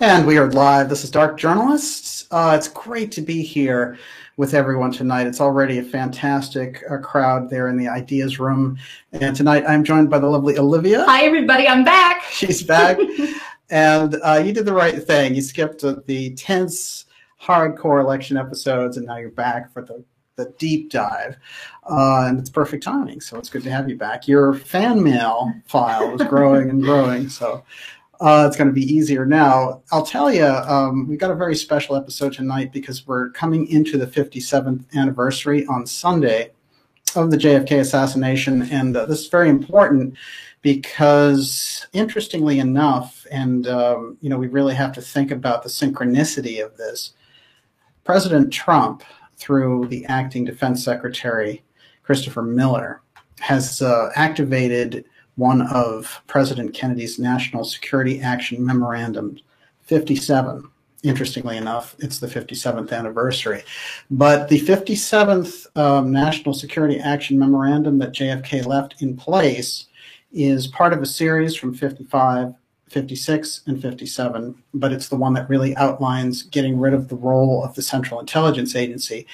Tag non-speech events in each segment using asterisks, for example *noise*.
And we are live. This is Dark Journalists. Uh, it's great to be here with everyone tonight. It's already a fantastic uh, crowd there in the ideas room. And tonight I'm joined by the lovely Olivia. Hi, everybody. I'm back. *laughs* She's back. and uh, you did the right thing. You skipped the tense, hardcore election episodes, and now you're back for the the deep dive, uh, and it's perfect timing. So it's good to have you back. Your fan mail file is growing and growing, so uh, it's going to be easier now. I'll tell you, um, we got a very special episode tonight because we're coming into the 57th anniversary on Sunday of the JFK assassination, and uh, this is very important because, interestingly enough, and um, you know, we really have to think about the synchronicity of this. President Trump, through the acting Defense Secretary Christopher Miller, has uh, activated one of President Kennedy's National Security Action Memorandum 57. Interestingly enough, it's the 57th anniversary. But the 57th um, National Security Action Memorandum that JFK left in place is part of a series from 55 56 and 57, but it's the one that really outlines getting rid of the role of the Central Intelligence Agency.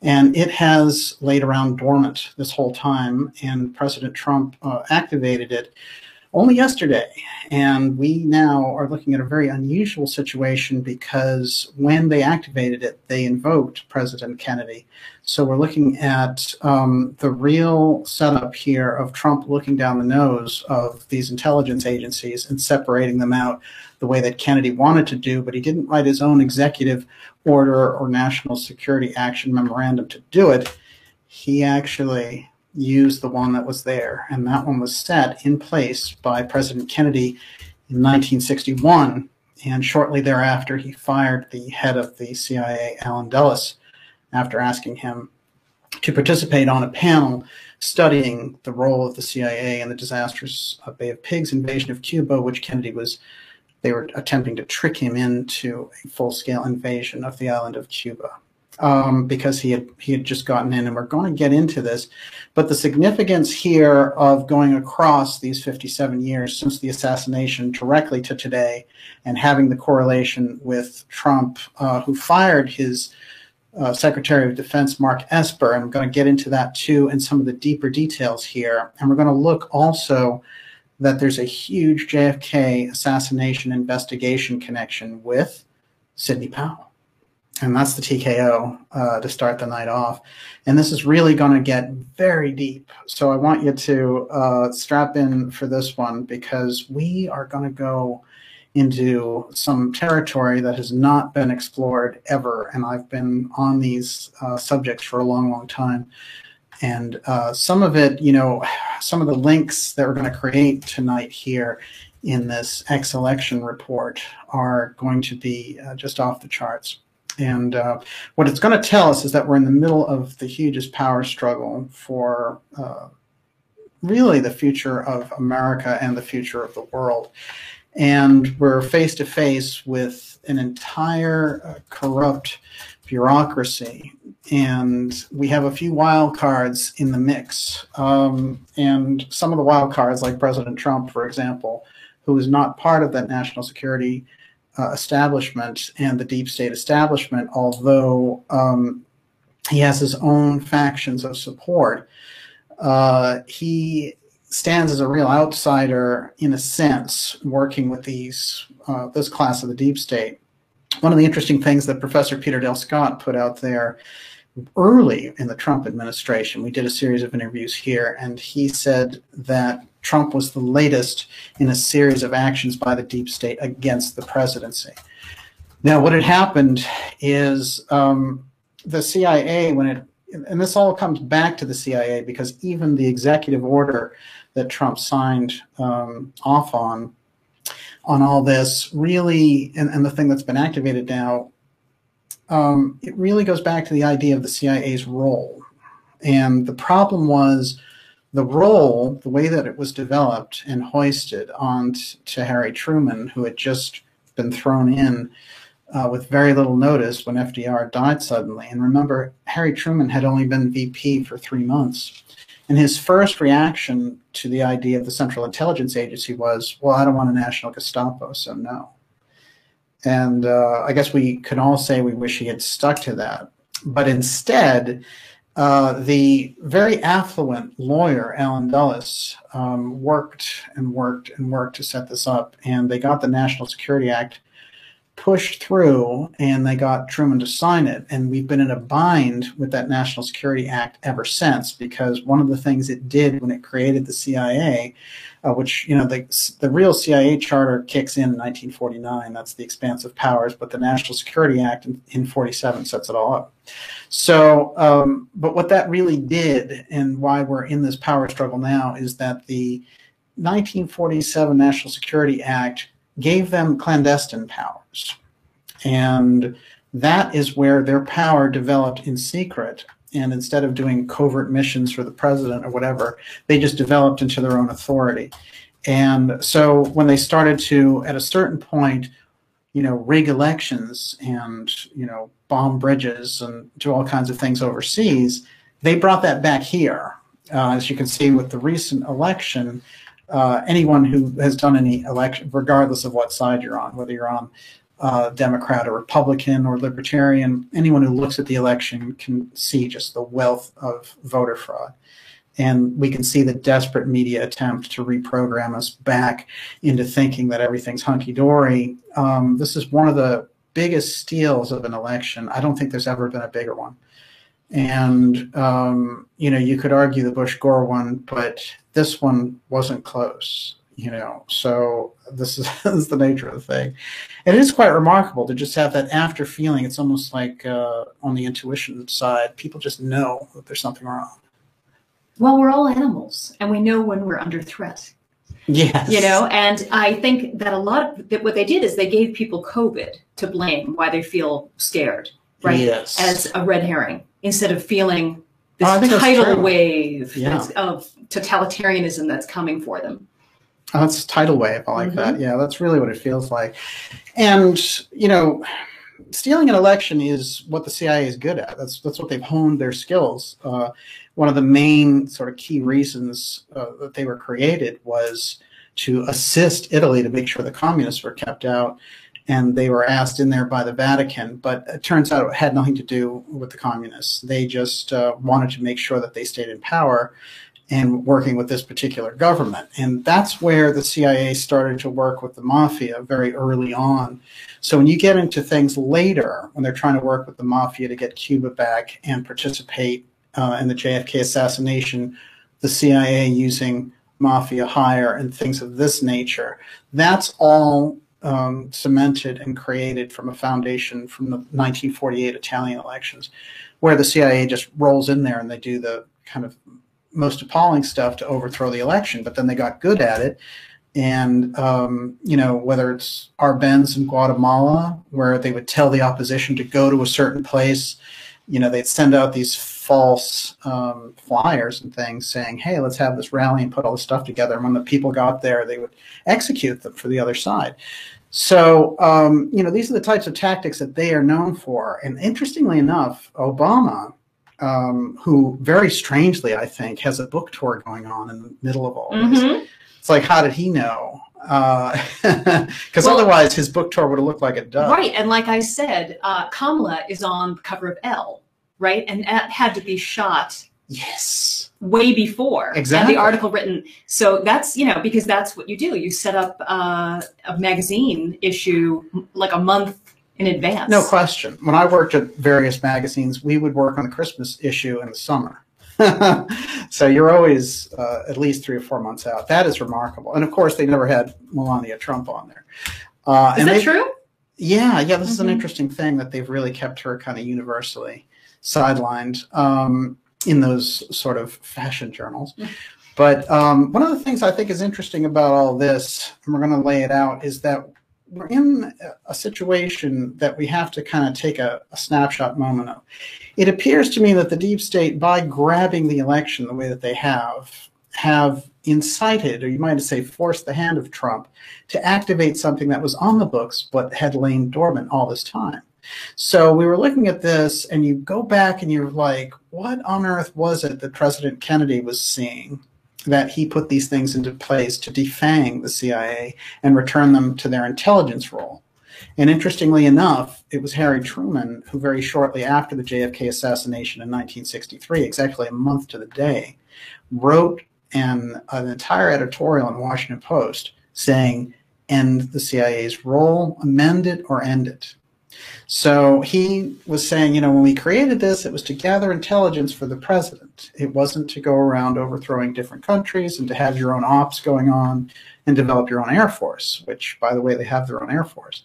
And it has laid around dormant this whole time, and President Trump uh, activated it only yesterday. And we now are looking at a very unusual situation because when they activated it, they invoked President Kennedy. So we're looking at um, the real setup here of Trump looking down the nose of these intelligence agencies and separating them out the way that Kennedy wanted to do, but he didn't write his own executive order or national security action memorandum to do it. He actually use the one that was there. And that one was set in place by President Kennedy in 1961. And shortly thereafter, he fired the head of the CIA, Allen Dulles, after asking him to participate on a panel studying the role of the CIA in the disastrous Bay of Pigs invasion of Cuba, which Kennedy was, they were attempting to trick him into a full scale invasion of the island of Cuba um, because he had he had just gotten in, and we're going to get into this. But the significance here of going across these 57 years since the assassination directly to today, and having the correlation with Trump, uh, who fired his uh, Secretary of Defense Mark Esper, I'm going to get into that too, and some of the deeper details here. And we're going to look also that there's a huge JFK assassination investigation connection with Sidney Powell and that's the TKO uh, to start the night off. And this is really going to get very deep. So I want you to uh, strap in for this one because we are going to go into some territory that has not been explored ever. And I've been on these uh, subjects for a long, long time. And uh, some of it, you know, some of the links that we're going to create tonight here in this X election report are going to be uh, just off the charts. And uh, what it's going to tell us is that we're in the middle of the hugest power struggle for uh, really the future of America and the future of the world. And we're face to face with an entire uh, corrupt bureaucracy. And we have a few wild cards in the mix. Um, and some of the wild cards, like President Trump, for example, who is not part of that national security uh, establishment and the deep state establishment, although um, he has his own factions of support. Uh, he stands as a real outsider in a sense, working with these uh, this class of the deep state. One of the interesting things that Professor Peter Dale Scott put out there early in the Trump administration, we did a series of interviews here, and he said that Trump was the latest in a series of actions by the deep state against the presidency. Now, what had happened is um, the CIA, when it, and this all comes back to the CIA because even the executive order that Trump signed um, off on, on all this really, and, and the thing that's been activated now, um, it really goes back to the idea of the CIA's role. And the problem was the role, the way that it was developed and hoisted on to Harry Truman, who had just been thrown in uh, with very little notice when FDR died suddenly. And remember, Harry Truman had only been VP for three months. And his first reaction to the idea of the Central Intelligence Agency was, well, I don't want a national Gestapo, so no. And uh, I guess we can all say we wish he had stuck to that. But instead, uh, the very affluent lawyer, Allen Dulles, um, worked and worked and worked to set this up. And they got the National Security Act pushed through and they got Truman to sign it. And we've been in a bind with that National Security Act ever since because one of the things it did when it created the CIA, uh, which, you know, the, the real CIA charter kicks in in 1949. That's the expansive powers, but the National Security Act in, in 47 sets it all up. So, um, but what that really did and why we're in this power struggle now is that the 1947 National Security Act gave them clandestine powers. And that is where their power developed in secret. And instead of doing covert missions for the president or whatever, they just developed into their own authority. And so when they started to, at a certain point, you know, rig elections and, you know, bomb bridges and do all kinds of things overseas, they brought that back here. Uh, as you can see with the recent election, uh, anyone who has done any election, regardless of what side you're on, whether you're on uh, Democrat or Republican or Libertarian, anyone who looks at the election can see just the wealth of voter fraud. And we can see the desperate media attempt to reprogram us back into thinking that everything's hunky dory. Um, this is one of the biggest steals of an election. I don't think there's ever been a bigger one. And, um, you know, you could argue the Bush Gore one, but this one wasn't close, you know. So this is, *laughs* this is the nature of the thing. And it is quite remarkable to just have that after feeling. It's almost like uh, on the intuition side, people just know that there's something wrong. Well, we're all animals and we know when we're under threat. Yes. You know, and I think that a lot of that what they did is they gave people COVID to blame why they feel scared, right? Yes. As a red herring instead of feeling this that's tidal wave Yeah. of totalitarianism that's coming for them. Oh, that's tidal wave. I like Mhm. that. Yeah, that's really what it feels like. And you know, stealing an election is what the CIA is good at. That's that's what they've honed their skills. Uh, one of the main sort of key reasons uh, that they were created was to assist Italy to make sure the communists were kept out. And they were asked in there by the Vatican, but it turns out it had nothing to do with the communists. They just uh, wanted to make sure that they stayed in power and working with this particular government. And that's where the CIA started to work with the mafia very early on. So when you get into things later, when they're trying to work with the mafia to get Cuba back and participate uh, in the JFK assassination, the CIA using mafia hire and things of this nature, that's all um, cemented and created from a foundation from the 1948 Italian elections, where the CIA just rolls in there and they do the kind of most appalling stuff to overthrow the election, but then they got good at it. And, um, you know, whether it's Arbenz in Guatemala, where they would tell the opposition to go to a certain place, you know, they'd send out these false um, flyers and things saying, hey, let's have this rally and put all this stuff together. And when the people got there, they would execute them for the other side. So, um, you know, these are the types of tactics that they are known for. And interestingly enough, Obama, um, who very strangely, I think, has a book tour going on in the middle of all this. Mhm. It's like, how did he know? *laughs* Because Well- otherwise, his book tour would have looked like a dud. Right. And like I said, uh, Kamala is on the cover of Elle, right? And that had to be shot Yes. way before Exactly. and the article written so that's you know because that's what you do you set up uh, a magazine issue like a month in advance No question. When I worked at various magazines, we would work on the Christmas issue in the summer. *laughs* so you're always uh, at least three or four months out. That is remarkable. And of course, they never had Melania Trump on there. Uh, is that they- true Yeah, yeah, this is an Mhm. interesting thing that they've really kept her kind of universally sidelined um, in those sort of fashion journals. But um, one of the things I think is interesting about all this, and we're going to lay it out, is that we're in a situation that we have to kind of take a, a snapshot moment of. It appears to me that the deep state, by grabbing the election the way that they have, have incited, or you might say forced the hand of Trump to activate something that was on the books but had lain dormant all this time. So we were looking at this, and you go back and you're like, what on earth was it that President Kennedy was seeing that he put these things into place to defang the CIA and return them to their intelligence role? And interestingly enough, it was Harry Truman who, very shortly after the JFK assassination in 1963, exactly a month to the day, wrote an, an entire editorial in the Washington Post saying, end the CIA's role, amend it, or end it. So he was saying, you know, when we created this, it was to gather intelligence for the president. It wasn't to go around overthrowing different countries and to have your own ops going on and develop your own air force, which, by the way, they have their own air force.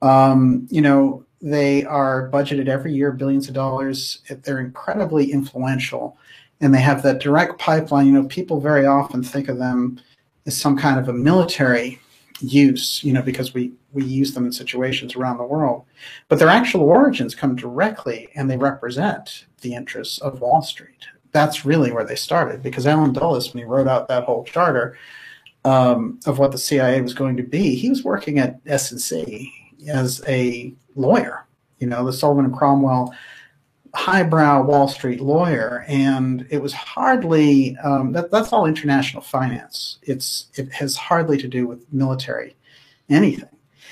Um, you know, they are budgeted every year billions of dollars. They're incredibly influential and they have that direct pipeline. You know, people very often think of them as some kind of a military use, you know, because we, we use them in situations around the world. But their actual origins come directly and they represent the interests of Wall Street. That's really where they started because Allen Dulles, when he wrote out that whole charter um, of what the CIA was going to be, he was working at S&C as a lawyer, you know, the Sullivan and Cromwell highbrow Wall Street lawyer, and it was hardly um, that, that's all international finance. It's it has hardly to do with military anything.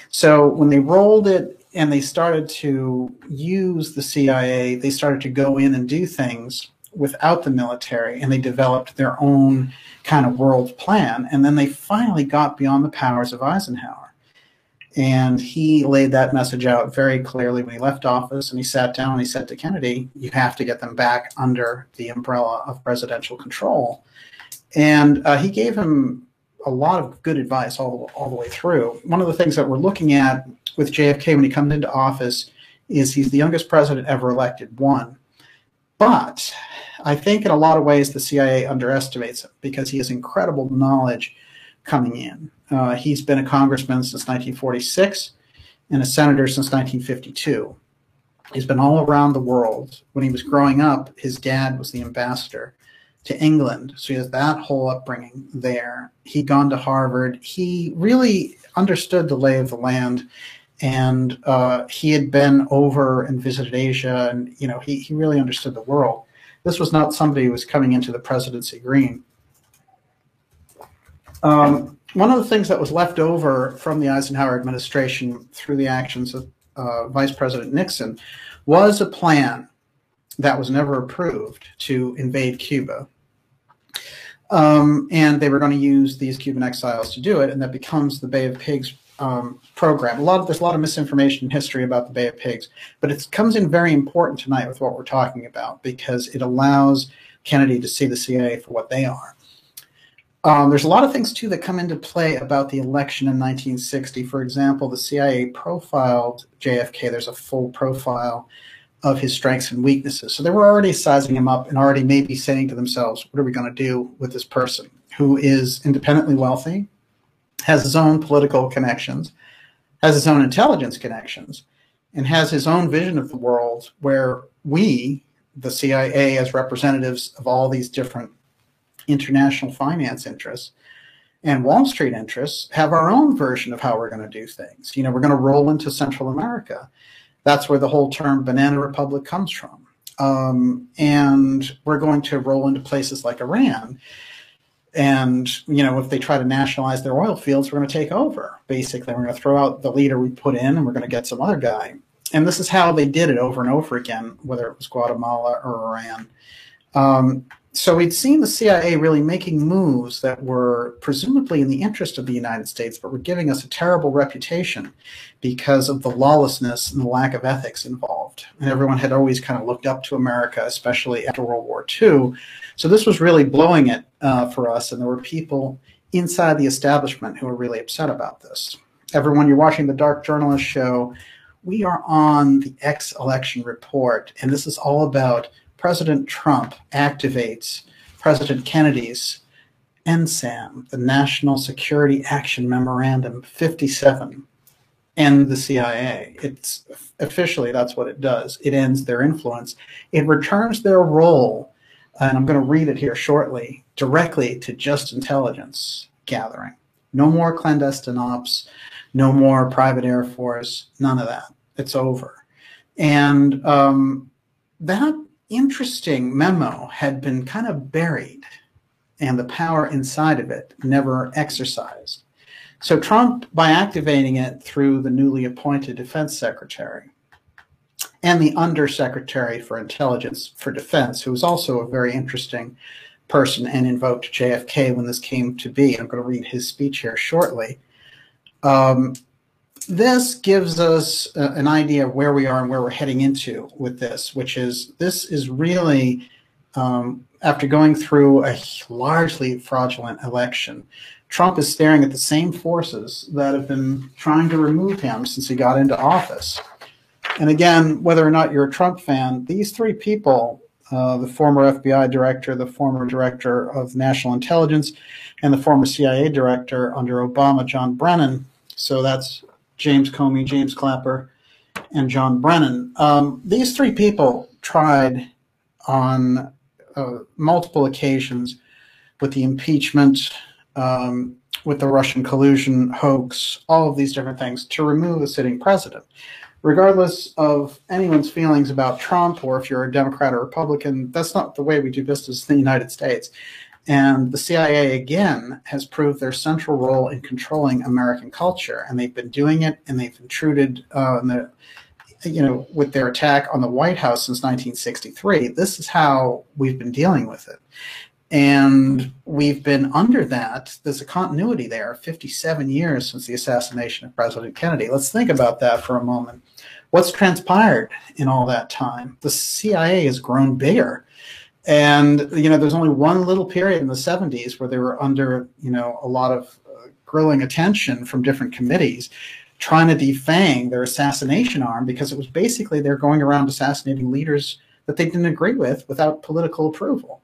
So when they rolled it and they started to use the CIA, they started to go in and do things without the military, and they developed their own kind of world plan. And then they finally got beyond the powers of Eisenhower and he laid that message out very clearly when he left office and he sat down and he said to Kennedy, You have to get them back under the umbrella of presidential control. And uh, he gave him a lot of good advice all, all the way through. One of the things that we're looking at with JFK when he comes into office is he's the youngest president ever elected, one. But I think in a lot of ways the CIA underestimates him because he has incredible knowledge coming in. Uh, he's been a congressman since 1946 and a senator since 1952. He's been all around the world. When he was growing up, his dad was the ambassador to England. So he has that whole upbringing there. He'd gone to Harvard. He really understood the lay of the land. And uh, he had been over and visited Asia, and you know he, he really understood the world. This was not somebody who was coming into the presidency green. Um, one of the things that was left over from the Eisenhower administration through the actions of uh, Vice President Nixon was a plan that was never approved to invade Cuba. Um, and they were going to use these Cuban exiles to do it, and that becomes the Bay of Pigs um, program. A lot of, there's a lot of misinformation in history about the Bay of Pigs, but it comes in very important tonight with what we're talking about because it allows Kennedy to see the CIA for what they are. Um, there's a lot of things too that come into play about the election in 1960. For example, the CIA profiled JFK. There's a full profile of his strengths and weaknesses. So they were already sizing him up and already maybe saying to themselves, what are we going to do with this person who is independently wealthy, has his own political connections, has his own intelligence connections, and has his own vision of the world where we, the CIA, as representatives of all these different international finance interests and Wall Street interests have our own version of how we're going to do things. You know, we're going to roll into Central America. That's where the whole term banana republic comes from. Um, and we're going to roll into places like Iran. And, you know, if they try to nationalize their oil fields, we're going to take over. Basically, we're going to throw out the leader we put in and we're going to get some other guy. And this is how they did it over and over again, whether it was Guatemala or Iran. Um, so we'd seen the CIA really making moves that were presumably in the interest of the United States, but were giving us a terrible reputation because of the lawlessness and the lack of ethics involved. And everyone had always kind of looked up to America, especially after World War II. So this was really blowing it uh, for us, and there were people inside the establishment who were really upset about this. Everyone, you're watching the Dark Journalist show. We are on the X election report, and this is all about President Trump activates President Kennedy's NSAM, the National Security Action Memorandum 57, and the CIA. It's officially that's what it does. It ends their influence. It returns their role, and I'm going to read it here shortly, directly to just intelligence gathering. No more clandestine ops, no more private air force, none of that. It's over. And um, that interesting memo had been kind of buried and the power inside of it never exercised. So Trump, by activating it through the newly appointed defense secretary and the undersecretary for intelligence for defense, who was also a very interesting person and invoked JFK when this came to be. I'm going to read his speech here shortly. Um, this gives us uh, an idea of where we are and where we're heading into with this, which is this is really um, after going through a largely fraudulent election. Trump is staring at the same forces that have been trying to remove him since he got into office. And again, whether or not you're a Trump fan, these three people uh, the former FBI director, the former director of national intelligence, and the former CIA director under Obama, John Brennan. So that's James Comey, James Clapper, and John Brennan. Um, these three people tried on uh, multiple occasions with the impeachment, um, with the Russian collusion hoax, all of these different things to remove a sitting president regardless of anyone's feelings about Trump or if you're a Democrat or Republican, that's not the way we do business in the United States. And the CIA, again, has proved their central role in controlling American culture. And they've been doing it, and they've intruded uh, in the, you know, with their attack on the White House since 1963. This is how we've been dealing with it. And we've been under that. There's a continuity there, 57 years since the assassination of President Kennedy. Let's think about that for a moment. What's transpired in all that time? The CIA has grown bigger. And, you know, there's only one little period in the 70s where they were under, you know, a lot of uh, grilling attention from different committees trying to defang their assassination arm because it was basically they're going around assassinating leaders that they didn't agree with without political approval.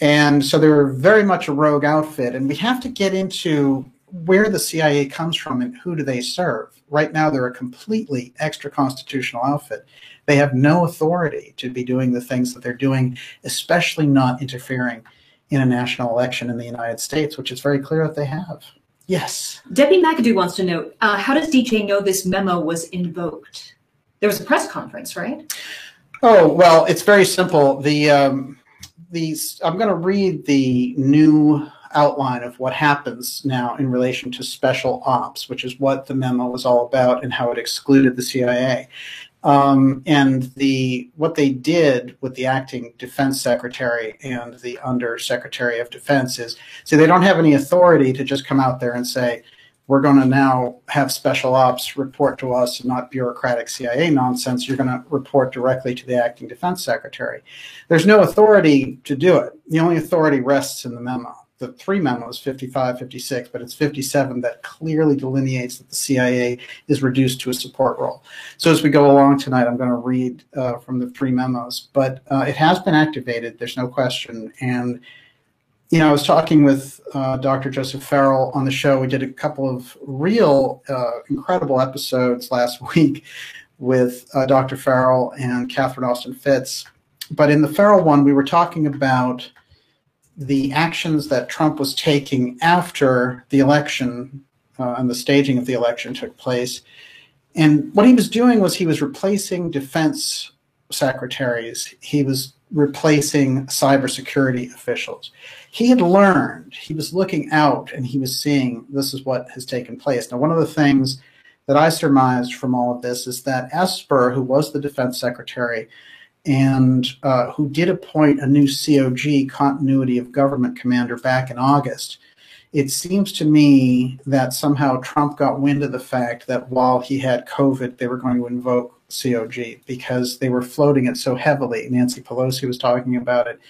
And so they're very much a rogue outfit. And we have to get into where the CIA comes from and who do they serve. Right now, they're a completely extra constitutional outfit. They have no authority to be doing the things that they're doing, especially not interfering in a national election in the United States, which is very clear that they have. Yes. Debbie McAdoo wants to know uh, how does DJ know this memo was invoked? There was a press conference, right? Oh, well, it's very simple. The. Um, these i'm going to read the new outline of what happens now in relation to special ops which is what the memo was all about and how it excluded the cia um, and the what they did with the acting defense secretary and the undersecretary of defense is so they don't have any authority to just come out there and say we're going to now have special ops report to us and not bureaucratic CIA nonsense. You're going to report directly to the acting defense secretary. There's no authority to do it. The only authority rests in the memo. The three memos, 55, 56, but it's 57 that clearly delineates that the CIA is reduced to a support role. So as we go along tonight, I'm going to read uh, from the three memos, but uh, it has been activated. There's no question. And you know, I was talking with uh, Dr. Joseph Farrell on the show. We did a couple of real uh, incredible episodes last *laughs* week with uh, Dr. Farrell and Catherine Austin Fitts But in the Farrell one, we were talking about the actions that Trump was taking after the election uh, and the staging of the election took place. And what he was doing was he was replacing defense secretaries. He was replacing cybersecurity officials. He had learned, he was looking out and he was seeing this is what has taken place. Now, one of the things that I surmised from all of this is that Esper, who was the defense secretary and uh, who did appoint a new COG, continuity of government commander, back in August, it seems to me that somehow Trump got wind of the fact that while he had COVID, they were going to invoke COG because they were floating it so heavily. Nancy Pelosi was talking about it.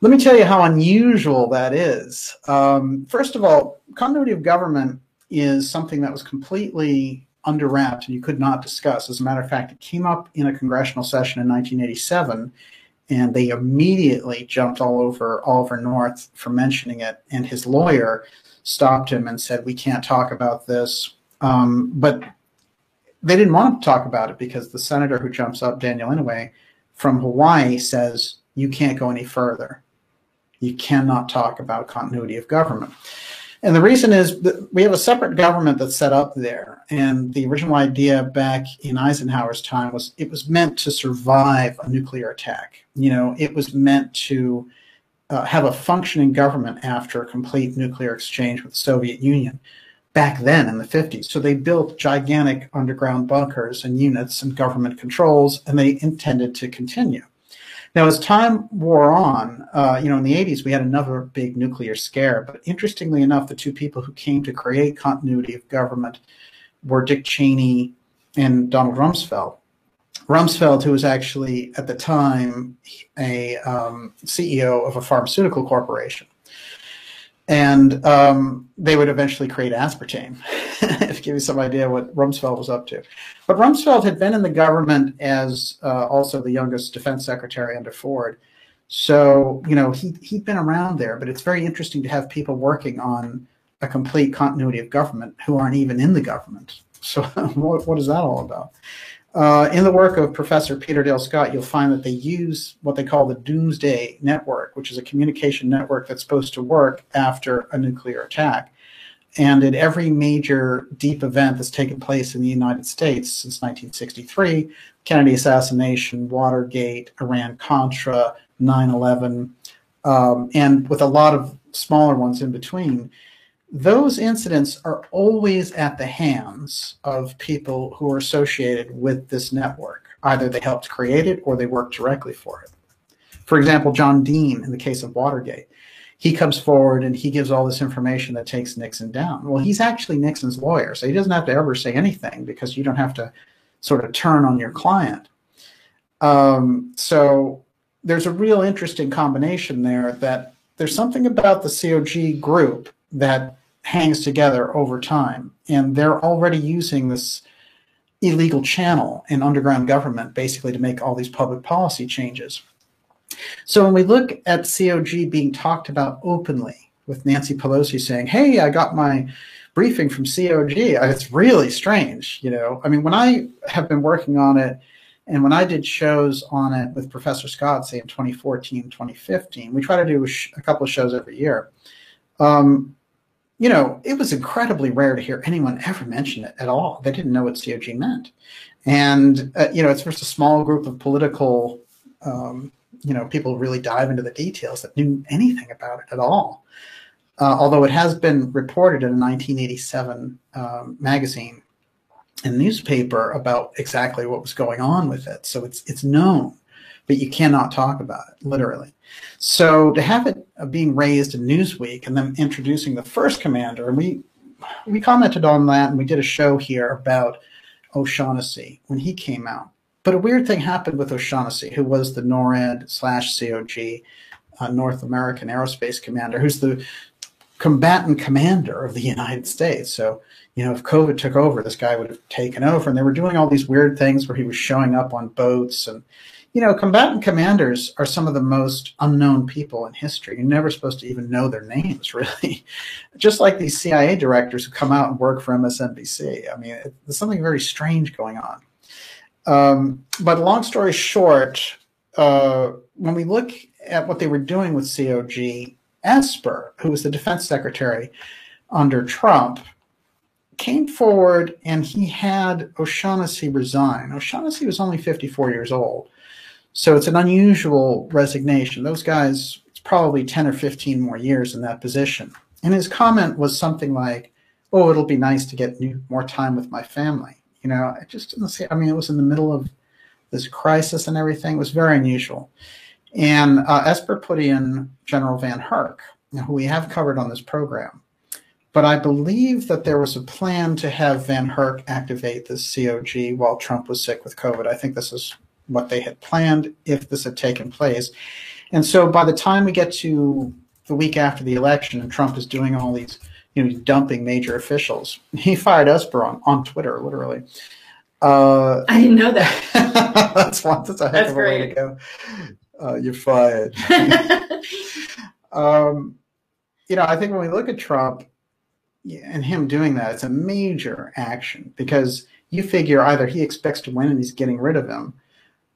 Let me tell you how unusual that is. Um, first of all, continuity of government is something that was completely under wraps and you could not discuss. As a matter of fact, it came up in a congressional session in 1987 and they immediately jumped all over Oliver North for mentioning it. And his lawyer stopped him and said, "We can't talk about this." Um, but they didn't want to talk about it because the senator who jumps up, Daniel Inouye, from Hawaii, says you can't go any further. You cannot talk about continuity of government. And the reason is that we have a separate government that's set up there. And the original idea back in Eisenhower's time was it was meant to survive a nuclear attack. You know, it was meant to uh, have a functioning government after a complete nuclear exchange with the Soviet Union. back then in the 50s. So they built gigantic underground bunkers and units and government controls, and they intended to continue. Now, as time wore on, uh, you know, in the 80s, we had another big nuclear scare. But interestingly enough, the two people who came to create continuity of government were Dick Cheney and Donald Rumsfeld. Rumsfeld, who was actually at the time a um, CEO of a pharmaceutical corporation, and um, they would eventually create aspartame *laughs* to give you some idea what Rumsfeld was up to. But Rumsfeld had been in the government as uh, also the youngest defense secretary under Ford. So, you know, he, he'd been around there, but it's very interesting to have people working on a complete continuity of government who aren't even in the government. So, *laughs* what, what is that all about? Uh, in the work of Professor Peter Dale Scott, you'll find that they use what they call the Doomsday Network, which is a communication network that's supposed to work after a nuclear attack. And in every major deep event that's taken place in the United States since 1963, Kennedy assassination, Watergate, Iran Contra, 9 11, um, and with a lot of smaller ones in between, those incidents are always at the hands of people who are associated with this network. Either they helped create it or they worked directly for it. For example, John Dean, in the case of Watergate, he comes forward and he gives all this information that takes Nixon down. Well, he's actually Nixon's lawyer, so he doesn't have to ever say anything because you don't have to sort of turn on your client. Um, so there's a real interesting combination there that there's something about the COG group that hangs together over time. And they're already using this illegal channel in underground government basically to make all these public policy changes. So when we look at COG being talked about openly, with Nancy Pelosi saying, "Hey, I got my briefing from COG," it's really strange. You know, I mean, when I have been working on it, and when I did shows on it with Professor Scott, say in 2014, 2015, we try to do a couple of shows every year. Um, you know, it was incredibly rare to hear anyone ever mention it at all. They didn't know what COG meant. And, uh, you know, it's just a small group of political, um, you know, people really dive into the details that knew anything about it at all. Uh, although it has been reported in a 1987 um, magazine and newspaper about exactly what was going on with it. So it's, it's known, but you cannot talk about it, literally. So to have it uh, being raised in Newsweek and then introducing the first commander, and we we commented on that and we did a show here about O'Shaughnessy when he came out. But a weird thing happened with O'Shaughnessy, who was the NORAD slash COG uh, North American Aerospace Commander, who's the combatant commander of the United States. So, you know, if COVID took over, this guy would have taken over. And they were doing all these weird things where he was showing up on boats and you know, combatant commanders are some of the most unknown people in history. You're never supposed to even know their names, *laughs* really. Just like these CIA directors who come out and work for MSNBC. I mean, it, there's something very strange going on. Um, but long story short, uh, when we look at what they were doing with COG, Esper, who was the defense secretary under Trump, came forward and he had O'Shaughnessy resign. O'Shaughnessy was only 54 years old so it's an unusual resignation. Those guys, it's probably 10 or 15 more years in that position. And his comment was something like, oh, it'll be nice to get new, more time with my family. You know, I just didn't see, I mean, it was in the middle of this crisis and everything. It was very unusual. And uh, Esper put in General VanHerck, who we have covered on this program. But I believe that there was a plan to have VanHerck activate the COG while Trump was sick with COVID. I think this is what they had planned if this had taken place. And so by the time we get to the week after the election and Trump is doing all these, you know, dumping major officials, he fired Esper on, on Twitter, literally. Uh, I didn't know that. *laughs* that's, one, that's a heck that's of a great. way to go. Uh, you're fired. *laughs* um, you know, I think when we look at Trump and him doing that, it's a major action because you figure either he expects to win and he's getting rid of him,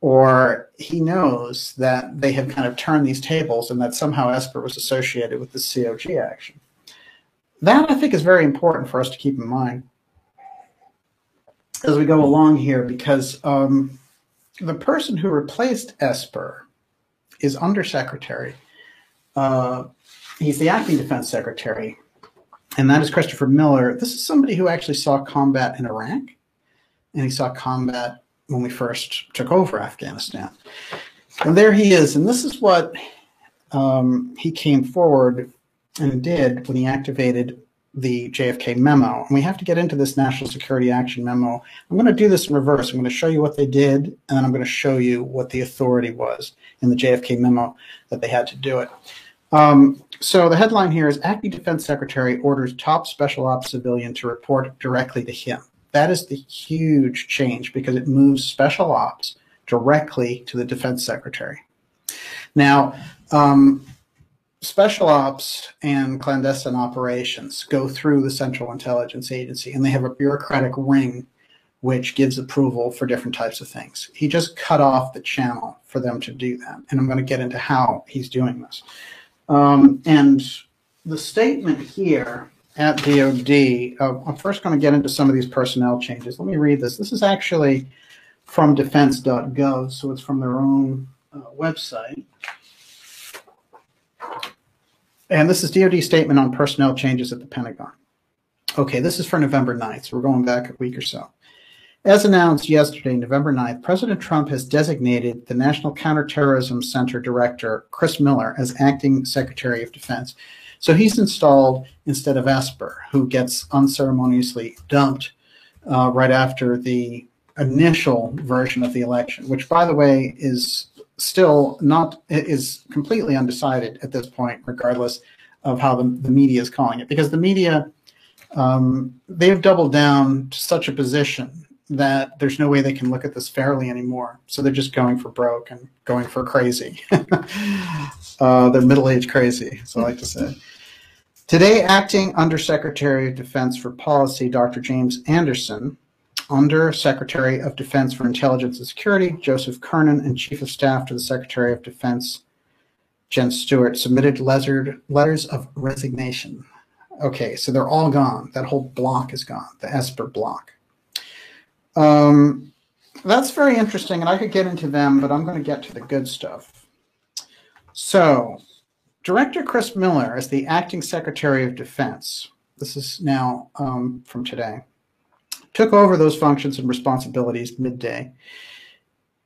or he knows that they have kind of turned these tables and that somehow Esper was associated with the COG action. That I think is very important for us to keep in mind as we go along here because um, the person who replaced Esper is Undersecretary. Uh, he's the acting defense secretary, and that is Christopher Miller. This is somebody who actually saw combat in Iraq, and he saw combat when we first took over Afghanistan. And there he is, and this is what um, he came forward and did when he activated the JFK memo. And we have to get into this National Security Action memo. I'm going to do this in reverse. I'm going to show you what they did, and then I'm going to show you what the authority was in the JFK memo that they had to do it. Um, so the headline here is Acting Defense Secretary orders top special ops civilian to report directly to him. That is the huge change because it moves special ops directly to the defense secretary. Now, um, special ops and clandestine operations go through the Central Intelligence Agency, and they have a bureaucratic wing which gives approval for different types of things. He just cut off the channel for them to do that, and I'm going to get into how he's doing this. Um, and the statement here at DOD, uh, I'm first going to get into some of these personnel changes. Let me read this. This is actually from defense.gov, so it's from their own uh, website. And this is DoD statement on personnel changes at the Pentagon. Okay, this is for November 9th, so we're going back a week or so. As announced yesterday, November 9th, President Trump has designated the National Counterterrorism Center Director, Chris Miller, as acting Secretary of Defense. So he's installed instead of Esper, who gets unceremoniously dumped uh, right after the initial version of the election, which, by the way, is still not is completely undecided at this point, regardless of how the, the media is calling it, because the media um, they've doubled down to such a position that there's no way they can look at this fairly anymore. So they're just going for broke and going for crazy. *laughs* uh, they're middle-aged crazy, so I like to say. Today, acting Undersecretary of Defense for Policy, Dr. James Anderson, under Secretary of Defense for Intelligence and Security, Joseph Kernan, and Chief of Staff to the Secretary of Defense, Jen Stewart, submitted letters of resignation. Okay, so they're all gone. That whole block is gone, the Esper block. Um, that's very interesting, and I could get into them, but I'm going to get to the good stuff. So, Director Chris Miller, as the acting Secretary of Defense, this is now um, from today took over those functions and responsibilities midday.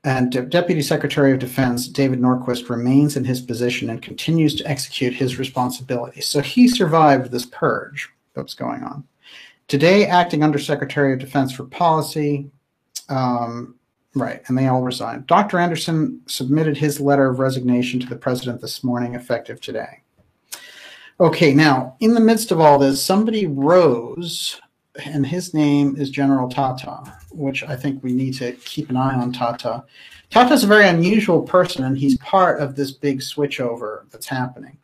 And Deputy Secretary of Defense David Norquist remains in his position and continues to execute his responsibilities. So he survived this purge that's going on. Today, acting Undersecretary of Defense for Policy, um, right, and they all resigned. Dr. Anderson submitted his letter of resignation to the president this morning, effective today. Okay, now, in the midst of all this, somebody rose and his name is General Tata, which I think we need to keep an eye on Tata. Tata is a very unusual person, and he's part of this big switchover that's happening.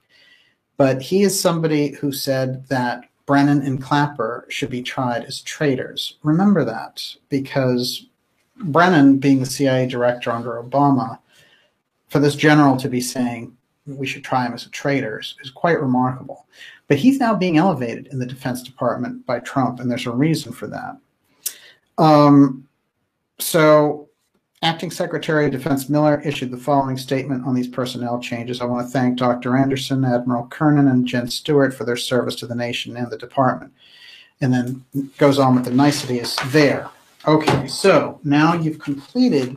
But he is somebody who said that Brennan and Clapper should be tried as traitors. Remember that, because Brennan, being the CIA director under Obama, for this general to be saying we should try him as a traitor is, is quite remarkable. But he's now being elevated in the Defense Department by Trump, and there's a reason for that. Um, so, Acting Secretary of Defense Miller issued the following statement on these personnel changes. I want to thank Dr. Anderson, Admiral Kernan, and Jen Stewart for their service to the nation and the department. And then goes on with the niceties there. Okay, so now you've completed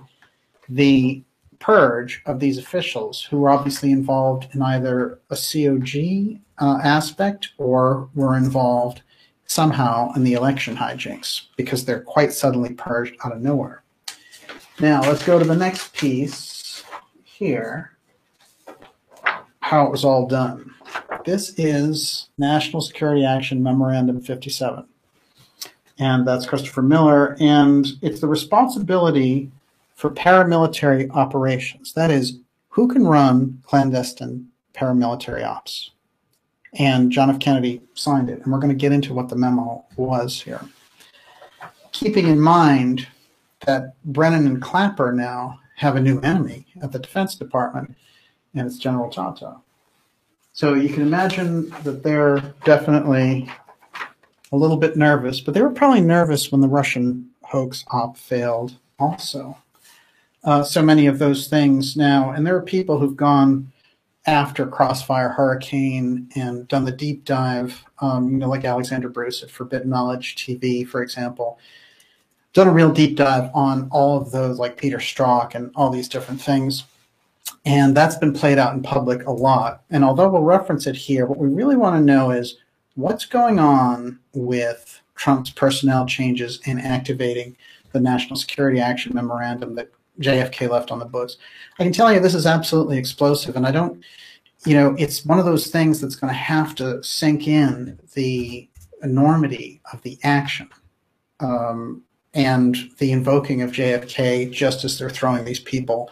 the purge of these officials who were obviously involved in either a COG uh, aspect or were involved somehow in the election hijinks because they're quite suddenly purged out of nowhere. Now, let's go to the next piece here how it was all done. This is National Security Action Memorandum 57. And that's Christopher Miller. And it's the responsibility for paramilitary operations. That is, who can run clandestine paramilitary ops? And John F. Kennedy signed it. And we're going to get into what the memo was here. Keeping in mind that Brennan and Clapper now have a new enemy at the Defense Department, and it's General Tata. So you can imagine that they're definitely a little bit nervous, but they were probably nervous when the Russian hoax op failed also uh, so many of those things now. And there are people who've gone after Crossfire Hurricane and done the deep dive, um, you know, like Alexandra Bruce at Forbidden Knowledge TV, for example, done a real deep dive on all of those, like Peter Strzok and all these different things. And that's been played out in public a lot. And although we'll reference it here, what we really want to know is what's going on with Trump's personnel changes and activating the National Security Action Memorandum that JFK left on the books. I can tell you this is absolutely explosive, and I don't, you know, it's one of those things that's going to have to sink in the enormity of the action um, and the invoking of JFK just as they're throwing these people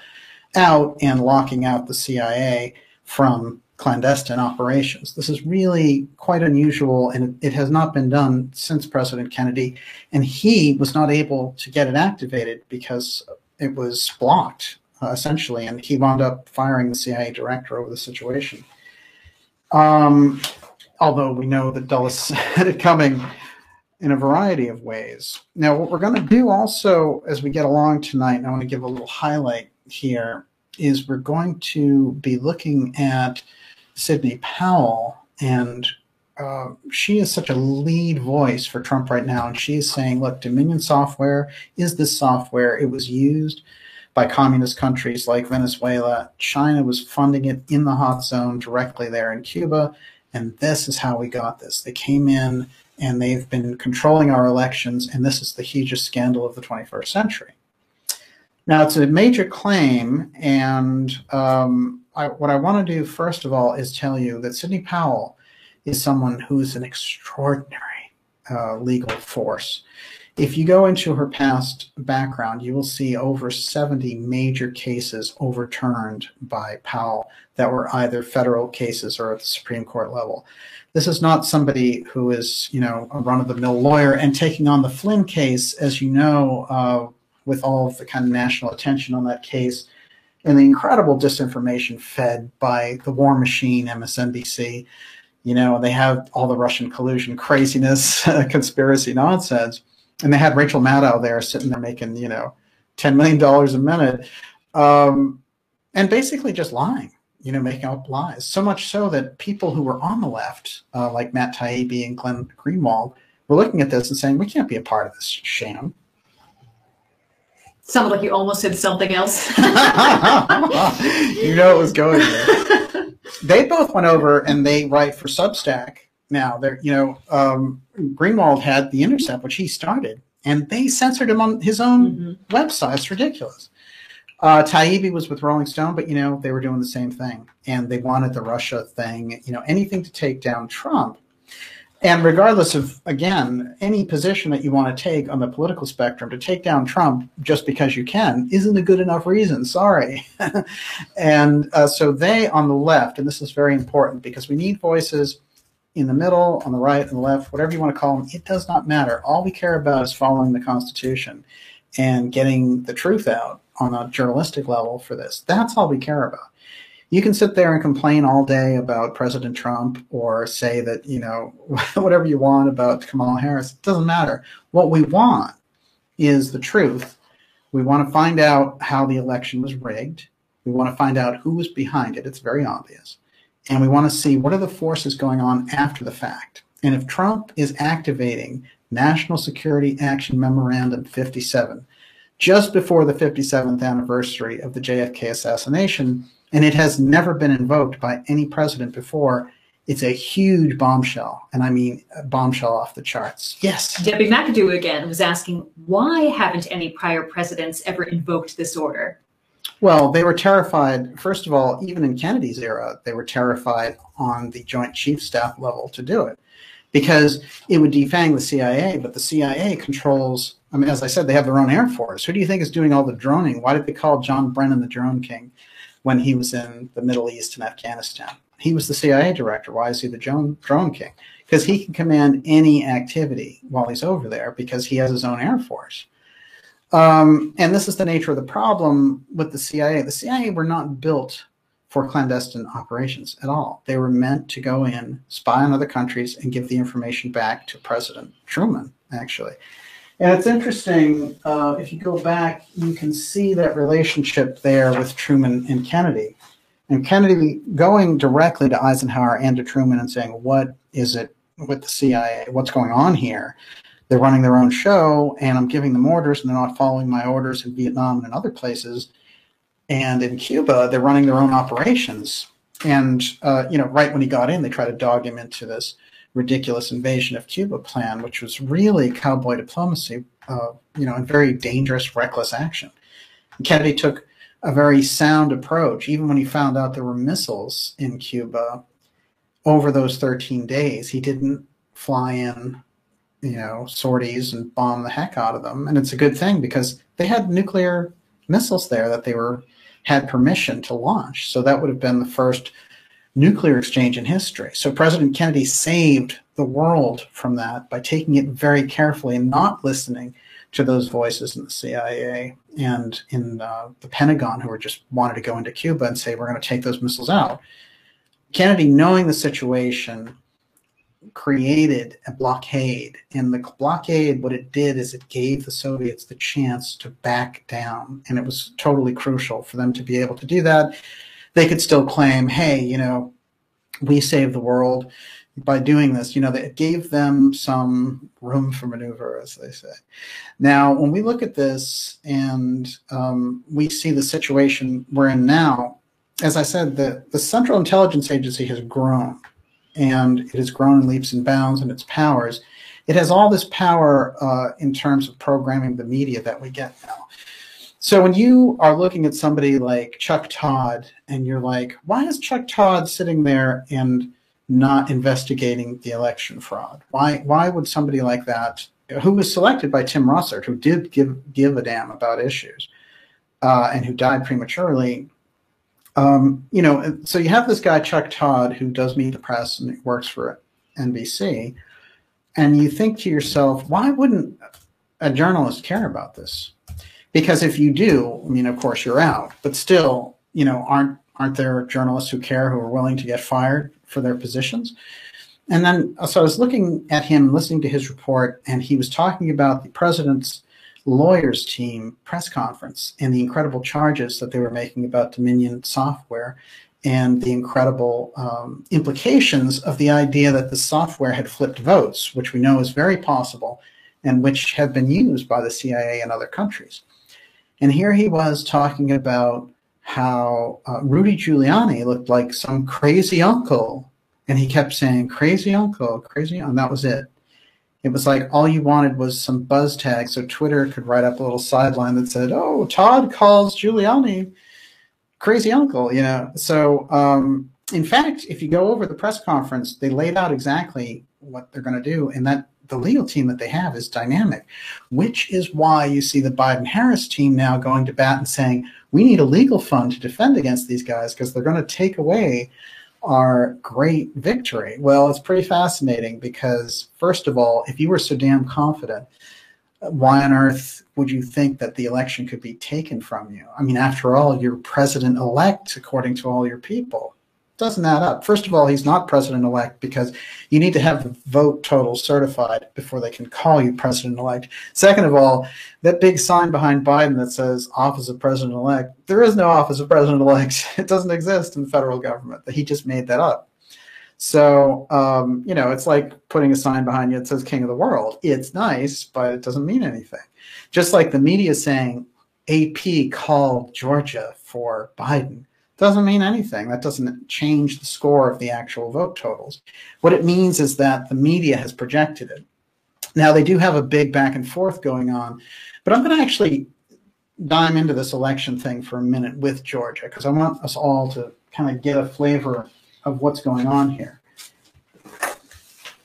out and locking out the CIA from clandestine operations. This is really quite unusual, and it has not been done since President Kennedy. And he was not able to get it activated because it was blocked uh, essentially, and he wound up firing the CIA director over the situation. Um, although we know that Dulles *laughs* had it coming in a variety of ways. Now, what we're going to do also as we get along tonight, and I want to give a little highlight here, is we're going to be looking at Sidney Powell, and uh, she is such a lead voice for Trump right now, and she's saying, "Look, Dominion software is this software. It was used." by communist countries like Venezuela. China was funding it in the hot zone directly there in Cuba. And this is how we got this. They came in and they've been controlling our elections, and this is the hugest scandal of the 21st century. Now, it's a major claim, and um, I, what I want to do, first of all, is tell you that Sidney Powell is someone who's an extraordinary uh, legal force. If you go into her past background, you will see over 70 major cases overturned by Powell that were either federal cases or at the Supreme Court level. This is not somebody who is, you know, a run-of-the-mill lawyer and taking on the Flynn case, as you know, uh, with all of the kind of national attention on that case and the incredible disinformation fed by the war machine, MSNBC. You know, they have all the Russian collusion craziness, *laughs* conspiracy nonsense and they had Rachel Maddow there sitting there making you know ten million dollars a minute, um, and basically just lying, you know, making up lies. So much so that people who were on the left, uh, like Matt Taibbi and Glenn Greenwald, were looking at this and saying, "We can't be a part of this sham." Sounded like you almost said something else. *laughs* you know it was going there. *laughs* They both went over and they write for Substack now. They're, you know, um, Greenwald had The Intercept, which he started, and they censored him on his own mm-hmm. website. It's ridiculous. Uh, Taibbi was with Rolling Stone, but you know they were doing the same thing, and they wanted the Russia thing, you know, anything to take down Trump. And regardless of again any position that you want to take on the political spectrum, to take down Trump just because you can isn't a good enough reason. Sorry. *laughs* and uh, so they on the left, and this is very important because we need voices in the middle, on the right, and the left, whatever you want to call them, it does not matter. All we care about is following the Constitution and getting the truth out on a journalistic level for this. That's all we care about. You can sit there and complain all day about President Trump or say that, you know, *laughs* whatever you want about Kamala Harris. It doesn't matter. What we want is the truth. We want to find out how the election was rigged. We want to find out who was behind it. It's very obvious and we want to see what are the forces going on after the fact. And if Trump is activating National Security Action Memorandum 57 just before the 57th anniversary of the JFK assassination, and it has never been invoked by any president before, it's a huge bombshell. And I mean, bombshell off the charts. Yes. Debbie McAdoo again was asking, why haven't any prior presidents ever invoked this order? Well, they were terrified. First of all, even in Kennedy's era, they were terrified on the Joint Chief Staff level to do it because it would defang the CIA. But the CIA controls, I mean, as I said, they have their own Air Force. Who do you think is doing all the droning? Why did they call John Brennan the drone king when he was in the Middle East and Afghanistan? He was the CIA director. Why is he the drone, drone king? Because he can command any activity while he's over there because he has his own Air Force. Um, and this is the nature of the problem with the CIA. The CIA were not built for clandestine operations at all. They were meant to go in, spy on other countries, and give the information back to President Truman, actually. And it's interesting, uh, if you go back, you can see that relationship there with Truman and Kennedy. And Kennedy going directly to Eisenhower and to Truman and saying, What is it with the CIA? What's going on here? They're running their own show, and I'm giving them orders, and they're not following my orders in Vietnam and in other places. And in Cuba, they're running their own operations. And, uh, you know, right when he got in, they tried to dog him into this ridiculous invasion of Cuba plan, which was really cowboy diplomacy, uh, you know, and very dangerous, reckless action. And Kennedy took a very sound approach, even when he found out there were missiles in Cuba over those 13 days. He didn't fly in, you know, sorties and bomb the heck out of them. And it's a good thing because they had nuclear missiles there that they were had permission to launch. So that would have been the first nuclear exchange in history. So President Kennedy saved the world from that by taking it very carefully and not listening to those voices in the CIA and in uh, the Pentagon who were just wanted to go into Cuba and say, we're going to take those missiles out. Kennedy, knowing the situation, created a blockade. And the blockade, what it did is it gave the Soviets the chance to back down. And it was totally crucial for them to be able to do that. They could still claim, hey, you know, we saved the world by doing this, you know, it gave them some room for maneuver, as they say. Now, when we look at this and um, we see the situation we're in now, as I said, the, the Central Intelligence Agency has grown and it has grown in leaps and bounds in its powers. It has all this power uh, in terms of programming the media that we get now. So when you are looking at somebody like Chuck Todd and you're like, why is Chuck Todd sitting there and not investigating the election fraud? Why why would somebody like that, who was selected by Tim Russert, who did give give a damn about issues, uh, and who died prematurely? Um, you know, so you have this guy Chuck Todd who does meet the press and works for NBC, and you think to yourself, why wouldn't a journalist care about this? Because if you do, I mean, of course you're out, but still, you know, aren't aren't there journalists who care who are willing to get fired for their positions. And then, so I was looking at him, listening to his report, and he was talking about the president's lawyers team press conference and the incredible charges that they were making about Dominion software and the incredible um, implications of the idea that the software had flipped votes, which we know is very possible and which have been used by the CIA in other countries. And here he was talking about how uh, Rudy Giuliani looked like some crazy uncle. And he kept saying, crazy uncle, crazy, and that was it. It was like all you wanted was some buzz tag so Twitter could write up a little sideline that said, oh, Todd calls Giuliani crazy uncle, you know. So, um, in fact, if you go over the press conference, they laid out exactly what they're going to do. And that the legal team that they have is dynamic, which is why you see the Biden Harris team now going to bat and saying, we need a legal fund to defend against these guys because they're going to take away our great victory. Well, it's pretty fascinating because, first of all, if you were so damn confident, why on earth would you think that the election could be taken from you? I mean, after all, you're president elect according to all your people doesn't add up. First of all, he's not president elect because you need to have the vote total certified before they can call you president elect. Second of all, that big sign behind Biden that says office of president elect, there is no office of president elect. *laughs* It doesn't exist in the federal government. He just made that up. So, um, you know, it's like putting a sign behind you that says king of the world. It's nice, but it doesn't mean anything. Just like the media saying AP called Georgia for Biden doesn't mean anything. That doesn't change the score of the actual vote totals. What it means is that the media has projected it. Now, they do have a big back and forth going on, but I'm going to actually dive into this election thing for a minute with Georgia because I want us all to kind of get a flavor of what's going on here.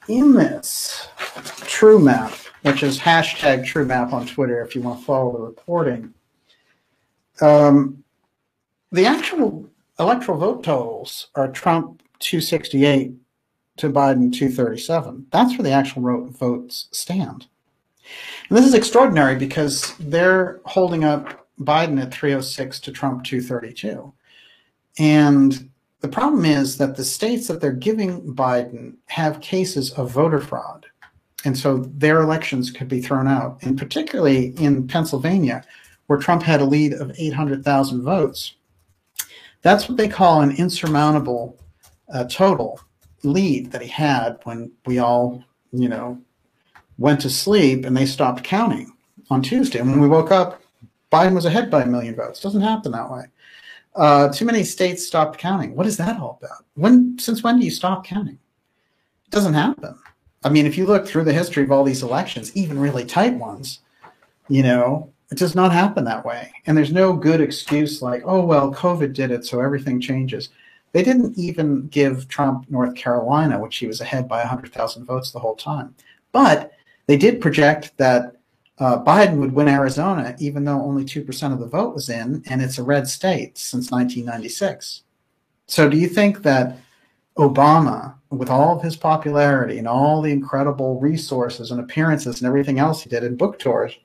In this True Map, which is hashtag True Map on Twitter if you want to follow the reporting, um, the actual electoral vote totals are Trump 268 to Biden 237. That's where the actual votes stand. And this is extraordinary because they're holding up Biden at 306 to Trump 232. And the problem is that the states that they're giving Biden have cases of voter fraud. And so their elections could be thrown out. And particularly in Pennsylvania, where Trump had a lead of 800,000 votes, That's what they call an insurmountable uh, total lead that he had when we all, you know, went to sleep and they stopped counting on Tuesday. And when we woke up, Biden was ahead by a million votes. Doesn't happen that way. Uh, too many states stopped counting. What is that all about? When since when do you stop counting? It doesn't happen. I mean, if you look through the history of all these elections, even really tight ones, you know, it does not happen that way. And there's no good excuse like, oh well, COVID did it, so everything changes. They didn't even give Trump North Carolina, which he was ahead by 100,000 votes the whole time. But they did project that uh, Biden would win Arizona, even though only 2% of the vote was in, and it's a red state since 1996. So, do you think that Obama, with all of his popularity and all the incredible resources and appearances and everything else he did in book tours,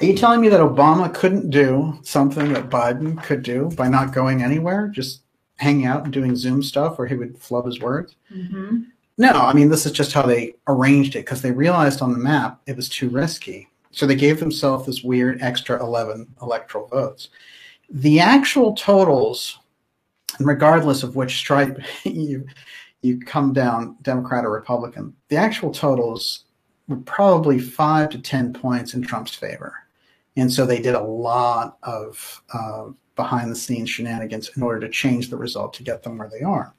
are you telling me that Obama couldn't do something that Biden could do by not going anywhere, just hanging out and doing Zoom stuff where he would flub his words? Mm-hmm. No, I mean, this is just how they arranged it because they realized on the map it was too risky. So they gave themselves this weird extra 11 electoral votes. The actual totals, regardless of which stripe *laughs* you, you come down, Democrat or Republican, the actual totals were probably five to 10 points in Trump's favor. And so they did a lot of uh, behind the scenes shenanigans in order to change the result to get them where they are.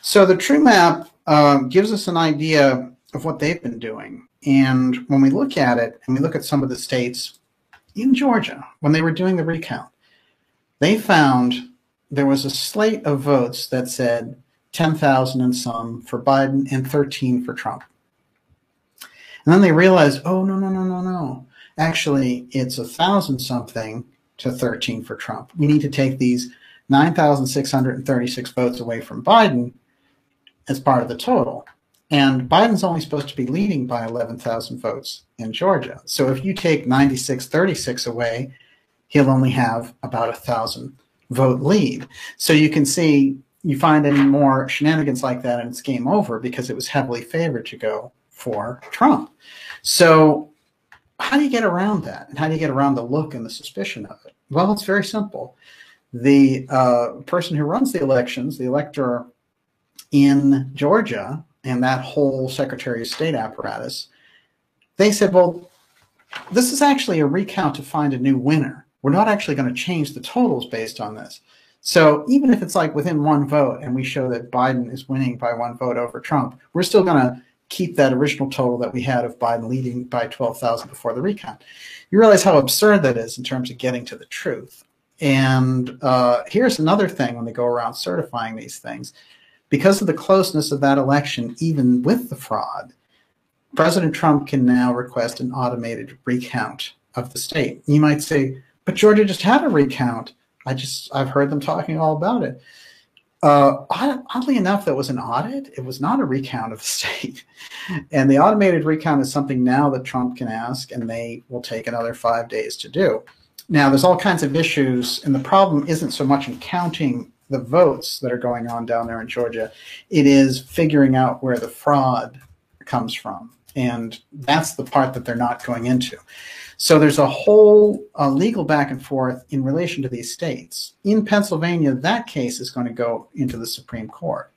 So the true map um, gives us an idea of what they've been doing. And when we look at it and we look at some of the states in Georgia, when they were doing the recount, they found there was a slate of votes that said 10,000 and some for Biden and 13 for Trump. And then they realized, oh, no, no, no, no, no. Actually, it's a thousand something to 13 for Trump. We need to take these 9,636 votes away from Biden as part of the total. And Biden's only supposed to be leading by 11,000 votes in Georgia. So if you take 9636 away, he'll only have about a thousand vote lead. So you can see you find any more shenanigans like that and it's game over because it was heavily favored to go for Trump. So how do you get around that? And how do you get around the look and the suspicion of it? Well, it's very simple. The uh, person who runs the elections, the elector in Georgia and that whole Secretary of State apparatus, they said, well, this is actually a recount to find a new winner. We're not actually going to change the totals based on this. So even if it's like within one vote and we show that Biden is winning by one vote over Trump, we're still going to keep that original total that we had of Biden leading by 12,000 before the recount. You realize how absurd that is in terms of getting to the truth. And uh, here's another thing when they go around certifying these things because of the closeness of that election, even with the fraud, President Trump can now request an automated recount of the state. You might say, but Georgia just had a recount. I just, I've heard them talking all about it. Uh, oddly enough, that was an audit. It was not a recount of the *laughs* state. And the automated recount is something now that Trump can ask, and they will take another five days to do. Now, there's all kinds of issues, and the problem isn't so much in counting the votes that are going on down there in Georgia. It is figuring out where the fraud comes from. And that's the part that they're not going into. So there's a whole uh, legal back and forth in relation to these states. In Pennsylvania, that case is going to go into the Supreme Court.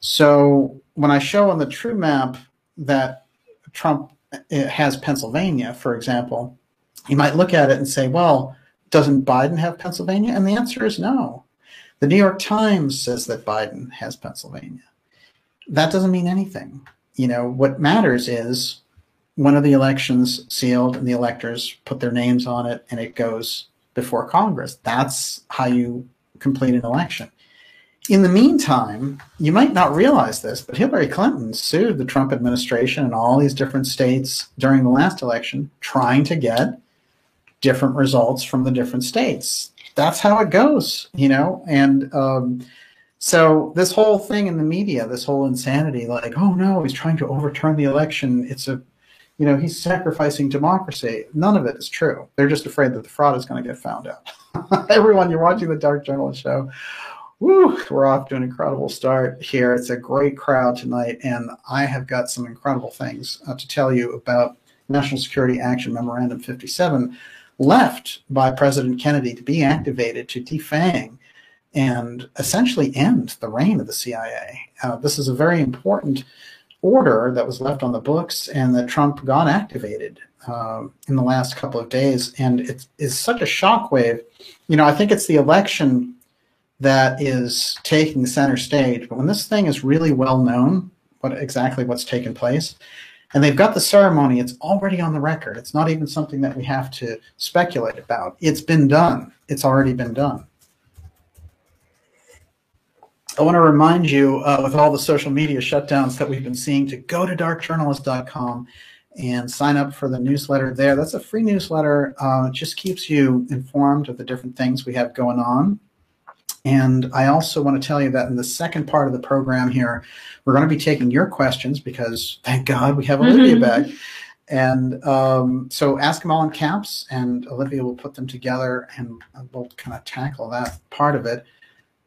So when I show on the true map that Trump uh, has Pennsylvania, for example, you might look at it and say, well, doesn't Biden have Pennsylvania? And the answer is no. The New York Times says that Biden has Pennsylvania. That doesn't mean anything. You know, what matters is one of the elections sealed and the electors put their names on it and it goes before Congress. That's how you complete an election. In the meantime, you might not realize this, but Hillary Clinton sued the Trump administration in all these different states during the last election, trying to get different results from the different states that's how it goes, you know? And um, so this whole thing in the media, this whole insanity, like, oh no, he's trying to overturn the election. It's a, you know, he's sacrificing democracy. None of it is true. They're just afraid that the fraud is going to get found out. *laughs* Everyone, you're watching the Dark Journalist show. Woo, we're off to an incredible start here. It's a great crowd tonight, and I have got some incredible things uh, to tell you about National Security Action Memorandum 57 left by President Kennedy to be activated to defang and essentially end the reign of the CIA. Uh, this is a very important order that was left on the books and that Trump got activated uh, in the last couple of days. And it is such a shockwave. You know, I think it's the election that is taking center stage. But when this thing is really well known, what exactly what's taken place, and they've got the ceremony, it's already on the record. It's not even something that we have to speculate about. It's been done. It's already been done. I want to remind you, uh, with all the social media shutdowns that we've been seeing, to go to darkjournalist.com and sign up for the newsletter there. That's a free newsletter. Uh, it just keeps you informed of the different things we have going on. And I also want to tell you that in the second part of the program here, we're going to be taking your questions because thank God we have Olivia mm-hmm. back. And um, so ask them all in caps, and Olivia will put them together and we'll kind of tackle that part of it.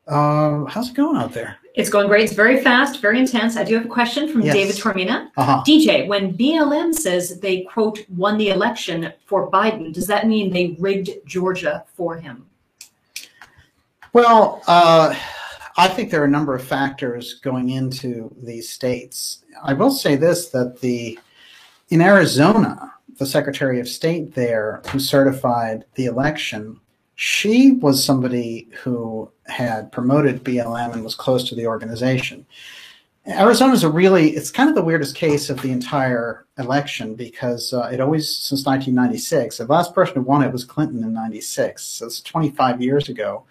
Uh, how's it going out there? It's going great. It's very fast, very intense. I do have a question from yes. David Tormina. Uh-huh. DJ, when BLM says they, quote, won the election for Biden, does that mean they rigged Georgia for him? Well, uh, I think there are a number of factors going into these states. I will say this that the in Arizona, the Secretary of State there who certified the election, she was somebody who had promoted BLM and was close to the organization. Arizona is a really, it's kind of the weirdest case of the entire election because uh, it always, since 1996, the last person who won it was Clinton in 96. So it's 25 years ago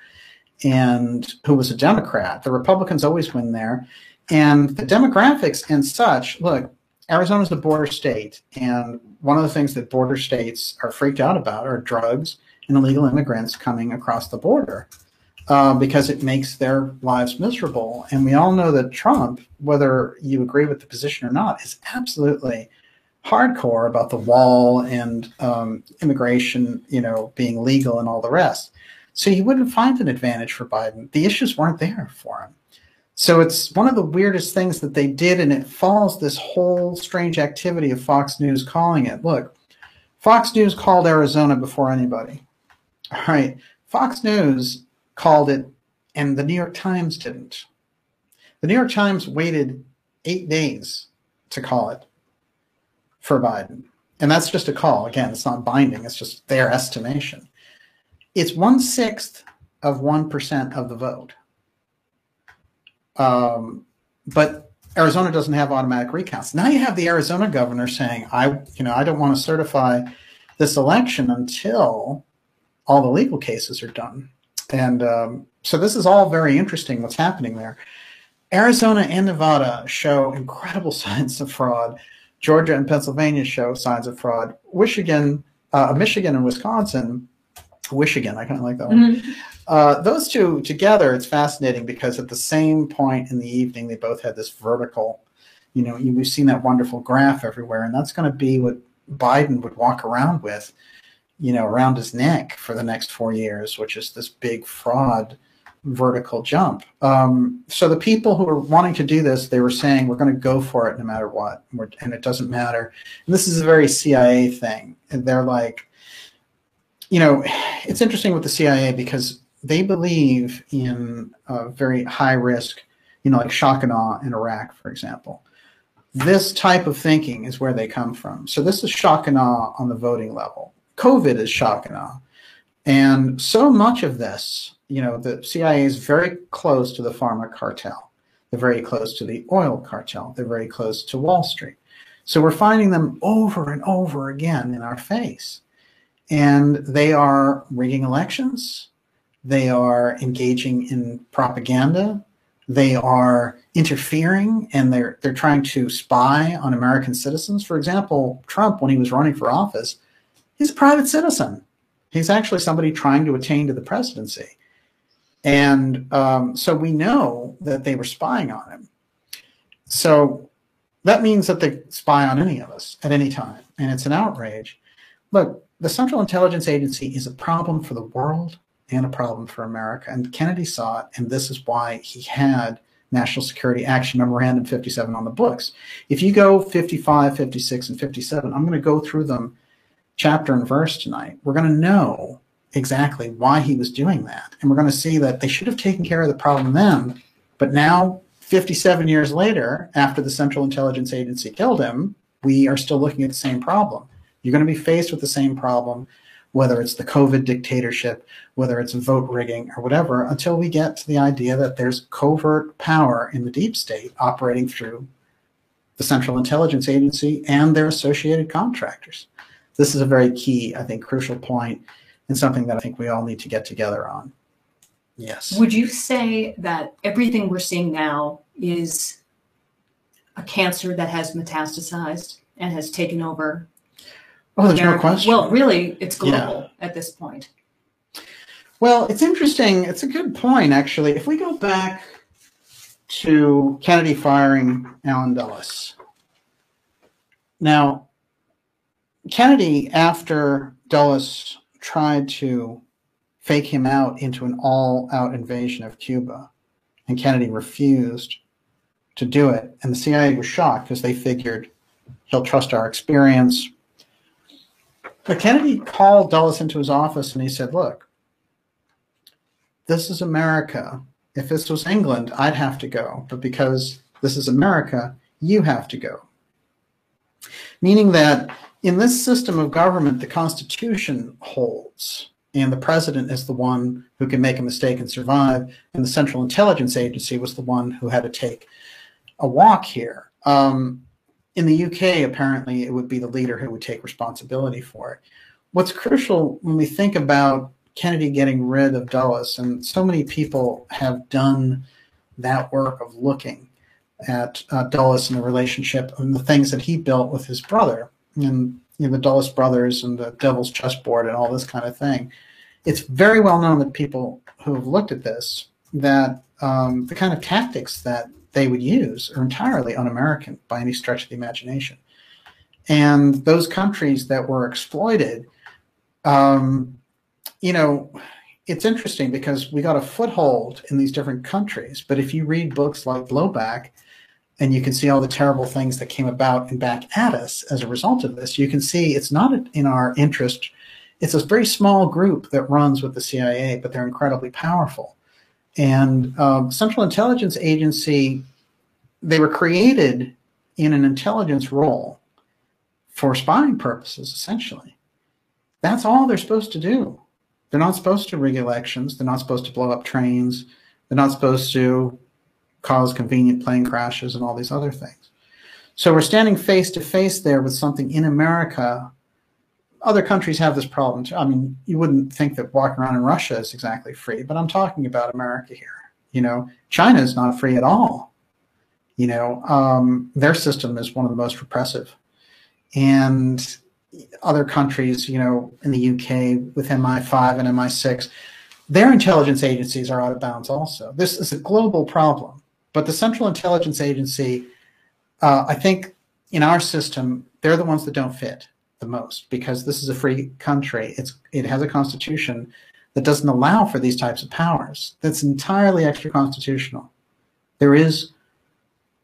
and who was a Democrat. The Republicans always win there. And the demographics and such, look, Arizona's a border state. And one of the things that border states are freaked out about are drugs and illegal immigrants coming across the border uh, because it makes their lives miserable. And we all know that Trump, whether you agree with the position or not, is absolutely hardcore about the wall and um, immigration, you know, being legal and all the rest. So he wouldn't find an advantage for Biden. The issues weren't there for him. So it's one of the weirdest things that they did, and it follows this whole strange activity of Fox News calling it. Look, Fox News called Arizona before anybody. All right. Fox News called it, and the New York Times didn't. The New York Times waited eight days to call it for Biden. And that's just a call. Again, it's not binding, it's just their estimation. It's one sixth of 1% of the vote. Um, but Arizona doesn't have automatic recounts. Now you have the Arizona governor saying, I, you know, I don't want to certify this election until all the legal cases are done. And um, so this is all very interesting what's happening there. Arizona and Nevada show incredible *laughs* signs of fraud. Georgia and Pennsylvania show signs of fraud. Michigan, uh, Michigan and Wisconsin Michigan. I kind of like that one. Mm-hmm. Uh, those two together, it's fascinating because at the same point in the evening, they both had this vertical. You know, we've seen that wonderful graph everywhere, and that's going to be what Biden would walk around with, you know, around his neck for the next four years, which is this big fraud vertical jump. Um, so the people who are wanting to do this, they were saying we're going to go for it no matter what, and it doesn't matter. And this is a very CIA thing, and they're like, you know, it's interesting with the CIA because they believe in a very high risk, you know, like shock and awe in Iraq, for example. This type of thinking is where they come from. So this is shock and awe on the voting level. COVID is shock and awe. And so much of this, you know, the CIA is very close to the pharma cartel. They're very close to the oil cartel. They're very close to Wall Street. So we're finding them over and over again in our face and they are rigging elections. They are engaging in propaganda. They are interfering and they're they're trying to spy on American citizens. For example, Trump, when he was running for office, he's a private citizen. He's actually somebody trying to attain to the presidency. And um, so we know that they were spying on him. So that means that they spy on any of us at any time. And it's an outrage. Look, the Central Intelligence Agency is a problem for the world and a problem for America. And Kennedy saw it, and this is why he had National Security Action Memorandum 57 on the books. If you go 55, 56, and 57, I'm going to go through them chapter and verse tonight, we're going to know exactly why he was doing that. And we're going to see that they should have taken care of the problem then, but now, 57 years later, after the Central Intelligence Agency killed him, we are still looking at the same problem. You're going to be faced with the same problem, whether it's the COVID dictatorship, whether it's vote rigging, or whatever, until we get to the idea that there's covert power in the deep state operating through the Central Intelligence Agency and their associated contractors. This is a very key, I think, crucial point and something that I think we all need to get together on. Yes. Would you say that everything we're seeing now is a cancer that has metastasized and has taken over? Oh, there's America? no question. Well, really, it's global yeah. at this point. Well, it's interesting. It's a good point, actually. If we go back to Kennedy firing Allen Dulles. Now, Kennedy, after Dulles tried to fake him out into an all out invasion of Cuba, and Kennedy refused to do it, and the CIA was shocked because they figured he'll trust our experience. But Kennedy called Dulles into his office and he said, Look, this is America if this was England, I'd have to go. But because this is America, you have to go. Meaning that in this system of government, the Constitution holds, and the president is the one who can make a mistake and survive, and the Central Intelligence Agency was the one who had to take a walk here. Um, in the UK, apparently, it would be the leader who would take responsibility for it. What's crucial when we think about Kennedy getting rid of Dulles, and so many people have done that work of looking at uh, Dulles and the relationship and the things that he built with his brother, and you know, the Dulles brothers and the Devil's Chessboard and all this kind of thing. It's very well known that people who have looked at this that um, the kind of tactics that they would use are entirely un-American by any stretch of the imagination. And those countries that were exploited um, you know, it's interesting because we got a foothold in these different countries. But if you read books like Blowback, and you can see all the terrible things that came about and back at us as a result of this, you can see it's not in our interest. It's a very small group that runs with the CIA, but they're incredibly powerful. And um, Central Intelligence Agency, they were created in an intelligence role for spying purposes, essentially. That's all they're supposed to do. They're not supposed to rig elections. They're not supposed to blow up trains. They're not supposed to cause convenient plane crashes and all these other things. So we're standing face to face there with something in America. Other countries have this problem too. I mean, you wouldn't think that walking around in Russia is exactly free, but I'm talking about America here. You know, China is not free at all. You know, um, their system is one of the most repressive. And other countries, you know, in the UK with MI5 and MI6, their intelligence agencies are out of bounds also. This is a global problem. But the Central Intelligence Agency, uh, I think in our system, they're the ones that don't fit the most because this is a free country. It's, it has a constitution that doesn't allow for these types of powers. That's entirely extra constitutional. There is,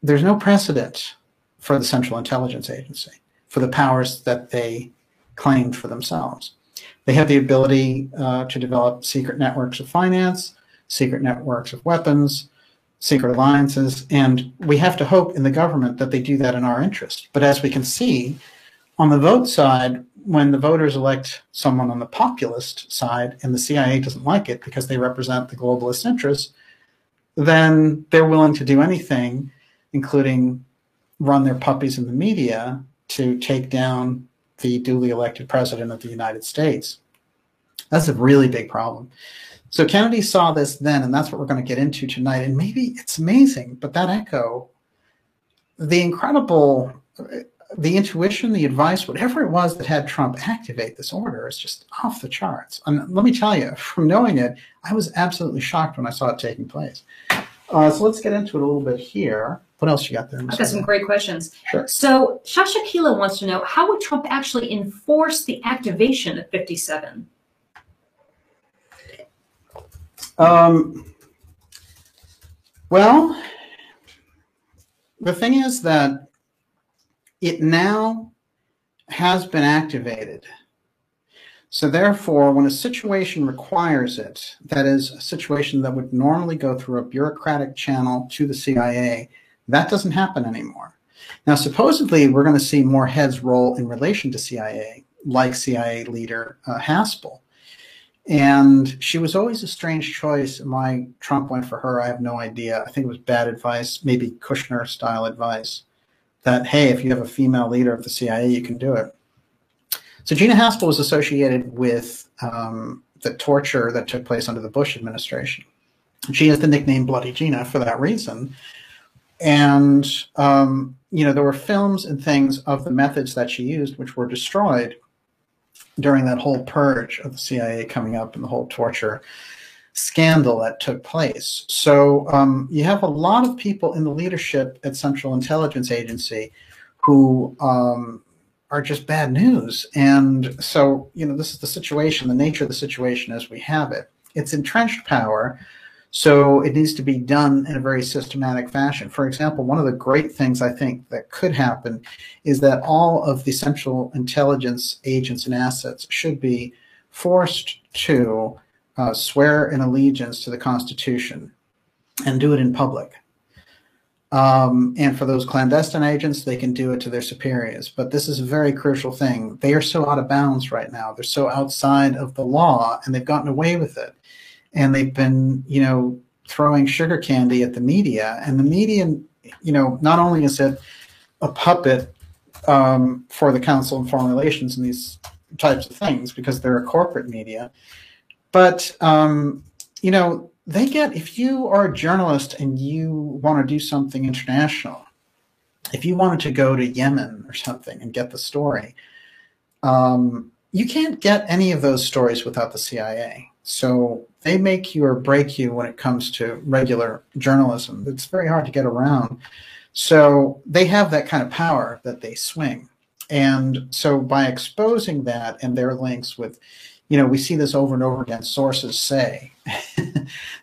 there's no precedent for the Central Intelligence Agency for the powers that they claimed for themselves. They have the ability uh, to develop secret networks of finance, secret networks of weapons, secret alliances, and we have to hope in the government that they do that in our interest. But as we can see, on the vote side, when the voters elect someone on the populist side and the CIA doesn't like it because they represent the globalist interests, then they're willing to do anything, including run their puppies in the media to take down the duly elected president of the United States. That's a really big problem. So Kennedy saw this then, and that's what we're going to get into tonight. And maybe it's amazing, but that echo, the incredible, the intuition, the advice, whatever it was that had Trump activate this order is just off the charts. And let me tell you, from knowing it, I was absolutely shocked when I saw it taking place. Uh, so let's get into it a little bit here. What else you got there? I've got some great questions. Sure. So Shasha Kila wants to know how would Trump actually enforce the activation of 57? Um, well, the thing is that it now has been activated. So therefore, when a situation requires it, that is a situation that would normally go through a bureaucratic channel to the CIA, that doesn't happen anymore. Now, supposedly, we're going to see more heads roll in relation to CIA, like CIA leader uh, Haspel. And she was always a strange choice. My Trump went for her, I have no idea. I think it was bad advice, maybe Kushner style advice that, hey, if you have a female leader of the CIA, you can do it. So Gina Haspel was associated with um, the torture that took place under the Bush administration. She has the nickname Bloody Gina for that reason. And, um, you know, there were films and things of the methods that she used, which were destroyed during that whole purge of the CIA coming up and the whole torture scandal that took place. So um, you have a lot of people in the leadership at Central Intelligence Agency who um, are just bad news. And so, you know, this is the situation, the nature of the situation as we have it. It's entrenched power, so it needs to be done in a very systematic fashion. For example, one of the great things I think that could happen is that all of the central intelligence agents and assets should be forced to uh, swear an allegiance to the Constitution and do it in public. Um, and for those clandestine agents, they can do it to their superiors. But this is a very crucial thing. They are so out of bounds right now. They're so outside of the law, and they've gotten away with it. And they've been, you know, throwing sugar candy at the media. And the media, you know, not only is it a puppet um, for the Council on Foreign Relations and these types of things because they're a corporate media, but um, you know, they get if you are a journalist and you want to do something international if you wanted to go to yemen or something and get the story um, you can't get any of those stories without the cia so they make you or break you when it comes to regular journalism it's very hard to get around so they have that kind of power that they swing and so by exposing that and their links with you know, we see this over and over again. Sources say. *laughs*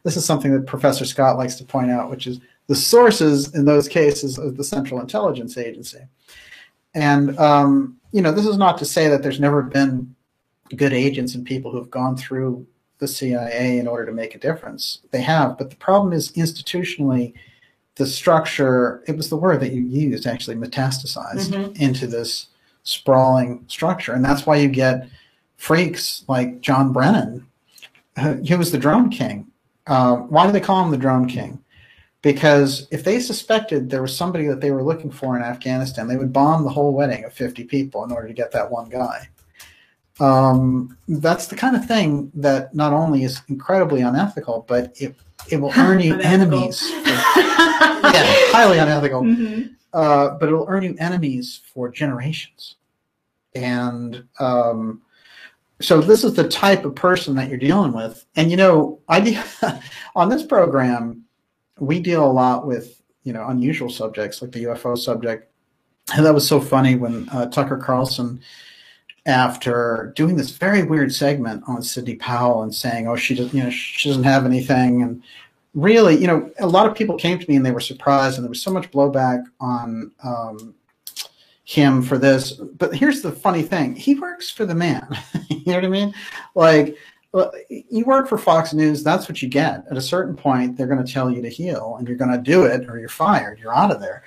this is something that Professor Scott likes to point out, which is the sources in those cases of the Central Intelligence Agency. And, um, you know, this is not to say that there's never been good agents and people who've gone through the CIA in order to make a difference. They have, but the problem is institutionally, the structure, it was the word that you used actually metastasized mm-hmm. into this sprawling structure. And that's why you get freaks like John Brennan. He was the drone king. Uh, why do they call him the drone king? Because if they suspected there was somebody that they were looking for in Afghanistan, they would bomb the whole wedding of 50 people in order to get that one guy. Um, that's the kind of thing that not only is incredibly unethical, but it, it will earn you *laughs* enemies. For, *laughs* yeah, highly unethical. Mm-hmm. Uh, but it will earn you enemies for generations. And um, so this is the type of person that you're dealing with. And you know, I de- *laughs* on this program, we deal a lot with you know unusual subjects like the UFO subject. And that was so funny when uh, Tucker Carlson, after doing this very weird segment on Sidney Powell and saying, "Oh, she doesn't, you know, she doesn't have anything," and really, you know, a lot of people came to me and they were surprised, and there was so much blowback on um, him for this. But here's the funny thing: he works for the man. *laughs* you know what I mean? Like, you work for Fox News. That's what you get. At a certain point, they're going to tell you to heel, and you're going to do it, or you're fired. You're out of there.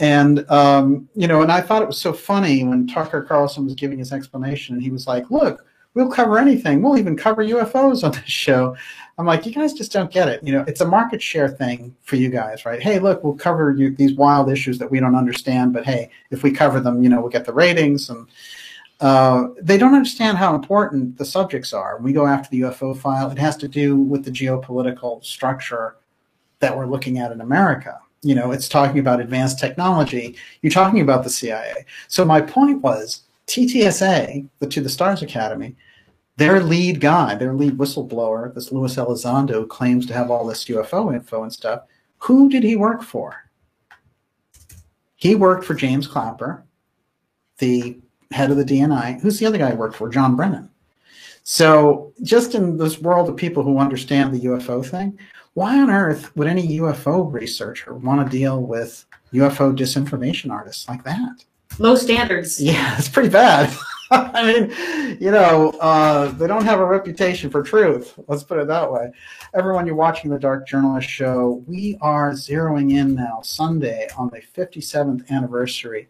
And um, you know, and I thought it was so funny when Tucker Carlson was giving his explanation, and he was like, "Look, we'll cover anything. We'll even cover UFOs on this show." I'm like, you guys just don't get it. You know, it's a market share thing for you guys, right? Hey, look, we'll cover you, these wild issues that we don't understand, but hey, if we cover them, you know, we'll get the ratings. And uh, they don't understand how important the subjects are. we go after the UFO file, it has to do with the geopolitical structure that we're looking at in America. You know, it's talking about advanced technology. You're talking about the CIA. So my point was TTSA, the To the Stars Academy, their lead guy, their lead whistleblower, this Luis Elizondo, claims to have all this UFO info and stuff. Who did he work for? He worked for James Clapper, the head of the DNI. Who's the other guy he worked for? John Brennan. So, just in this world of people who understand the UFO thing, why on earth would any UFO researcher want to deal with UFO disinformation artists like that? Low standards. Yeah, it's pretty bad. *laughs* I mean, you know, uh, they don't have a reputation for truth. Let's put it that way. Everyone, you're watching the Dark Journalist Show. We are zeroing in now, Sunday, on the 57th anniversary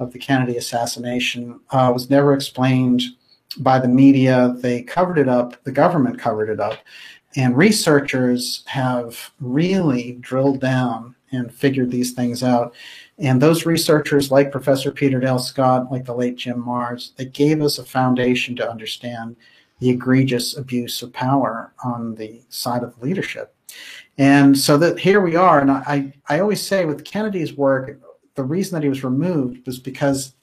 of the Kennedy assassination. Uh, was never explained by the media. They covered it up. The government covered it up. And researchers have really drilled down and figured these things out. And those researchers, like Professor Peter Dale Scott, like the late Jim Marrs, they gave us a foundation to understand the egregious abuse of power on the side of leadership. And so that here we are. And I, I always say with Kennedy's work, the reason that he was removed was because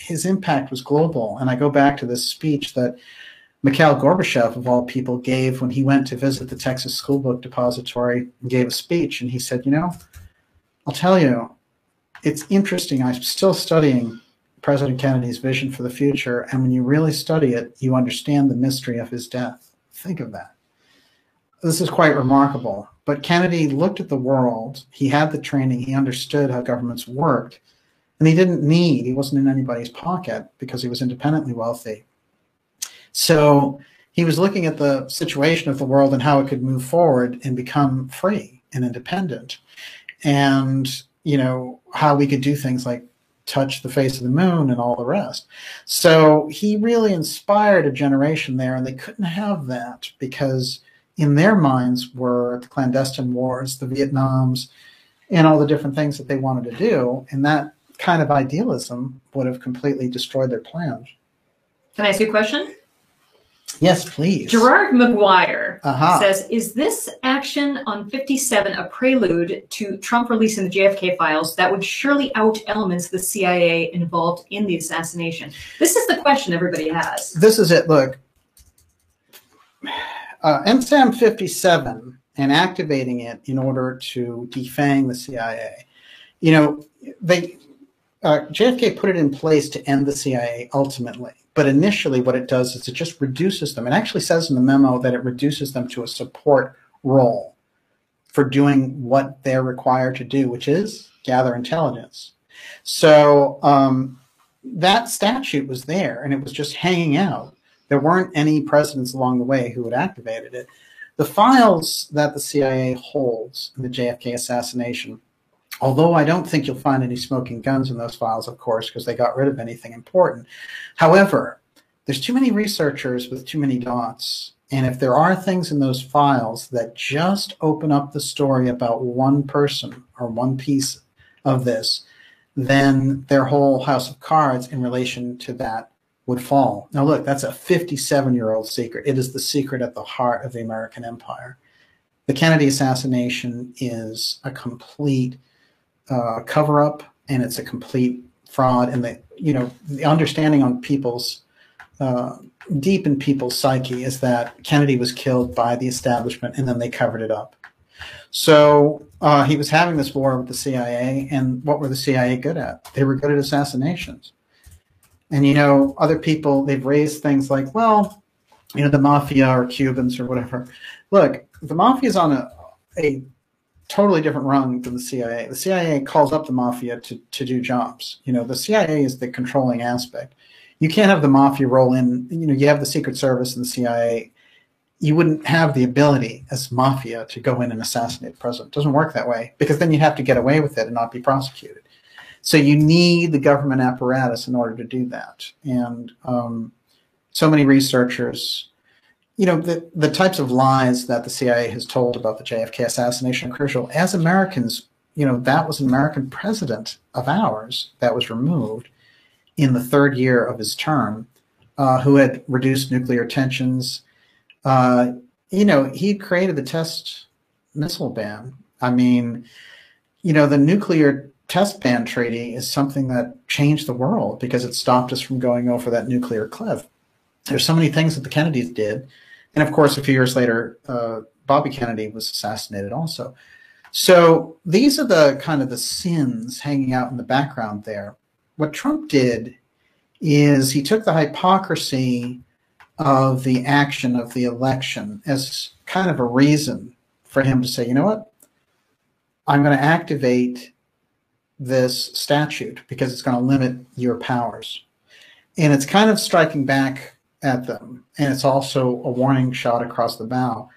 his impact was global. And I go back to this speech that Mikhail Gorbachev, of all people, gave when he went to visit the Texas School Book Depository and gave a speech. And he said, You know, I'll tell you, it's interesting. I'm still studying President Kennedy's vision for the future. And when you really study it, you understand the mystery of his death. Think of that. This is quite remarkable. But Kennedy looked at the world. He had the training. He understood how governments worked. And he didn't need, he wasn't in anybody's pocket because he was independently wealthy. So he was looking at the situation of the world and how it could move forward and become free and independent and you know how we could do things like touch the face of the moon and all the rest. So he really inspired a generation there, and they couldn't have that because in their minds were the clandestine wars, the Vietnams, and all the different things that they wanted to do. And that kind of idealism would have completely destroyed their plans. Can I ask you a question? Yes, please. Gerard McGuire uh-huh. says, "Is this action on 57 a prelude to Trump releasing the JFK files that would surely out elements of the CIA involved in the assassination?" This is the question everybody has. This is it. Look, uh, NSAM 57 and activating it in order to defang the CIA. You know, they uh, JFK put it in place to end the CIA ultimately. But initially, what it does is it just reduces them. It actually says in the memo that it reduces them to a support role for doing what they're required to do, which is gather intelligence. So um, that statute was there and it was just hanging out. There weren't any presidents along the way who had activated it. The files that the CIA holds in the JFK assassination Although I don't think you'll find any smoking guns in those files, of course, because they got rid of anything important. However, there's too many researchers with too many dots. And if there are things in those files that just open up the story about one person or one piece of this, then their whole house of cards in relation to that would fall. Now, look, that's a 57 year old secret. It is the secret at the heart of the American empire. The Kennedy assassination is a complete uh, cover up and it's a complete fraud. And the you know the understanding on people's uh, deep in people's psyche is that Kennedy was killed by the establishment and then they covered it up. So uh, he was having this war with the CIA, and what were the CIA good at? They were good at assassinations. And you know, other people they've raised things like, well, you know, the mafia or Cubans or whatever. Look, the mafia is on a, a totally different rung than the CIA. The CIA calls up the mafia to, to do jobs. You know, the CIA is the controlling aspect. You can't have the mafia roll in, you know, you have the Secret Service and the CIA. You wouldn't have the ability as mafia to go in and assassinate the president. It doesn't work that way because then you'd have to get away with it and not be prosecuted. So you need the government apparatus in order to do that. And um, so many researchers you know, the, the types of lies that the CIA has told about the JFK assassination are crucial. As Americans, you know, that was an American president of ours that was removed in the third year of his term, uh, who had reduced nuclear tensions. Uh, you know, he created the test missile ban. I mean, you know, the nuclear test ban treaty is something that changed the world because it stopped us from going over that nuclear cliff. There's so many things that the Kennedys did and of course, a few years later, uh, Bobby Kennedy was assassinated also. So these are the kind of the sins hanging out in the background there. What Trump did is he took the hypocrisy of the action of the election as kind of a reason for him to say, you know what? I'm going to activate this statute because it's going to limit your powers. And it's kind of striking back at them. And it's also a warning shot across the bow.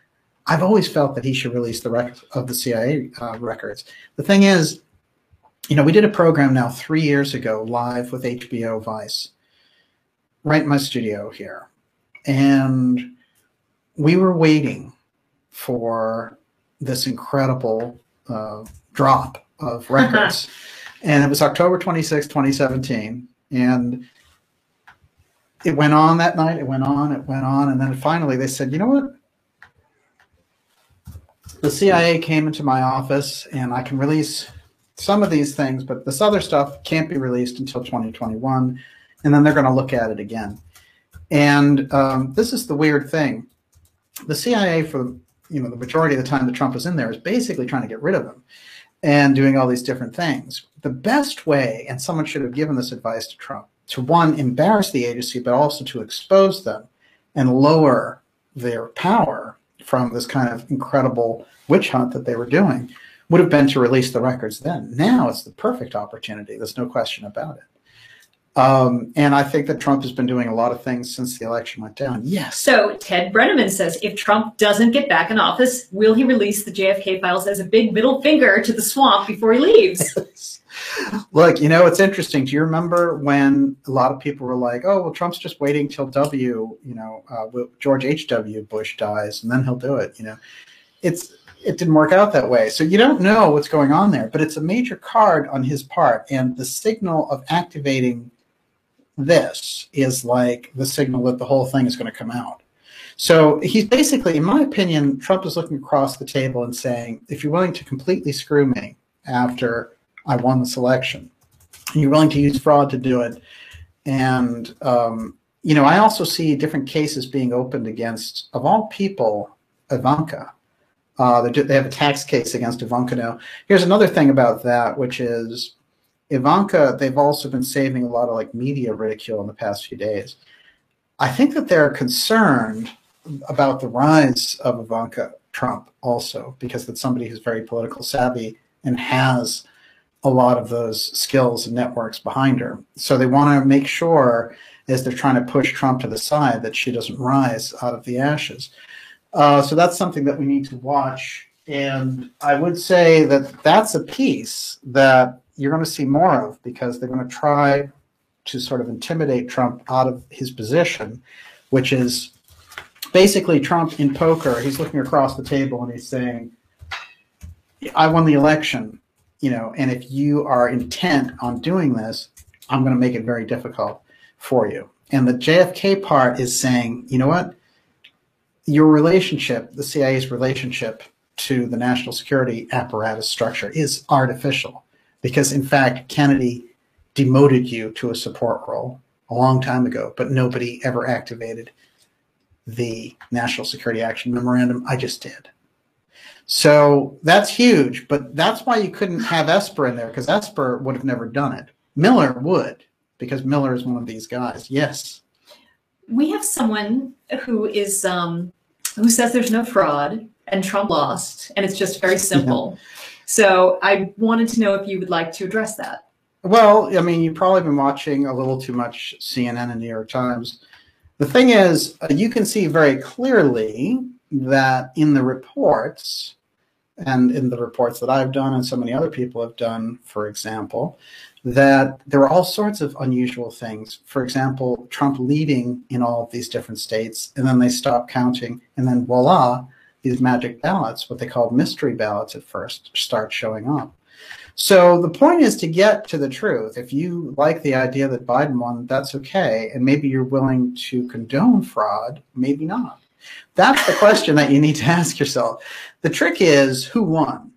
I've always felt that he should release the records of the CIA uh, records. The thing is, you know, we did a program now three years ago live with HBO Vice, right in my studio here. And we were waiting for this incredible uh, drop of records. *laughs* and it was October 26, 2017. And it went on that night, it went on, it went on. And then finally they said, you know what? The CIA came into my office and I can release some of these things, but this other stuff can't be released until 2021. And then they're going to look at it again. And um, this is the weird thing. The CIA, for you know the majority of the time that Trump is in there, is basically trying to get rid of him and doing all these different things. The best way, and someone should have given this advice to Trump, to one, embarrass the agency, but also to expose them and lower their power from this kind of incredible witch hunt that they were doing, would have been to release the records then. Now it's the perfect opportunity. There's no question about it. Um, and I think that Trump has been doing a lot of things since the election went down. Yes. So Ted Brenneman says if Trump doesn't get back in office, will he release the JFK files as a big middle finger to the swamp before he leaves? *laughs* Look, you know, it's interesting. Do you remember when a lot of people were like, oh, well, Trump's just waiting till W, you know, uh, George H.W. Bush dies and then he'll do it, you know? It's, it didn't work out that way. So you don't know what's going on there, but it's a major card on his part. And the signal of activating this is like the signal that the whole thing is going to come out. So he's basically, in my opinion, Trump is looking across the table and saying, if you're willing to completely screw me after I won this election, you're willing to use fraud to do it, and um, you know, I also see different cases being opened against, of all people, Ivanka. Uh, they have a tax case against Ivanka now. Here's another thing about that, which is Ivanka, they've also been saving a lot of like media ridicule in the past few days. I think that they're concerned about the rise of Ivanka Trump also because that's somebody who's very political savvy and has a lot of those skills and networks behind her. So they want to make sure as they're trying to push Trump to the side that she doesn't rise out of the ashes. Uh, so that's something that we need to watch. And I would say that that's a piece that you're going to see more of because they're going to try to sort of intimidate Trump out of his position, which is basically Trump in poker. He's looking across the table and he's saying, I won the election, you know, and if you are intent on doing this, I'm going to make it very difficult for you. And the JFK part is saying, you know what? Your relationship, the CIA's relationship to the national security apparatus structure is artificial because in fact Kennedy demoted you to a support role a long time ago, but nobody ever activated the National Security Action Memorandum. I just did. So that's huge, but that's why you couldn't have Esper in there because Esper would have never done it. Miller would because Miller is one of these guys. Yes. We have someone who is um, who says there's no fraud and Trump lost, and it's just very simple. Yeah. So I wanted to know if you would like to address that. Well, I mean, you've probably been watching a little too much CNN and New York Times. The thing is, uh, you can see very clearly that in the reports, and in the reports that I've done and so many other people have done, for example, that there are all sorts of unusual things. For example, Trump leading in all of these different states, and then they stop counting, and then voila, these magic ballots, what they called mystery ballots at first, start showing up. So the point is to get to the truth. If you like the idea that Biden won, that's okay. And maybe you're willing to condone fraud, maybe not. That's the question that you need to *laughs* ask yourself. The trick is who won?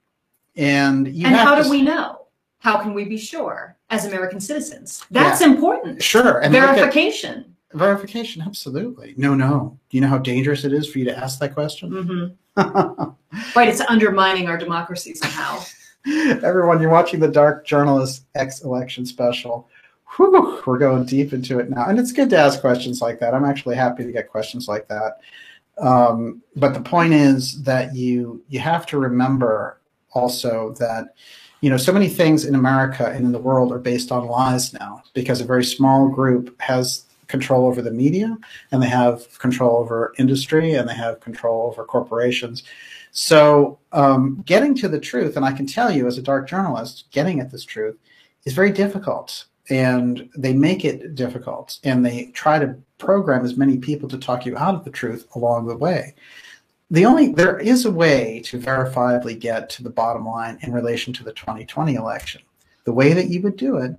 And And how do we know? How can we be sure as American citizens? That's yeah. important. Sure. And Verification. Verification, absolutely. No, no. Do you know how dangerous it is for you to ask that question? Mm-hmm. *laughs* right, it's undermining our democracy somehow. *laughs* Everyone, you're watching the Dark Journalist X election special. Whew, we're going deep into it now. And it's good to ask questions like that. I'm actually happy to get questions like that. Um, but the point is that you you have to remember also that you know so many things in America and in the world are based on lies now because a very small group has control over the media, and they have control over industry, and they have control over corporations. So, um, getting to the truth, and I can tell you as a dark journalist, getting at this truth is very difficult. And they make it difficult, and they try to program as many people to talk you out of the truth along the way the only there is a way to verifiably get to the bottom line in relation to the 2020 election. The way that you would do it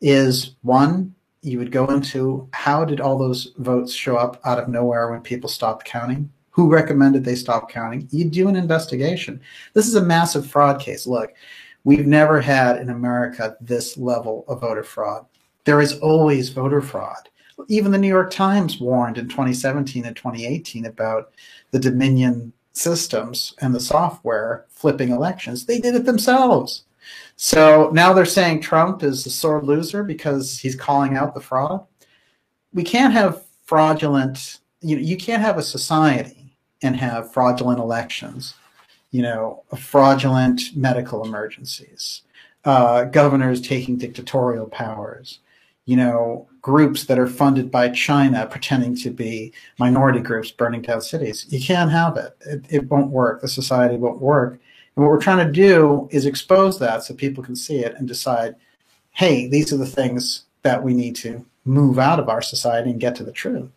is one, you would go into how did all those votes show up out of nowhere when people stopped counting? Who recommended they stop counting? You do an investigation. This is a massive fraud case. Look, we've never had in America this level of voter fraud. There is always voter fraud. Even the New York Times warned in 2017 and 2018 about the Dominion systems and the software flipping elections. They did it themselves. So now they're saying Trump is a sore loser because he's calling out the fraud. We can't have fraudulent, you know, you can't have a society and have fraudulent elections, you know, fraudulent medical emergencies, uh, governors taking dictatorial powers, you know, groups that are funded by China pretending to be minority groups burning down cities. You can't have it. It, it won't work. The society won't work. And what we're trying to do is expose that so people can see it and decide, hey, these are the things that we need to move out of our society and get to the truth.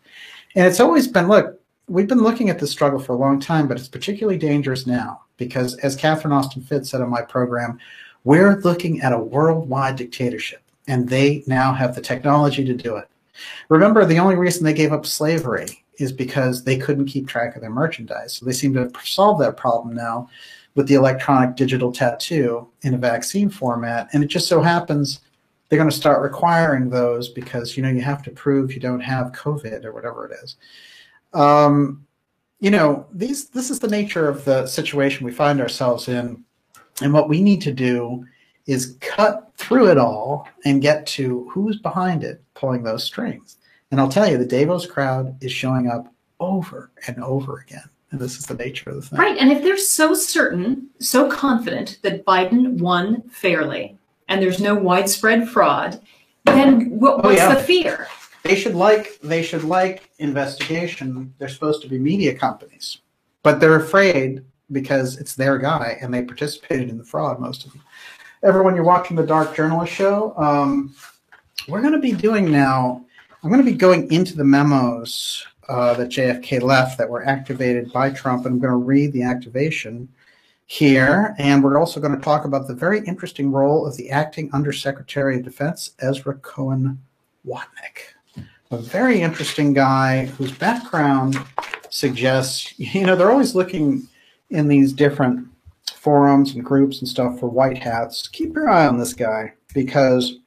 And it's always been, look, we've been looking at this struggle for a long time, but it's particularly dangerous now because, as Catherine Austin Fitts said on my program, we're looking at a worldwide dictatorship and they now have the technology to do it. Remember, the only reason they gave up slavery is because they couldn't keep track of their merchandise. So they seem to have solved that problem now with the electronic digital tattoo in a vaccine format. And it just so happens they're going to start requiring those because you know you have to prove you don't have COVID or whatever it is. Um, you know, these this is the nature of the situation we find ourselves in, and what we need to do is cut through it all and get to who's behind it pulling those strings. And I'll tell you, the Davos crowd is showing up over and over again. And this is the nature of the thing. Right. And if they're so certain, so confident that Biden won fairly and there's no widespread fraud, then what, oh, what's oh, yeah. the fear? They should like they should like investigation. They're supposed to be media companies, but they're afraid because it's their guy and they participated in the fraud, most of them everyone, you're watching the Dark Journalist Show. Um, we're going to be doing now, I'm going to be going into the memos uh, that JFK left that were activated by Trump, and I'm going to read the activation here. And we're also going to talk about the very interesting role of the acting Undersecretary of Defense, Ezra Cohen Watnick. A very interesting guy whose background suggests, you know, they're always looking in these different forums and groups and stuff for white hats, keep your eye on this guy because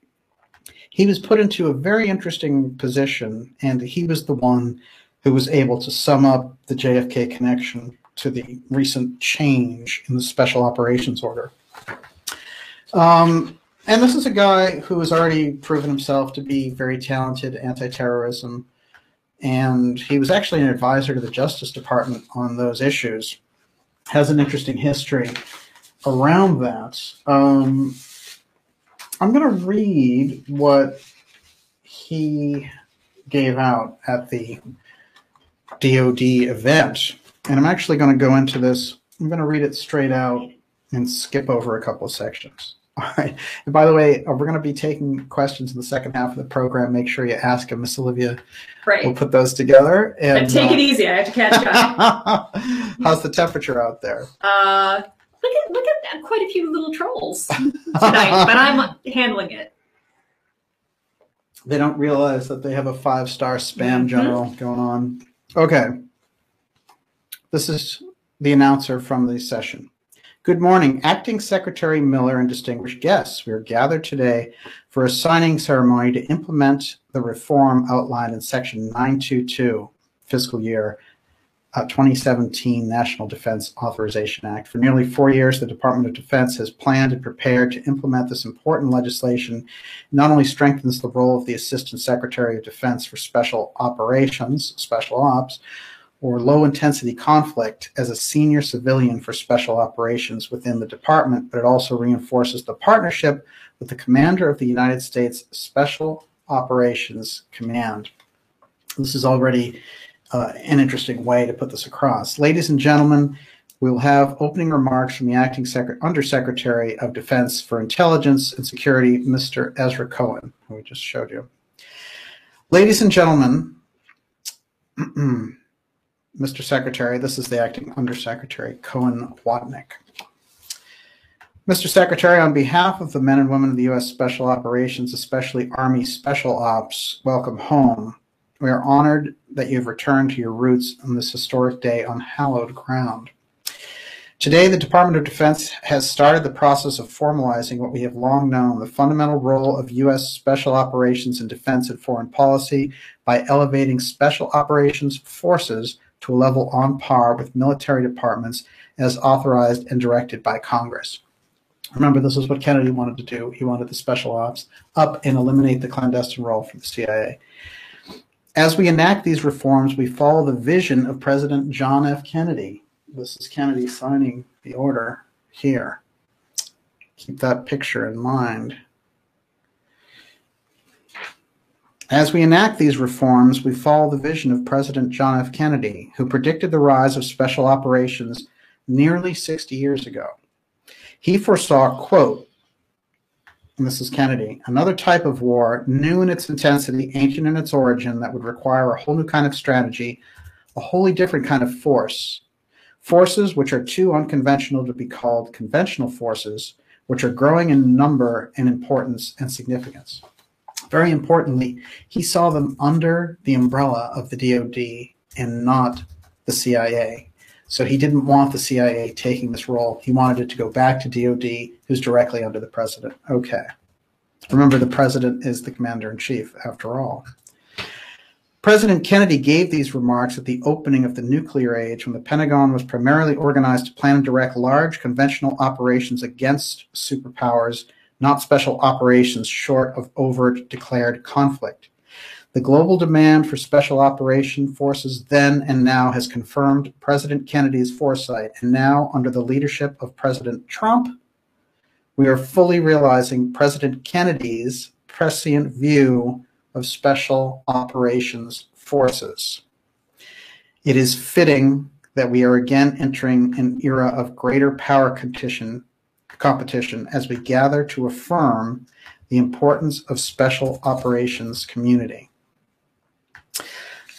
he was put into a very interesting position and he was the one who was able to sum up the JFK connection to the recent change in the special operations order. Um, and this is a guy who has already proven himself to be very talented anti-terrorism and he was actually an advisor to the Justice Department on those issues has an interesting history around that. Um, I'm going to read what he gave out at the DoD event, and I'm actually going to go into this. I'm going to read it straight out and skip over a couple of sections. All right. And by the way, uh, we're going to be taking questions in the second half of the program. Make sure you ask them. Miss Olivia Right. We'll put those together. And, and take uh, it easy. I have to catch up. *laughs* How's the temperature out there? Uh, look at look at quite a few little trolls tonight, but I'm handling it. They don't realize that they have a five star spam mm-hmm. general going on. Okay. This is the announcer from the session. Good morning, Acting Secretary Miller and distinguished guests. We are gathered today for a signing ceremony to implement the reform outlined in Section 922, fiscal year uh, 2017 National Defense Authorization Act. For nearly four years, the Department of Defense has planned and prepared to implement this important legislation. Not only strengthens the role of the Assistant Secretary of Defense for Special Operations, Special Ops, or low intensity conflict as a senior civilian for special operations within the department, but it also reinforces the partnership with the commander of the United States Special Operations Command. This is already uh, an interesting way to put this across. Ladies and gentlemen, we will have opening remarks from the acting Secret- Undersecretary of Defense for Intelligence and Security, Mr. Ezra Cohen, who we just showed you. Ladies and gentlemen, *clears throat* Mr. Secretary, this is the acting Undersecretary, Cohen Watnick. Mr. Secretary, on behalf of the men and women of the U.S. Special Operations, especially Army Special Ops, welcome home. We are honored that you've returned to your roots on this historic day on hallowed ground. Today, the Department of Defense has started the process of formalizing what we have long known the fundamental role of U.S. special operations in defense and foreign policy by elevating special operations forces to a level on par with military departments as authorized and directed by Congress. Remember, this is what Kennedy wanted to do. He wanted the special ops up and eliminate the clandestine role for the CIA. As we enact these reforms, we follow the vision of President John F. Kennedy, this is Kennedy signing the order here. Keep that picture in mind. As we enact these reforms, we follow the vision of President John F. Kennedy, who predicted the rise of special operations nearly 60 years ago. He foresaw, quote, and this is Kennedy, another type of war, new in its intensity, ancient in its origin, that would require a whole new kind of strategy, a wholly different kind of force, Forces which are too unconventional to be called conventional forces, which are growing in number and importance and significance. Very importantly, he saw them under the umbrella of the DoD and not the CIA. So he didn't want the CIA taking this role. He wanted it to go back to DoD, who's directly under the president. Okay. Remember, the president is the commander in chief, after all. President Kennedy gave these remarks at the opening of the nuclear age when the Pentagon was primarily organized to plan and direct large conventional operations against superpowers, not special operations short of overt declared conflict. The global demand for special operation forces then and now has confirmed President Kennedy's foresight, and now, under the leadership of President Trump, we are fully realizing President Kennedy's prescient view of Special Operations Forces. It is fitting that we are again entering an era of greater power competition, competition as we gather to affirm the importance of special operations community.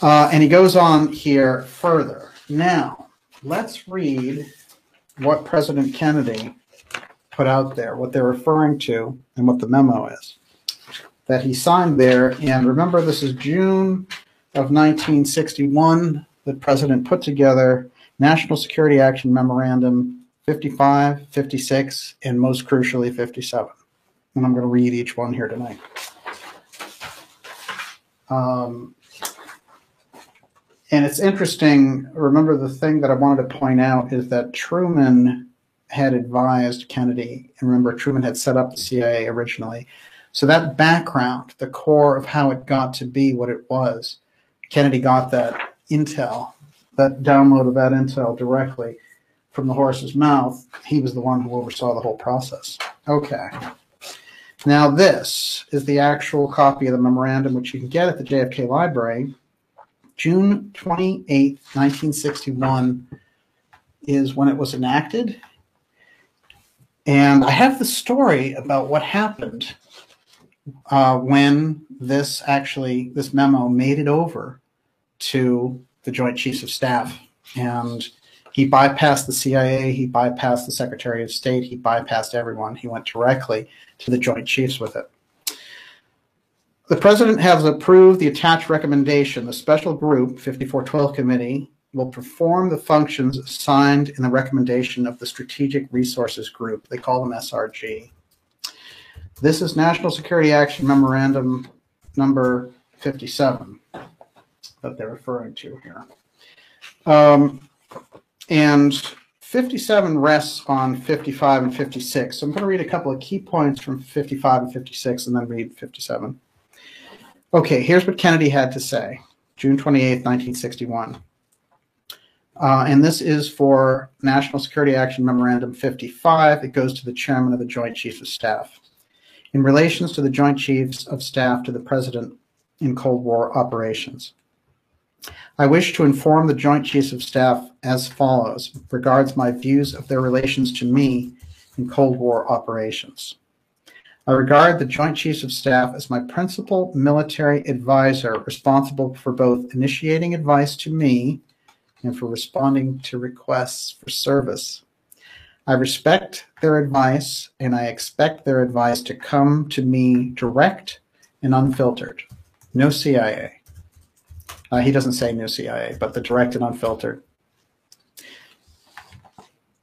Uh, and he goes on here further. Now, let's read what President Kennedy put out there, what they're referring to, and what the memo is that he signed there. And remember, this is June of 1961. The president put together National Security Action Memorandum 55, 56, and most crucially 57. And I'm going to read each one here tonight. Um, and it's interesting. Remember, the thing that I wanted to point out is that Truman had advised Kennedy, and remember, Truman had set up the CIA originally so that background, the core of how it got to be what it was, Kennedy got that intel, that download of that intel directly from the horse's mouth. He was the one who oversaw the whole process. Okay. Now, this is the actual copy of the memorandum, which you can get at the JFK Library. June 28, 1961 is when it was enacted. And I have the story about what happened uh, when this actually this memo made it over to the Joint Chiefs of Staff, and he bypassed the CIA, he bypassed the Secretary of State, he bypassed everyone. He went directly to the Joint Chiefs with it. The President has approved the attached recommendation. The special group, 5412 Committee, will perform the functions assigned in the recommendation of the Strategic Resources Group. They call them SRG. This is National Security Action Memorandum number 57 that they're referring to here. Um, and 57 rests on 55 and 56. So I'm going to read a couple of key points from 55 and 56 and then read 57. Okay, here's what Kennedy had to say June 28, 1961. Uh, and this is for National Security Action Memorandum 55. It goes to the chairman of the Joint Chiefs of Staff in relations to the Joint Chiefs of Staff to the President in Cold War operations. I wish to inform the Joint Chiefs of Staff as follows regards my views of their relations to me in Cold War operations. I regard the Joint Chiefs of Staff as my principal military advisor, responsible for both initiating advice to me and for responding to requests for service. I respect their advice and I expect their advice to come to me direct and unfiltered. No CIA. Uh, he doesn't say no CIA, but the direct and unfiltered.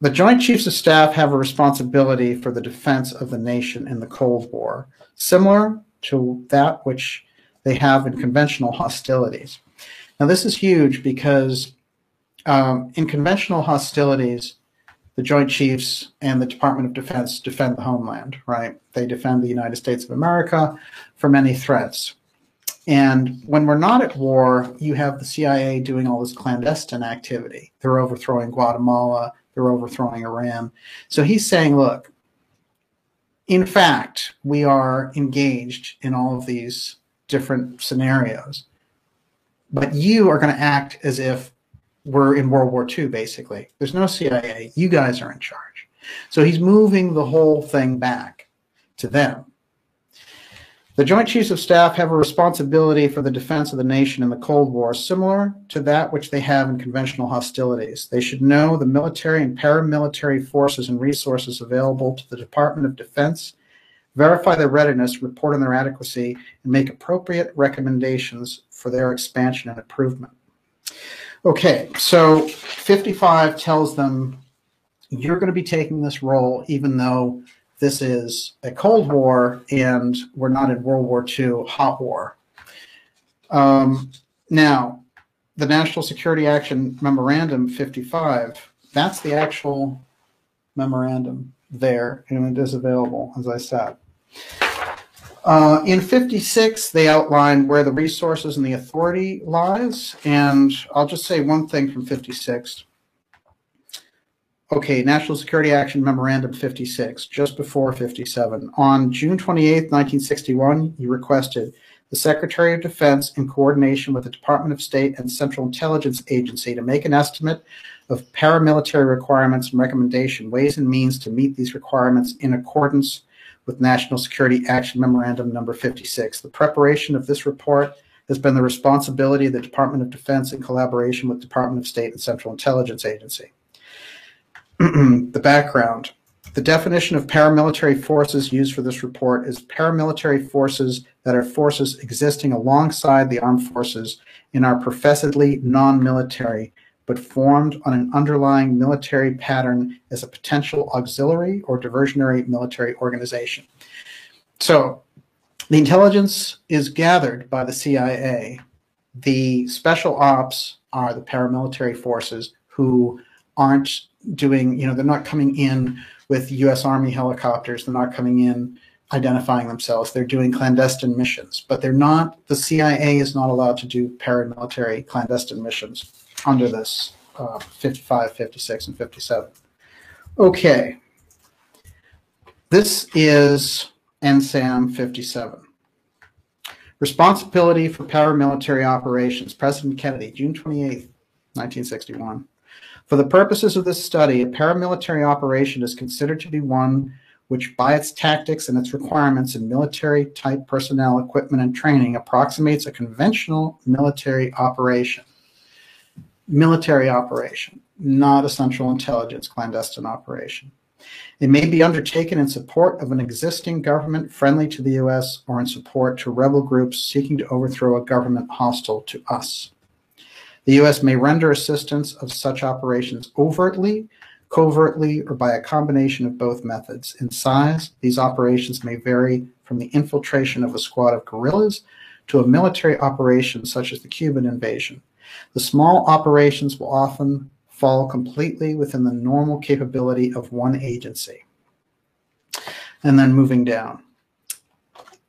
The Joint Chiefs of Staff have a responsibility for the defense of the nation in the Cold War, similar to that which they have in conventional *laughs* hostilities. Now, this is huge because um, in conventional hostilities, the Joint Chiefs and the Department of Defense defend the homeland, right? They defend the United States of America from any threats. And when we're not at war, you have the CIA doing all this clandestine activity. They're overthrowing Guatemala, they're overthrowing Iran. So he's saying, look, in fact, we are engaged in all of these different scenarios, but you are going to act as if we're in World War II, basically. There's no CIA. You guys are in charge. So he's moving the whole thing back to them. The Joint Chiefs of Staff have a responsibility for the defense of the nation in the Cold War, similar to that which they have in conventional hostilities. They should know the military and paramilitary forces and resources available to the Department of Defense, verify their readiness, report on their adequacy, and make appropriate recommendations for their expansion and improvement. Okay, so 55 tells them you're going to be taking this role even though this is a Cold War and we're not in World War II hot war. Um, now, the National Security Action Memorandum 55, that's the actual memorandum there, and it is available, as I said. Uh, in 56, they outline where the resources and the authority lies, and I'll just say one thing from 56. Okay, National Security Action Memorandum 56, just before 57. On June 28, 1961, you requested the Secretary of Defense, in coordination with the Department of State and Central Intelligence Agency, to make an estimate of paramilitary requirements and recommendation, ways and means to meet these requirements in accordance with National Security Action Memorandum number 56. The preparation of this report has been the responsibility of the Department of Defense in collaboration with Department of State and Central Intelligence Agency. *clears throat* the background. The definition of paramilitary forces used for this report is paramilitary forces that are forces existing alongside the armed forces and are professedly non-military, but formed on an underlying military pattern as a potential auxiliary or diversionary military organization. So the intelligence is gathered by the CIA. The special ops are the paramilitary forces who aren't doing, you know, they're not coming in with U.S. Army helicopters. They're not coming in identifying themselves. They're doing clandestine missions, but they're not, the CIA is not allowed to do paramilitary clandestine missions under this uh, 55, 56, and 57. Okay. This is NSAM 57. Responsibility for paramilitary operations. President Kennedy, June 28, 1961. For the purposes of this study, a paramilitary operation is considered to be one which, by its tactics and its requirements in military type personnel, equipment, and training, approximates a conventional military operation. Military operation, not a central intelligence clandestine operation. It may be undertaken in support of an existing government friendly to the U.S. or in support to rebel groups seeking to overthrow a government hostile to us. The U.S. may render assistance of such operations overtly, covertly, or by a combination of both methods. In size, these operations may vary from the infiltration of a squad of guerrillas to a military operation such as the Cuban invasion. The small operations will often fall completely within the normal capability of one agency. And then moving down.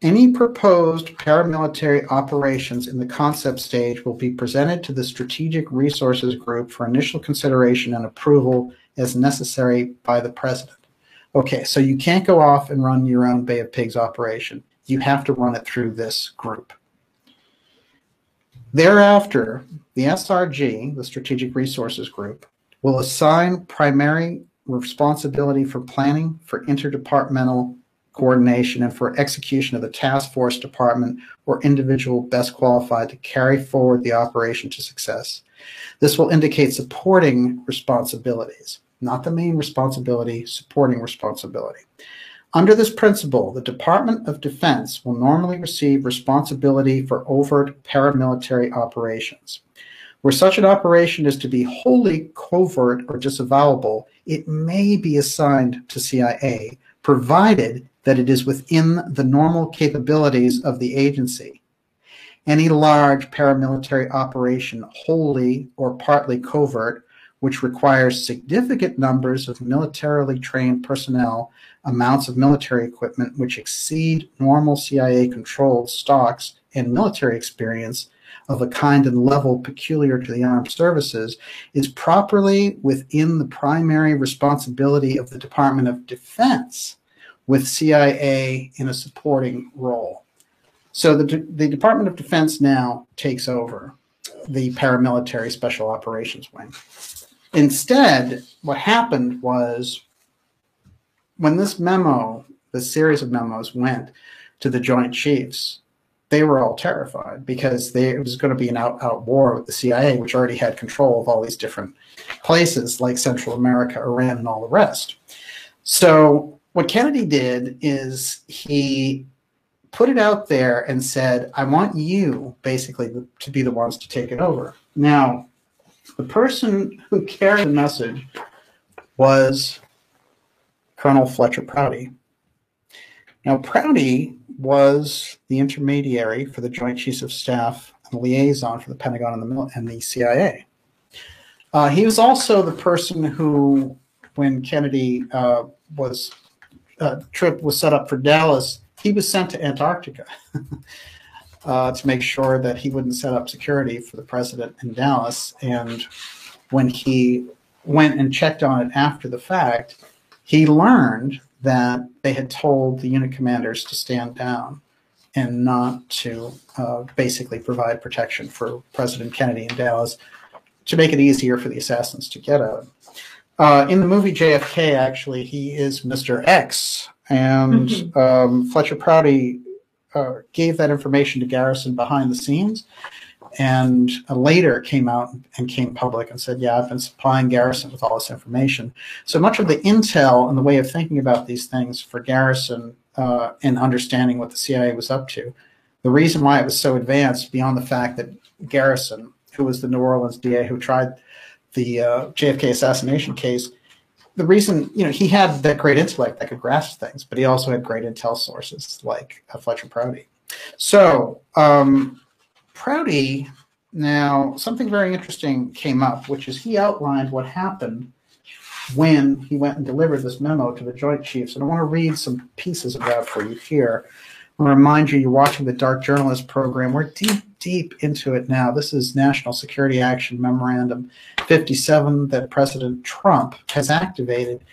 Any proposed paramilitary operations in the concept stage will be presented to the Strategic Resources Group for initial consideration and approval as necessary by the President. Okay, so you can't go off and run your own Bay of Pigs operation. You have to run it through this group. Thereafter, the SRG, the Strategic Resources Group, will assign primary responsibility for planning, for interdepartmental coordination, and for execution of the task force department or individual best qualified to carry forward the operation to success. This will indicate supporting responsibilities, not the main responsibility, supporting responsibility. Under this principle, the Department of Defense will normally receive responsibility for overt paramilitary operations. Where such an operation is to be wholly covert or disavowable, it may be assigned to CIA, provided that it is within the normal capabilities of the agency. Any large paramilitary operation, wholly or partly covert, which requires significant numbers of militarily trained personnel, amounts of military equipment which exceed normal CIA controlled stocks, and military experience of a kind and level peculiar to the armed services, is properly within the primary responsibility of the Department of Defense, with CIA in a supporting role. So the, the Department of Defense now takes over the paramilitary special operations wing. Instead, what happened was when this memo, the series of memos went to the Joint Chiefs, they were all terrified because they, it was going to be an out, out war with the CIA, which already had control of all these different places like Central America, Iran, and all the rest. So what Kennedy did is he put it out there and said, I want you basically to be the ones to take it over. Now, the person who carried the message was Colonel Fletcher Prouty. Now, Prouty was the intermediary for the Joint Chiefs of Staff and the liaison for the Pentagon and the, and the CIA. Uh, he was also the person who, when Kennedy uh, was uh, trip was set up for Dallas, he was sent to Antarctica. *laughs* uh, to make sure that he wouldn't set up security for the president in Dallas. And when he went and checked on it after the fact, he learned that they had told the unit commanders to stand down and not to uh, basically provide protection for President Kennedy in Dallas to make it easier for the assassins to get out. Uh, in the movie JFK, actually, he is Mr. X, and mm-hmm. um, Fletcher Prouty uh, gave that information to Garrison behind the scenes, and uh, later came out and came public and said, "Yeah, I've been supplying Garrison with all this information." So much of the intel and the way of thinking about these things for Garrison uh, in understanding what the CIA was up to, the reason why it was so advanced beyond the fact that Garrison, who was the New Orleans DA who tried the uh, JFK assassination case, the reason, you know, he had that great intellect that could grasp things, but he also had great intel sources like uh, Fletcher Prouty. So, um, Prouty, now something very interesting came up, which is he outlined what happened when he went and delivered this memo to the Joint Chiefs. And I want to read some pieces of that for you here. I want to remind you, you're watching the Dark Journalist program. We're deep, deep into it now. This is National Security Action Memorandum 57 that President Trump has activated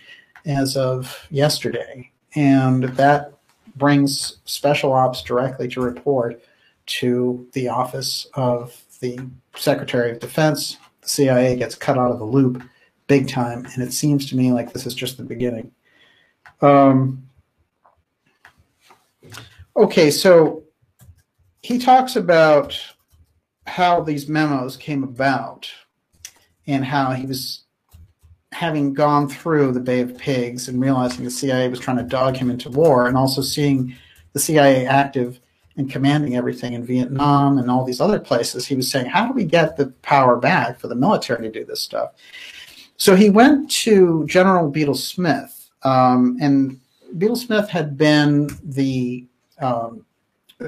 as of yesterday. And that brings special ops directly to report to the office of the Secretary of Defense. The CIA gets cut out of the loop big time, and it seems to me like this is just the beginning. Um, okay, so he talks about how these memos came about and how he was having gone through the Bay of Pigs and realizing the CIA was trying to dog him into war, and also seeing the CIA active and commanding everything in Vietnam and all these other places, he was saying, How do we get the power back for the military to do this stuff? So he went to General Bedell Smith, um, and Bedell Smith had been the um,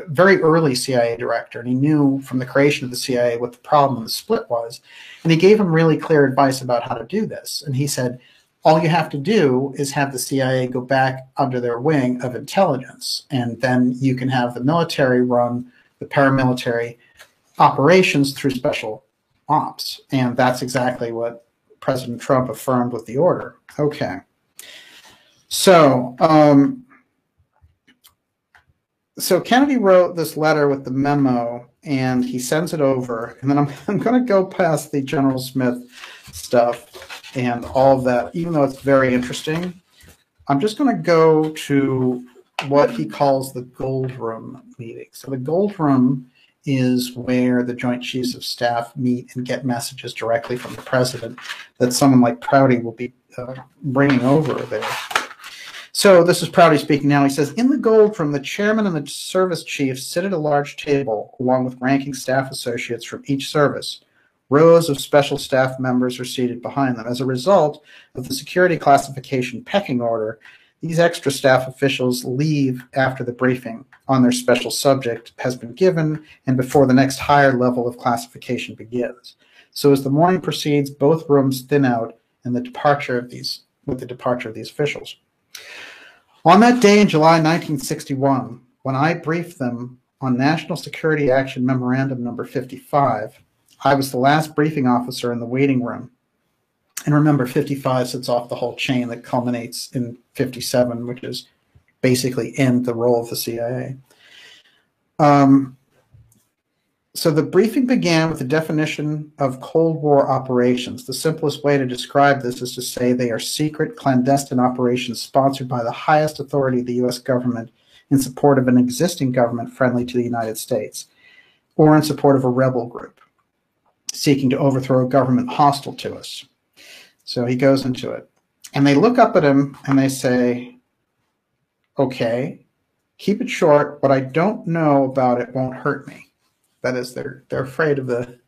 very early CIA director, and he knew from the creation of the CIA what the problem of the split was. And he gave him really clear advice about how to do this. And he said, all you have to do is have the CIA go back under their wing of intelligence, and then you can have the military run the paramilitary operations through special ops. And that's exactly what President Trump affirmed with the order. Okay. So, um, so Kennedy wrote this letter with the memo, and he sends it over. And then I'm, *laughs* I'm going to go past the General Smith stuff and all of that, even though it's very interesting. I'm just going to go to what he calls the Gold Room meeting. So the Gold Room is where the Joint Chiefs of Staff meet and get messages directly from the president that someone like Prouty will be uh, bringing over there. So this is Prouty speaking now. He says, in the gold from the chairman and the service chief sit at a large table along with ranking staff associates from each service. Rows of special staff members are seated behind them. As a result of the security classification pecking order, these extra staff officials leave after the briefing on their special subject has been given and before the next higher level of classification begins. So as the morning proceeds, both rooms thin out and the departure of these with the departure of these officials. On that day in July 1961, when I briefed them on National Security Action Memorandum number 55, I was the last briefing officer in the waiting room and remember, 55 sets off the whole chain that culminates in 57, which is basically end the role of the CIA. Um, so the briefing began with the definition of Cold War operations. The simplest way to describe this is to say they are secret, clandestine operations sponsored by the highest authority of the U.S. government in support of an existing government friendly to the United States, or in support of a rebel group seeking to overthrow a government hostile to us. So he goes into it. And they look up at him and they say, okay, keep it short. What I don't know about it won't hurt me. That is, they're, they're afraid of the,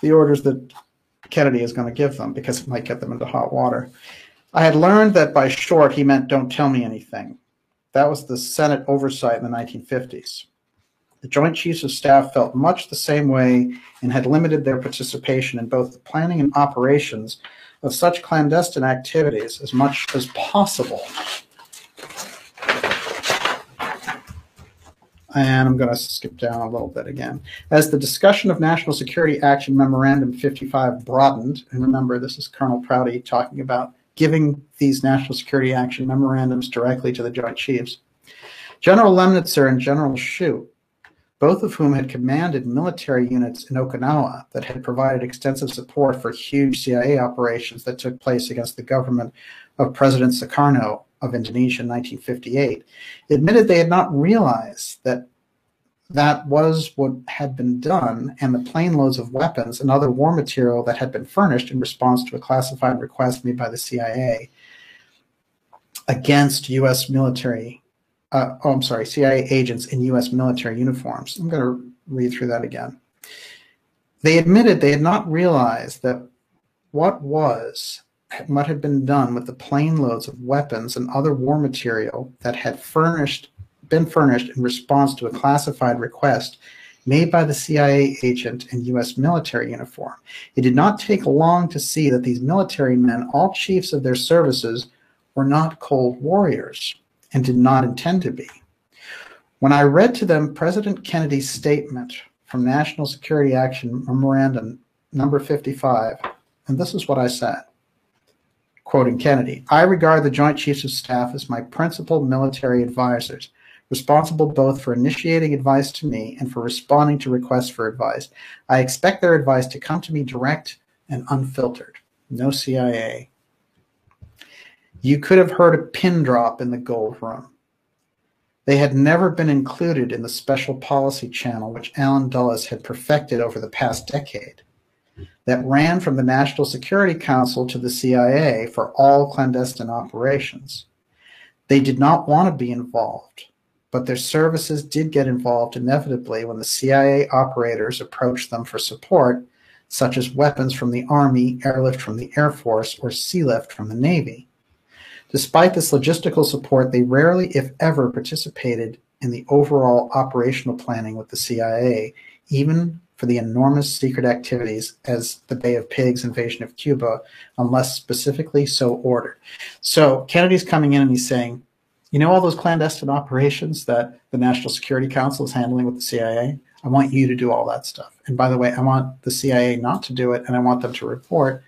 the orders that Kennedy is going to give them because it might get them into hot water. I had learned that by short he meant don't tell me anything. That was the Senate oversight in the 1950s. The Joint Chiefs of Staff felt much the same way and had limited their participation in both the planning and operations of such clandestine activities as much as possible. And I'm going to skip down a little bit again. As the discussion of National Security Action Memorandum 55 broadened, and remember, this is Colonel Prouty talking about giving these National Security Action Memorandums directly to the Joint Chiefs. General Lemnitzer and General Shoup, both of whom had commanded military units in Okinawa that had provided extensive support for huge CIA operations that took place against the government of President Sukarno of Indonesia in 1958, admitted they had not realized that that was what had been done, and the plane loads of weapons and other war material that had been furnished in response to a classified request made by the CIA against U.S. military uh, oh, I'm sorry, CIA agents in U.S. military uniforms. I'm going to read through that again. They admitted they had not realized that what was what had been done with the plane loads of weapons and other war material that had furnished been furnished in response to a classified request made by the CIA agent in U.S. military uniform. It did not take long to see that these military men, all chiefs of their services, were not cold warriors and did not intend to be. When I read to them President Kennedy's statement from National Security Action Memorandum number 55, and this is what I said. Quoting Kennedy, I regard the Joint Chiefs of Staff as my principal military advisors, responsible both for initiating advice to me and for responding to requests for advice. I expect their advice to come to me direct and unfiltered. No CIA, you could have heard a pin drop in the gold room. They had never been included in the special policy channel which Allen Dulles had perfected over the past decade, that ran from the National Security Council to the CIA for all clandestine operations. They did not want to be involved, but their services did get involved inevitably when the CIA operators approached them for support, such as weapons from the Army, airlift from the Air Force, or sealift from the Navy. Despite this logistical support, they rarely, if ever, participated in the overall operational planning with the CIA, even for the enormous secret activities as the Bay of Pigs invasion of Cuba, unless specifically so ordered. So Kennedy's coming in and he's saying, you know, all those clandestine operations that the National Security Council is handling with the CIA? I want you to do all that stuff. And by the way, I want the CIA not to do it, and I want them to report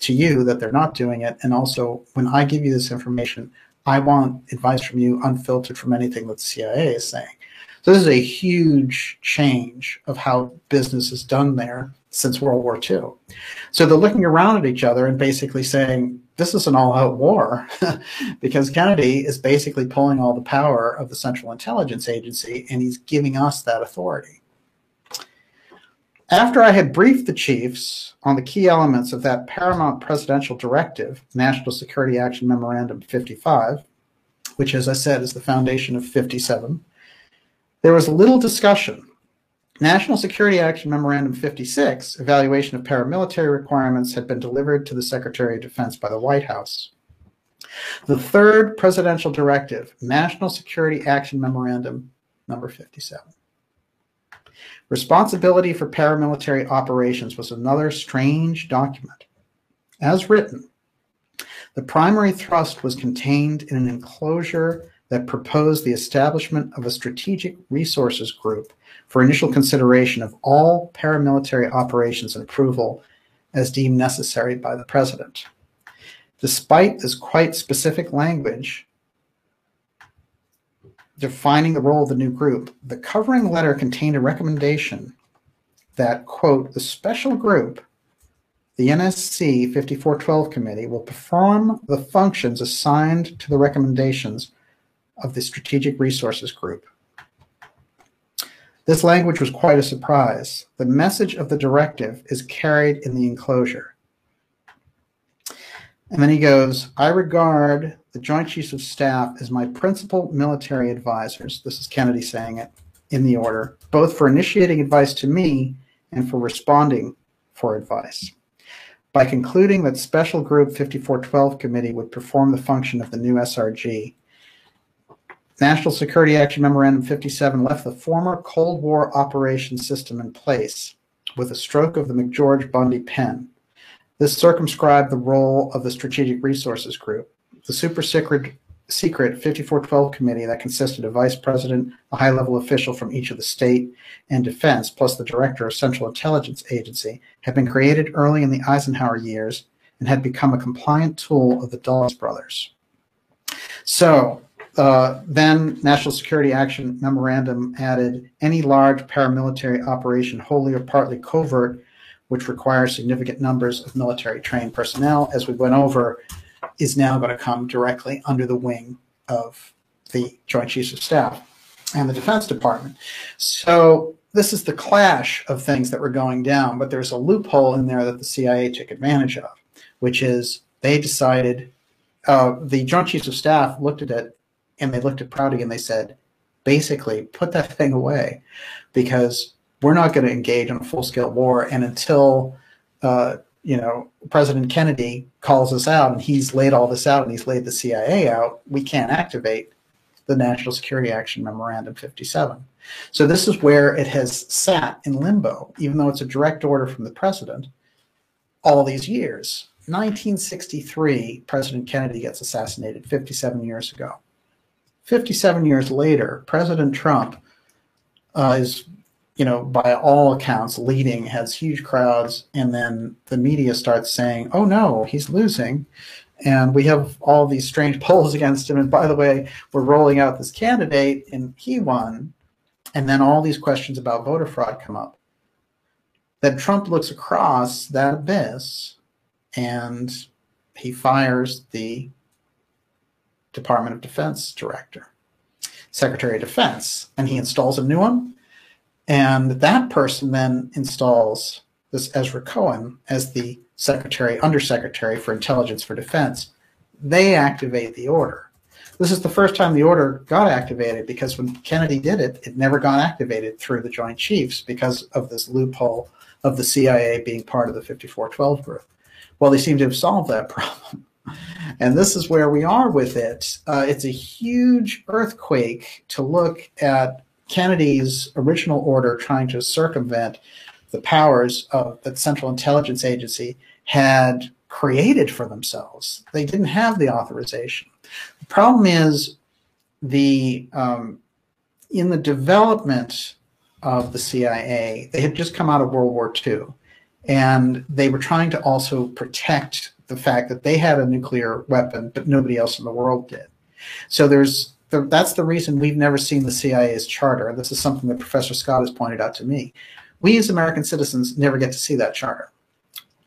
to you that they're not doing it. And also, when I give you this information, I want advice from you unfiltered from anything that the CIA is saying. So this is a huge change of how business is done there since World War II. So they're looking around at each other and basically saying, this is an all out war *laughs* because Kennedy is basically pulling all the power of the Central Intelligence Agency and he's giving us that authority. After I had briefed the chiefs on the key elements of that paramount presidential directive, National Security Action Memorandum 55, which, as I said, is the foundation of 57, there was little discussion. National Security Action Memorandum 56, evaluation of paramilitary requirements, had been delivered to the Secretary of Defense by the White House. The third presidential directive, National Security Action Memorandum number 57. Responsibility for paramilitary operations was another strange document. As written, the primary thrust was contained in an enclosure that proposed the establishment of a strategic resources group for initial consideration of all paramilitary operations and approval as deemed necessary by the President. Despite this quite specific language, defining the role of the new group, the covering letter contained a recommendation that, quote, the special group, the NSC 5412 committee, will perform the functions assigned to the recommendations of the Strategic Resources Group. This language was quite a surprise. The message of the directive is carried in the enclosure. And then he goes, I regard the Joint Chiefs of Staff as my principal military advisors. This is Kennedy saying it in the order, both for initiating advice to me and for responding for advice. By concluding that Special Group 5412 Committee would perform the function of the new SRG, National Security Action Memorandum 57 left the former Cold War operation system in place with a stroke of the McGeorge Bundy pen. This circumscribed the role of the Strategic Resources Group, the super secret, secret 5412 committee that consisted of vice president, a high level official from each of the state and defense, plus the director of Central Intelligence Agency, had been created early in the Eisenhower years and had become a compliant tool of the Dulles brothers. So uh, then National Security Action Memorandum added any large paramilitary operation, wholly or partly covert, which requires significant numbers of military trained personnel, as we went over, is now going to come directly under the wing of the Joint Chiefs of Staff and the Defense Department. So this is the clash of things that were going down, but there's a loophole in there that the CIA took advantage of, which is they decided uh, the Joint Chiefs of Staff looked at it and they looked at Prouty and they said, basically, put that *laughs* thing away because we're not going to engage in a full scale war. And until, uh, you know, President Kennedy calls us out and he's laid all this out and he's laid the CIA out, we can't activate the National Security Action Memorandum 57. So this is where it has sat in limbo, even though it's a direct order from the president all these years. 1963, President Kennedy gets assassinated 57 years ago. 57 years later, President Trump uh, is you know, by all accounts, leading, has huge crowds, and then the media starts saying, "Oh no, he's losing," and we have all these strange *laughs* polls against him. And by the way, we're rolling out this candidate, and he won. And then all these questions about voter fraud come up. Then Trump looks across that abyss, and he fires the Department of Defense director, Secretary of Defense, and he installs a new one and that person then installs this Ezra Cohen as the secretary, undersecretary for intelligence for defense. They activate the order. This is the first time the order got activated because when Kennedy did it, it never got activated through the Joint Chiefs because of this loophole of the CIA being part of the 5412 group. Well, they seem to have solved that *laughs* problem. And this is where we are with it. Uh, it's a huge earthquake to look at Kennedy's original order trying to circumvent the powers of the Central Intelligence Agency had created for themselves. They didn't have the authorization. The problem is the um, in the development of the CIA, they had just come out of World War II, and they were trying to also protect the fact that they had a nuclear weapon, but nobody else in the world did. So there's the, that's the reason we've never seen the CIA's charter. This is something that Professor Scott has pointed out to me. We as American citizens never get to see that charter.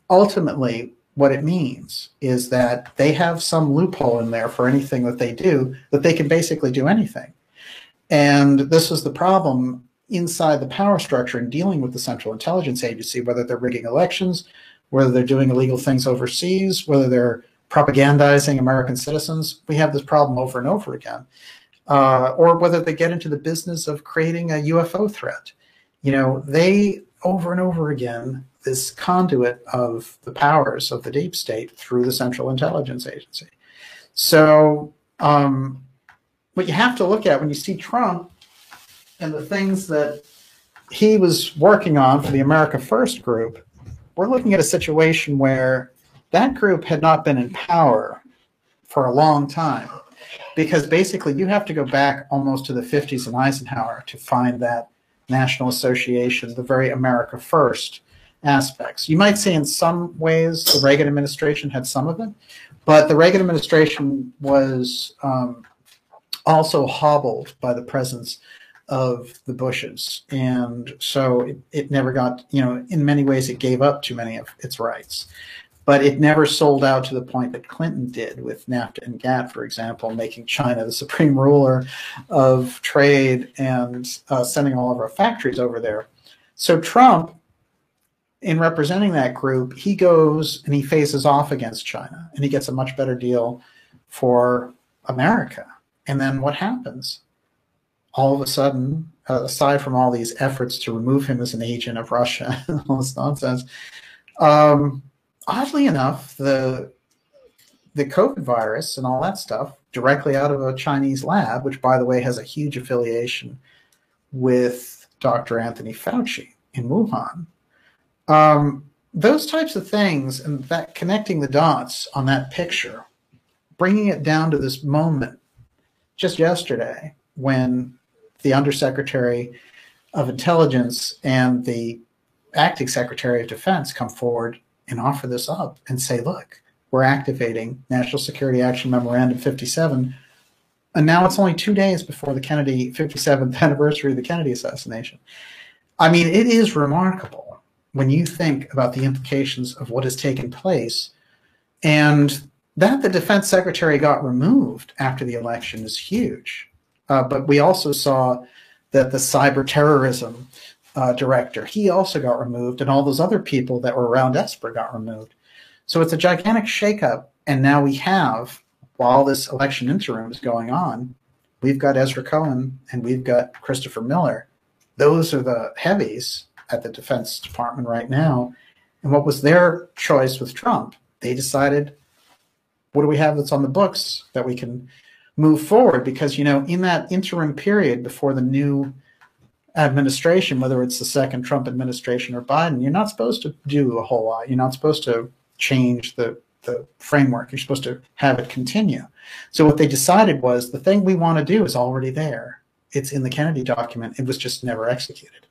Ultimately, what it means is that they have some loophole in there for anything that they do, that they can basically do anything. And this is the problem inside the power structure in dealing with the Central Intelligence Agency, whether they're rigging elections, whether they're doing illegal things overseas, whether they're propagandizing American citizens. We have this problem over and over again. Uh, or whether they get into the business of creating a UFO threat. You know, they over and over again this conduit of the powers of the deep state through the Central Intelligence Agency. So, um, what you have to look at when you see Trump and the things that he was working on for the America First group, we're looking at a situation where that group had not been in power for a long time. Because basically, you have to go back almost to the 50s and Eisenhower to find that National Association, the very America First aspects. You might say in some ways the Reagan administration had some of it, but the Reagan administration was um, also hobbled by the presence of the Bushes. And so it, it never got, you know, in many ways it gave up too many of its rights. But it never sold out to the point that Clinton did with NAFTA and GATT, for example, making China the supreme *laughs* ruler of trade and uh, sending all of our factories over there. So Trump in representing that group, he goes and he faces off against China and he gets a much better deal for America. And then what happens? All of a sudden, uh, aside from all these efforts to remove him as an agent of Russia *laughs* and all this nonsense, um, oddly enough, the the COVID virus and all that stuff directly out of a Chinese lab, which by the way has a huge affiliation with Dr. Anthony Fauci in Wuhan. Um, those types of things and that connecting the dots on that picture, bringing it down to this moment just yesterday when the Undersecretary of Intelligence and the acting Secretary of Defense come forward and offer this up and say, look, we're activating National Security Action Memorandum 57. And now it's only two days before the Kennedy 57th *laughs* anniversary of the Kennedy assassination. I mean, it is remarkable when you think about the implications of what has taken place. And that the defense secretary got removed after the election is huge. Uh, but we also saw that the cyber terrorism uh, director, he also got removed, and all those other people that were around Esper got removed. So it's a gigantic shakeup. And now we have, while this election interim is going on, we've got Ezra Cohen and we've got Christopher Miller. Those are the heavies at the Defense Department right now. And what was their choice with Trump? They decided, what do we have that's on the books that we can move forward? Because, you know, in that interim period before the new administration, whether it's the second Trump administration or Biden, you're not supposed to do a whole lot. You're not supposed to change the, the framework. You're supposed to have it continue. So what they decided was the thing we want to do is already there. It's in the Kennedy document. It was just never executed.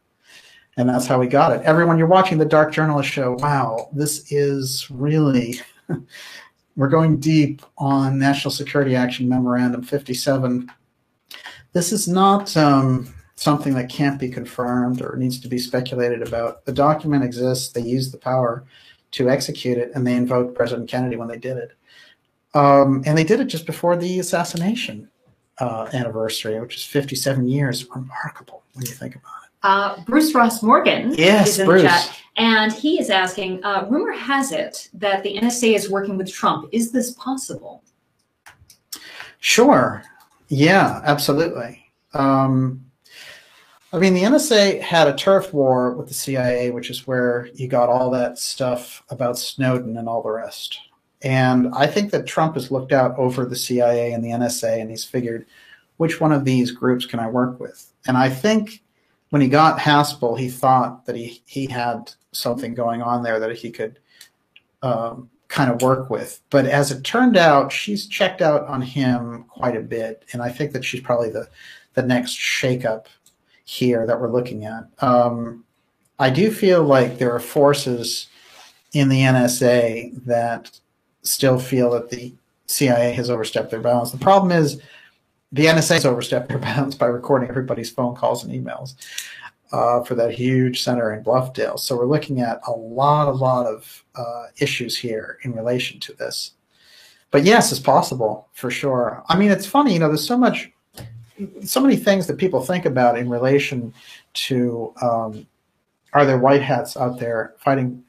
And that's how we got it. Everyone, you're watching the Dark Journalist Show. Wow, this is really, *laughs* we're going deep on National Security Action Memorandum 57. This is not um, something that can't be confirmed or needs to be speculated about. The document exists, they used the power to execute it, and they invoked President Kennedy when they did it. Um, and they did it just before the assassination uh, anniversary, which is 57 years. Remarkable when you think about it. Uh, Bruce Ross Morgan yes, is in Bruce. the chat, and he is asking, uh, rumor has it that the NSA is working with Trump. Is this possible? Sure. Yeah, absolutely. Um, I mean, the NSA had a turf war with the CIA, which is where you got all that stuff about Snowden and all the rest. And I think that Trump has looked out over the CIA and the NSA and he's figured, which one of these groups can I work with? And I think when he got Haspel, he thought that he he had something going on there that he could um, kind of work with. But as it turned out, she's checked out on him quite a bit, and I think that she's probably the the next shakeup here that we're looking at. Um, I do feel like there are forces in the NSA that still feel that the CIA has overstepped their bounds. The problem is the NSA has overstepped their bounds by recording everybody's phone calls and emails uh, for that huge center in Bluffdale. So we're looking at a lot, a lot of uh, issues here in relation to this. But yes, it's possible for sure. I mean, it's funny, you know, there's so much, so many things that people think about in relation to um, are there white hats out there fighting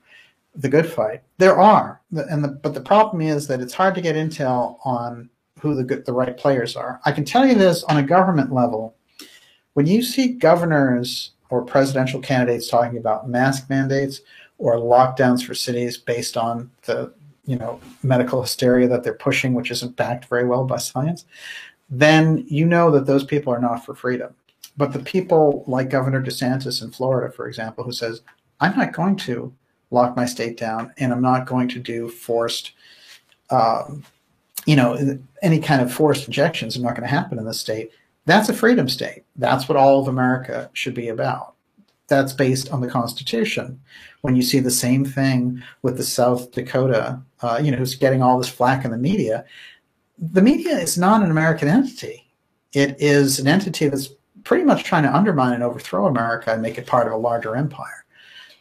the good fight? There are, and the, but the problem is that it's hard to get intel on who the good, the right players are. I can tell you this on a government level. When you see governors or presidential candidates talking about mask mandates or lockdowns for cities based on the you know medical hysteria that they're pushing, which isn't backed very well by science, then you know that those people are not for freedom. But the people like Governor DeSantis in Florida, for example, who says, I'm not going to lock my state down and I'm not going to do forced, um, you know, any kind of forced injections are not going to happen in the state. That's a freedom state. That's what all of America should be about. That's based on the Constitution. When you see the same thing with the South Dakota, uh, you know, who's getting all this flack in the media, the media is not an American entity. It is an entity that's pretty much trying to undermine and overthrow America and make it part of a larger empire.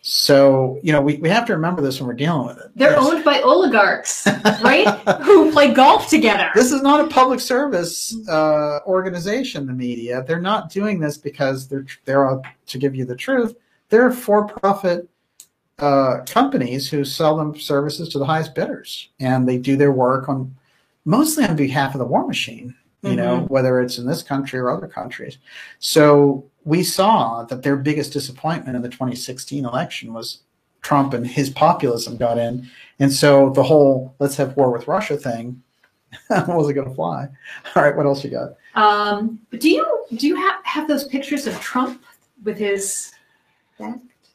So, you know, we, we have to remember this when we're dealing with it. They're There's, owned by oligarchs, *laughs* right? Who play golf together. This is not a public service uh, organization, the media. They're not doing this because they're, they're out to give you the truth. They're for profit uh, companies who sell them services to the highest bidders. And they do their work on mostly on behalf of the war machine, you mm-hmm. know, whether it's in this country or other countries. So we saw that their biggest disappointment in the 2016 election was Trump and his populism got in. And so the whole let's have war with Russia thing *laughs* wasn't going to fly. All right, what else you got? Um, do you do you have, have those pictures of Trump with his?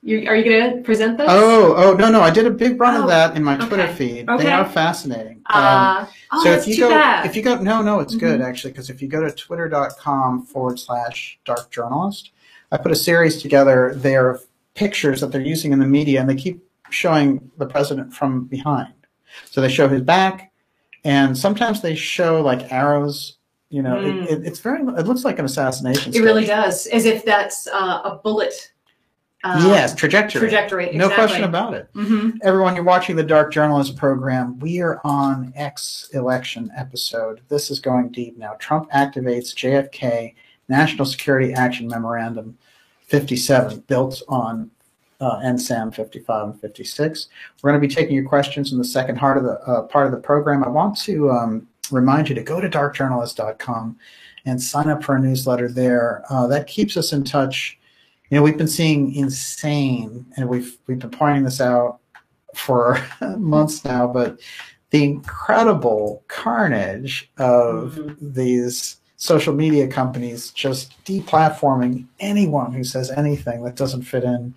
You, are you going to present those? Oh, oh no, no! I did a big run oh, of that in my okay. Twitter feed. Okay. They are fascinating. Uh, um, oh, so if you go, bad. if you go, no, no, it's mm-hmm. good actually because if you go to twitter.com forward slash dark journalist, I put a series together there of pictures that they're using in the media, and they keep showing the president from behind. So they show his back, and sometimes they show like arrows you know, mm. it, it, it's very. It looks like an assassination. It really does, as if that's uh, a bullet um, yes, trajectory. Trajectory. Exactly. No question about it. Mm-hmm. Everyone, you're watching the Dark Journalism program. We are on X election episode. This is going deep now. Trump activates JFK National Security Action Memorandum 57, built on uh, NSAM 55 and 56. We're going to be taking your questions in the second part of the uh, part of the program. I want to um, remind you to go to darkjournalist.com and sign up for a newsletter there. Uh, that keeps us in touch you know, we've been seeing insane, and we've we've been pointing this out for *laughs* months now, but the incredible carnage of mm-hmm. these social media companies just deplatforming anyone who says anything that doesn't fit in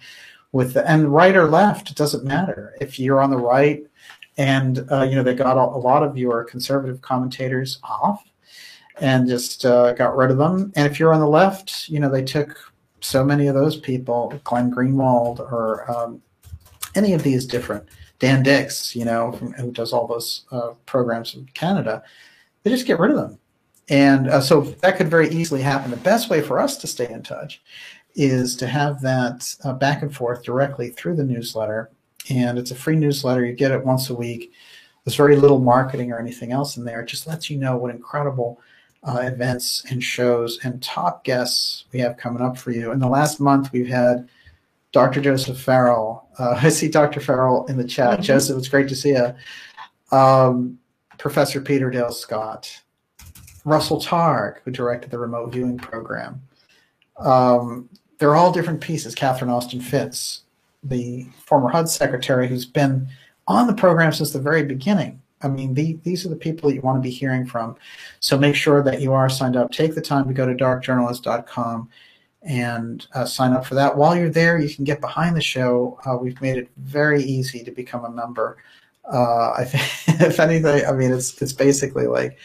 with the and right or left it doesn't matter if you're on the right and uh, you know they got a, a, lot of your conservative commentators off and just uh, got rid of them and if you're on the left you know they took so many of those people, Glenn Greenwald or um, any of these different, Dan Dicks, you know, from, who does all those uh, programs in Canada, they just get rid of them. And uh, so that could very easily happen. The best way for us to stay in touch is to have that uh, back and forth directly through the newsletter. And it's a free newsletter. You get it once a week. There's very little marketing or anything else in there. It just lets you know what incredible uh, events and shows and top guests we have coming up for you. In the last month, we've had Dr. Joseph Farrell. Uh, *laughs* I see Dr. Farrell in the chat. Mm-hmm. Joseph, it's great to see you. Um, Professor Peter Dale Scott, Russell Targ, who directed the remote viewing program. Um, they're all different pieces. Catherine Austin Fitts, the former HUD secretary, who's been on the program since the very beginning. I mean, the, these are the people that you want to be hearing from. So make sure that you are signed up. Take the time to go to darkjournalist.com and uh, sign up for that. While you're there, you can get behind the show. Uh, we've made it very easy to become a member. Uh, I think, *laughs* if anything, I mean, it's it's basically like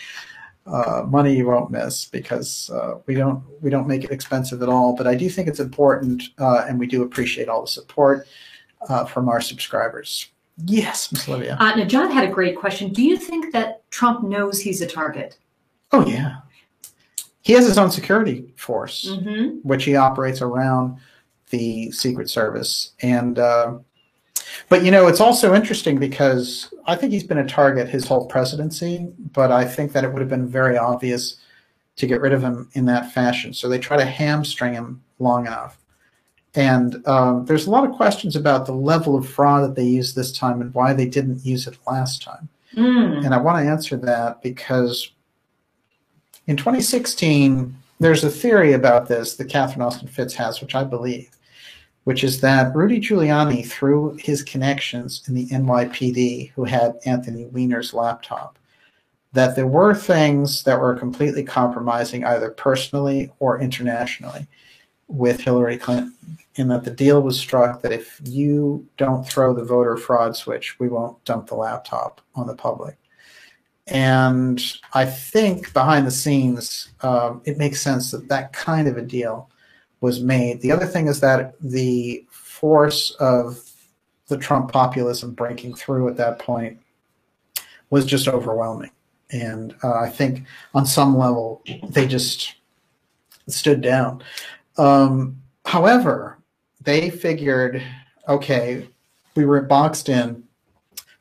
uh, money you won't miss because uh, we don't we don't make it expensive at all. But I do think it's important, uh, and we do appreciate all the support from our subscribers. Yes, Miss Olivia. Uh, now, John had a great question. Do you think that Trump knows he's a target? Oh, yeah. he has his own security force, mm-hmm. which he operates around the Secret Service. And, uh, but you know, it's also interesting because I think he's been a target his whole presidency, but I think that it would have been very obvious to get rid of him in that fashion. So they try to hamstring him long enough. And um, there's a lot of questions about the level of fraud that they used this time and why they didn't use it last time. Mm. And I want to answer that because in 2016, there's a theory about this that Catherine Austin Fitts has, which I believe, which is that Rudy Giuliani, through his connections in the NYPD, who had Anthony Weiner's laptop, that there were things that were completely compromising either personally or internationally with Hillary Clinton, in that the deal was struck that if you don't throw the voter fraud switch, we won't dump the laptop on the public. And I think behind the scenes, um, it makes sense that that kind of a deal was made. The other thing is that the force of the Trump populism breaking through at that point was just overwhelming. And uh, I think on some level, they just stood down. Um, however, they figured, okay, we were boxed in.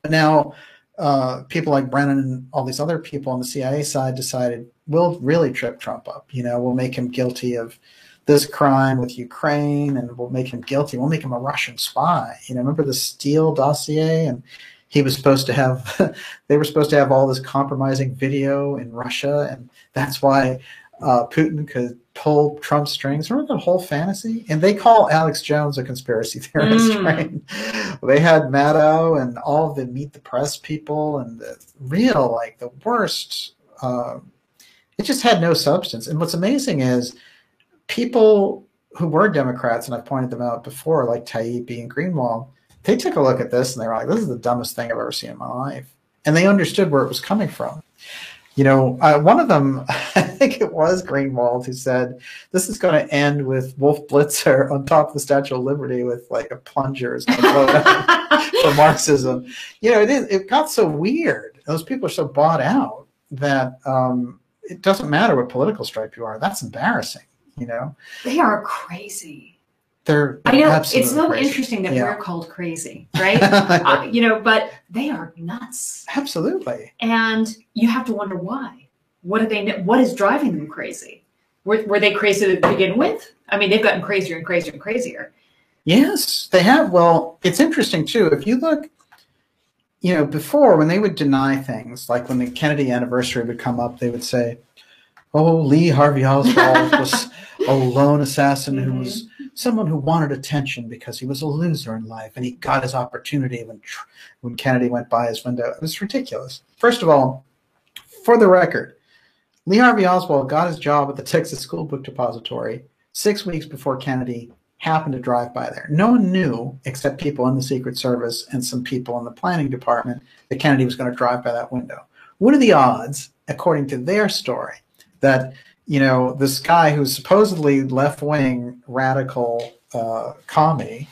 But now uh, people like Brennan and all these other people on the CIA side decided we'll really trip Trump up. You know, we'll make him guilty of this crime with Ukraine, and we'll make him guilty. We'll make him a Russian spy. You know, remember the Steele dossier, and he was supposed to have. *laughs* they were supposed to have all this compromising video in Russia, and that's why uh, Putin could pull Trump strings. Remember that whole fantasy? And they call Alex Jones a conspiracy *laughs* theorist, mm. right? They had Maddow and all of the Meet the Press people and the real, like the worst. Uh, it just had no substance. And what's amazing is people who were Democrats, and I've pointed them out before, like Taibbi and Greenwald, they took a look at this and they were like, this is the dumbest thing I've ever seen in my life. And they understood where it was coming from you know, uh, one of them, *laughs* I think it was Greenwald, who said this is going to end with Wolf Blitzer on top of the Statue of Liberty with like a plunger *laughs* for Marxism. You know, it is. It got so weird. Those people are so bought out that um, it doesn't matter what political stripe you are. That's embarrassing. You know, they are crazy. They're, I know it's so crazy. interesting that yeah. we're called crazy, right? *laughs* uh, you know, but they are nuts. Absolutely. And you have to wonder why. What are they? What is driving them crazy? Were, were they crazy to begin with? I mean, they've gotten crazier and crazier and crazier. Yes, they have. Well, it's interesting too. If you look, you know, before when they would deny things, like when the Kennedy anniversary would come up, they would say, "Oh, Lee Harvey Oswald *laughs* was a lone assassin who was." Someone who wanted attention because he was a loser in life and he got his opportunity when when Kennedy went by his window. It was ridiculous. First of all, for the record, Lee Harvey Oswald got his job at the Texas School Book Depository six weeks before Kennedy happened to drive by there. No one knew, except people in the Secret Service and some people in the planning department, that Kennedy was going to drive by that window. What are the odds, according to their story, that you know, this guy who's supposedly left wing radical uh, commie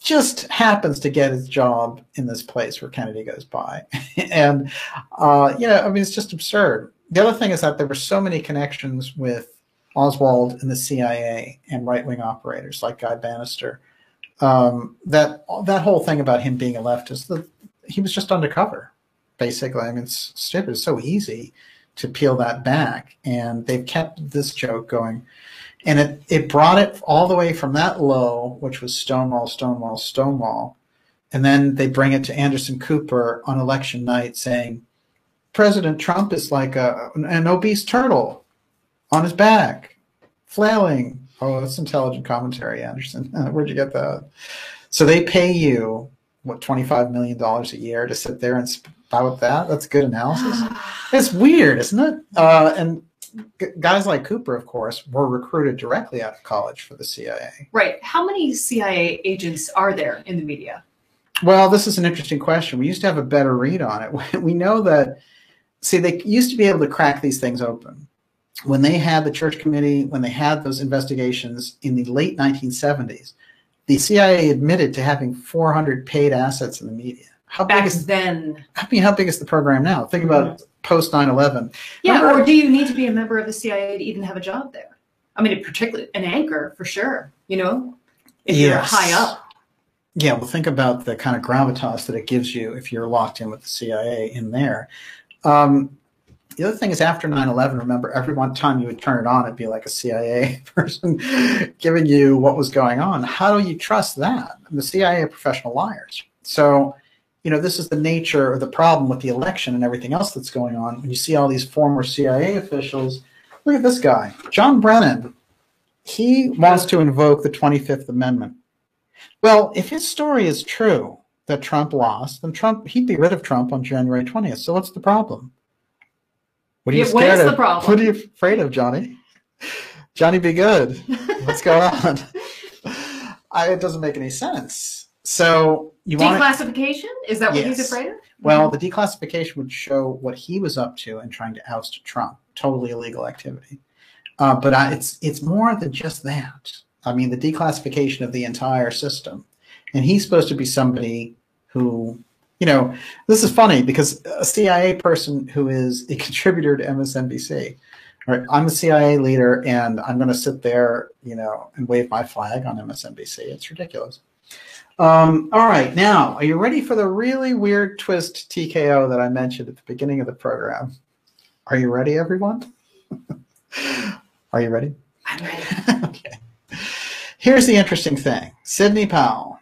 just happens to get his job in this place where Kennedy goes by. *laughs* and, uh, you know, I mean, it's just absurd. The other thing is that there were so many connections with Oswald and the CIA and right wing operators like Guy Banister um, that that whole thing about him being a leftist, the, he was just undercover, basically. I mean, it's stupid. It's so easy to peel that back. And they've kept this joke going. And it, it brought it all the way from that low, which was Stonewall, Stonewall, Stonewall. And then they bring it to Anderson Cooper on election night saying, President Trump is like a, an obese turtle on his back, flailing. Oh, that's intelligent commentary, Anderson. *laughs* Where'd you get that? So they pay you, what, $25 million a year to sit there and about that. That's good analysis. *sighs* it's weird, isn't it? Uh, and guys like Cooper, of course, were recruited directly out of college for the CIA. Right. How many CIA agents are there in the media? Well, this is an interesting question. We used to have a better read on it. *laughs* We know that, see, they used to be able to crack these things open. When they had the Church Committee, when they had those investigations in the late 1970s, the CIA admitted to having 400 paid assets in the media. How back big is, then. I mean, how big is the program now? Think about mm-hmm. post 9/11. Yeah, Remember, or do you need to be a member of the CIA to even have a job there? I mean, particularly an anchor for sure. You know, if yes. you're high up. Yeah, well, think about the kind of gravitas that it gives you if you're locked in with the CIA in there. Um, the other thing is after 9-11, remember every one time you would turn it on, it'd be like a CIA *laughs* person giving you what was going on. How do you trust that? The CIA are professional liars. So, you know, this is the nature of the problem with the election and everything else that's going on. When you see all these former CIA officials, look at this guy, John Brennan. He wants to invoke the 25th Amendment. Well, if his story is true that Trump lost, then Trump he'd be rid of Trump on January 20th. So what's the problem? What are you yeah, scared what is of? the problem? What are you afraid of, Johnny? Johnny, be good. What's going on? *laughs* I, it doesn't make any sense. So you declassification want is that what yes. he's afraid of? Well, the declassification would show what he was up to in trying to oust Trump. Totally illegal activity. Uh, but I, it's it's more than just that. I mean, the declassification of the entire system, and he's supposed to be somebody who you know, this is funny because a CIA person who is a *laughs* contributor to MSNBC, right? I'm a CIA leader and I'm going to sit there, you know, and wave my flag on MSNBC. It's ridiculous. Um, all right, now, are you ready for the really weird twist TKO that I mentioned at the beginning of the program? Are you ready, everyone? *laughs* are you ready? I'm ready. *laughs* okay. Here's the interesting thing Sidney Powell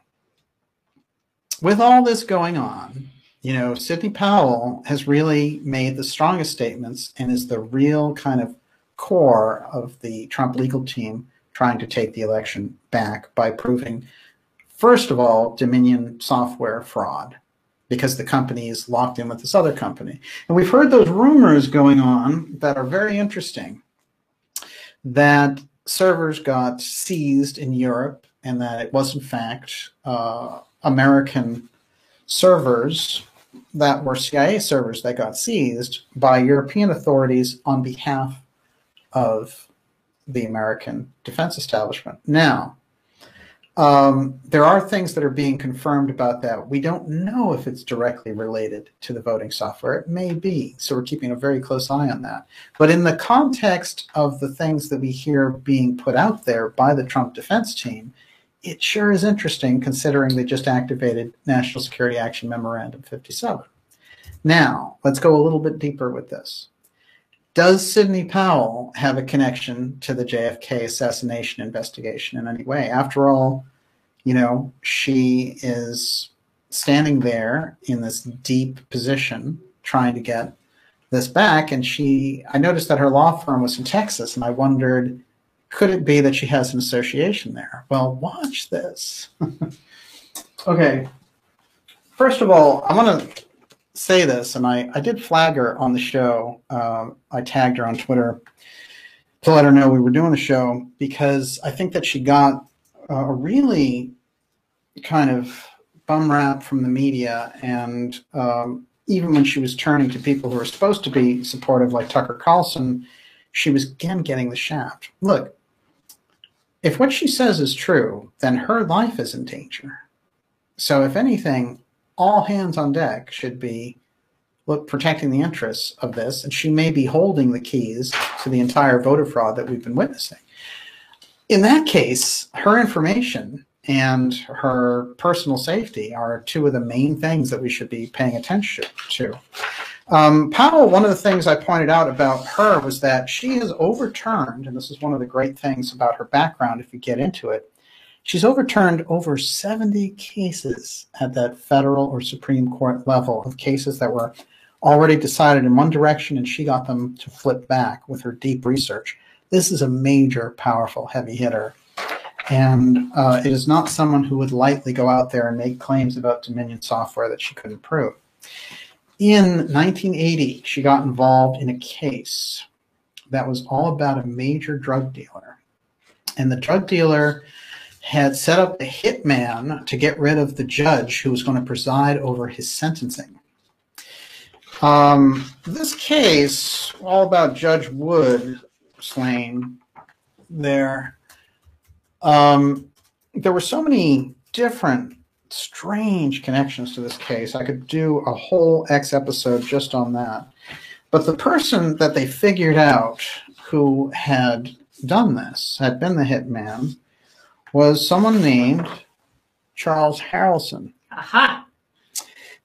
with all this going on, you know, Sidney Powell has really made the strongest statements and is the real kind of core of the Trump legal team trying to take the election back by proving, first of all, Dominion software fraud because the company is locked in with this other company. And we've heard those rumors going on that are very interesting that servers got seized in Europe and that it was, in fact, uh, American servers that were CIA servers that got seized by European authorities on behalf of the American defense establishment. Now, um, there are things that are being confirmed about that. We don't know if it's directly related to the voting software. It may be. So we're keeping a very close eye on that. But in the context of the things that we hear being put out there by the Trump defense team, it sure is interesting considering they just activated National Security Action Memorandum 57. Now, let's go a little bit deeper with this. Does Sidney Powell have a connection to the JFK assassination investigation in any way? After all, you know, she is standing there in this deep position trying to get this back. And she, I noticed that her law firm was in Texas, and I wondered could it be that she has an association there? Well, watch this. *laughs* okay. First of all, I want to say this, and I, I did flag her on the show. Uh, I tagged her on Twitter to let her know we were doing the show because I think that she got a really kind of bum rap from the media. And um, even when she was turning to people who were supposed to be supportive, like Tucker Carlson, she was again getting the shaft. Look, if what she says is true, then her life is in danger. So, if anything, all hands on deck should be look protecting the interests of this, and she may be holding the keys to the entire voter fraud that we've been witnessing. In that case, her information and her personal safety are two of the main things that we should be paying attention to. Um, Powell, one of the things I pointed out about her was that she has overturned, and this is one of the great things about her background if you get into it, she's overturned over 70 cases at that federal or Supreme Court level of cases that were already decided in one direction and she got them to flip back with her deep research. This is a major, powerful, heavy hitter. And uh, it is not someone who would lightly go out there and make claims about Dominion software that she couldn't prove. In 1980, she got involved in a case that was all about a major drug dealer. And the drug dealer had set up a hitman to get rid of the judge who was going to preside over his sentencing. Um, this case, all about Judge Wood slain there, um, there were so many different strange connections to this case. I could do a whole X episode just on that. But the person that they figured out who had done this, had been the hitman, was someone named Charles Harrelson. Aha.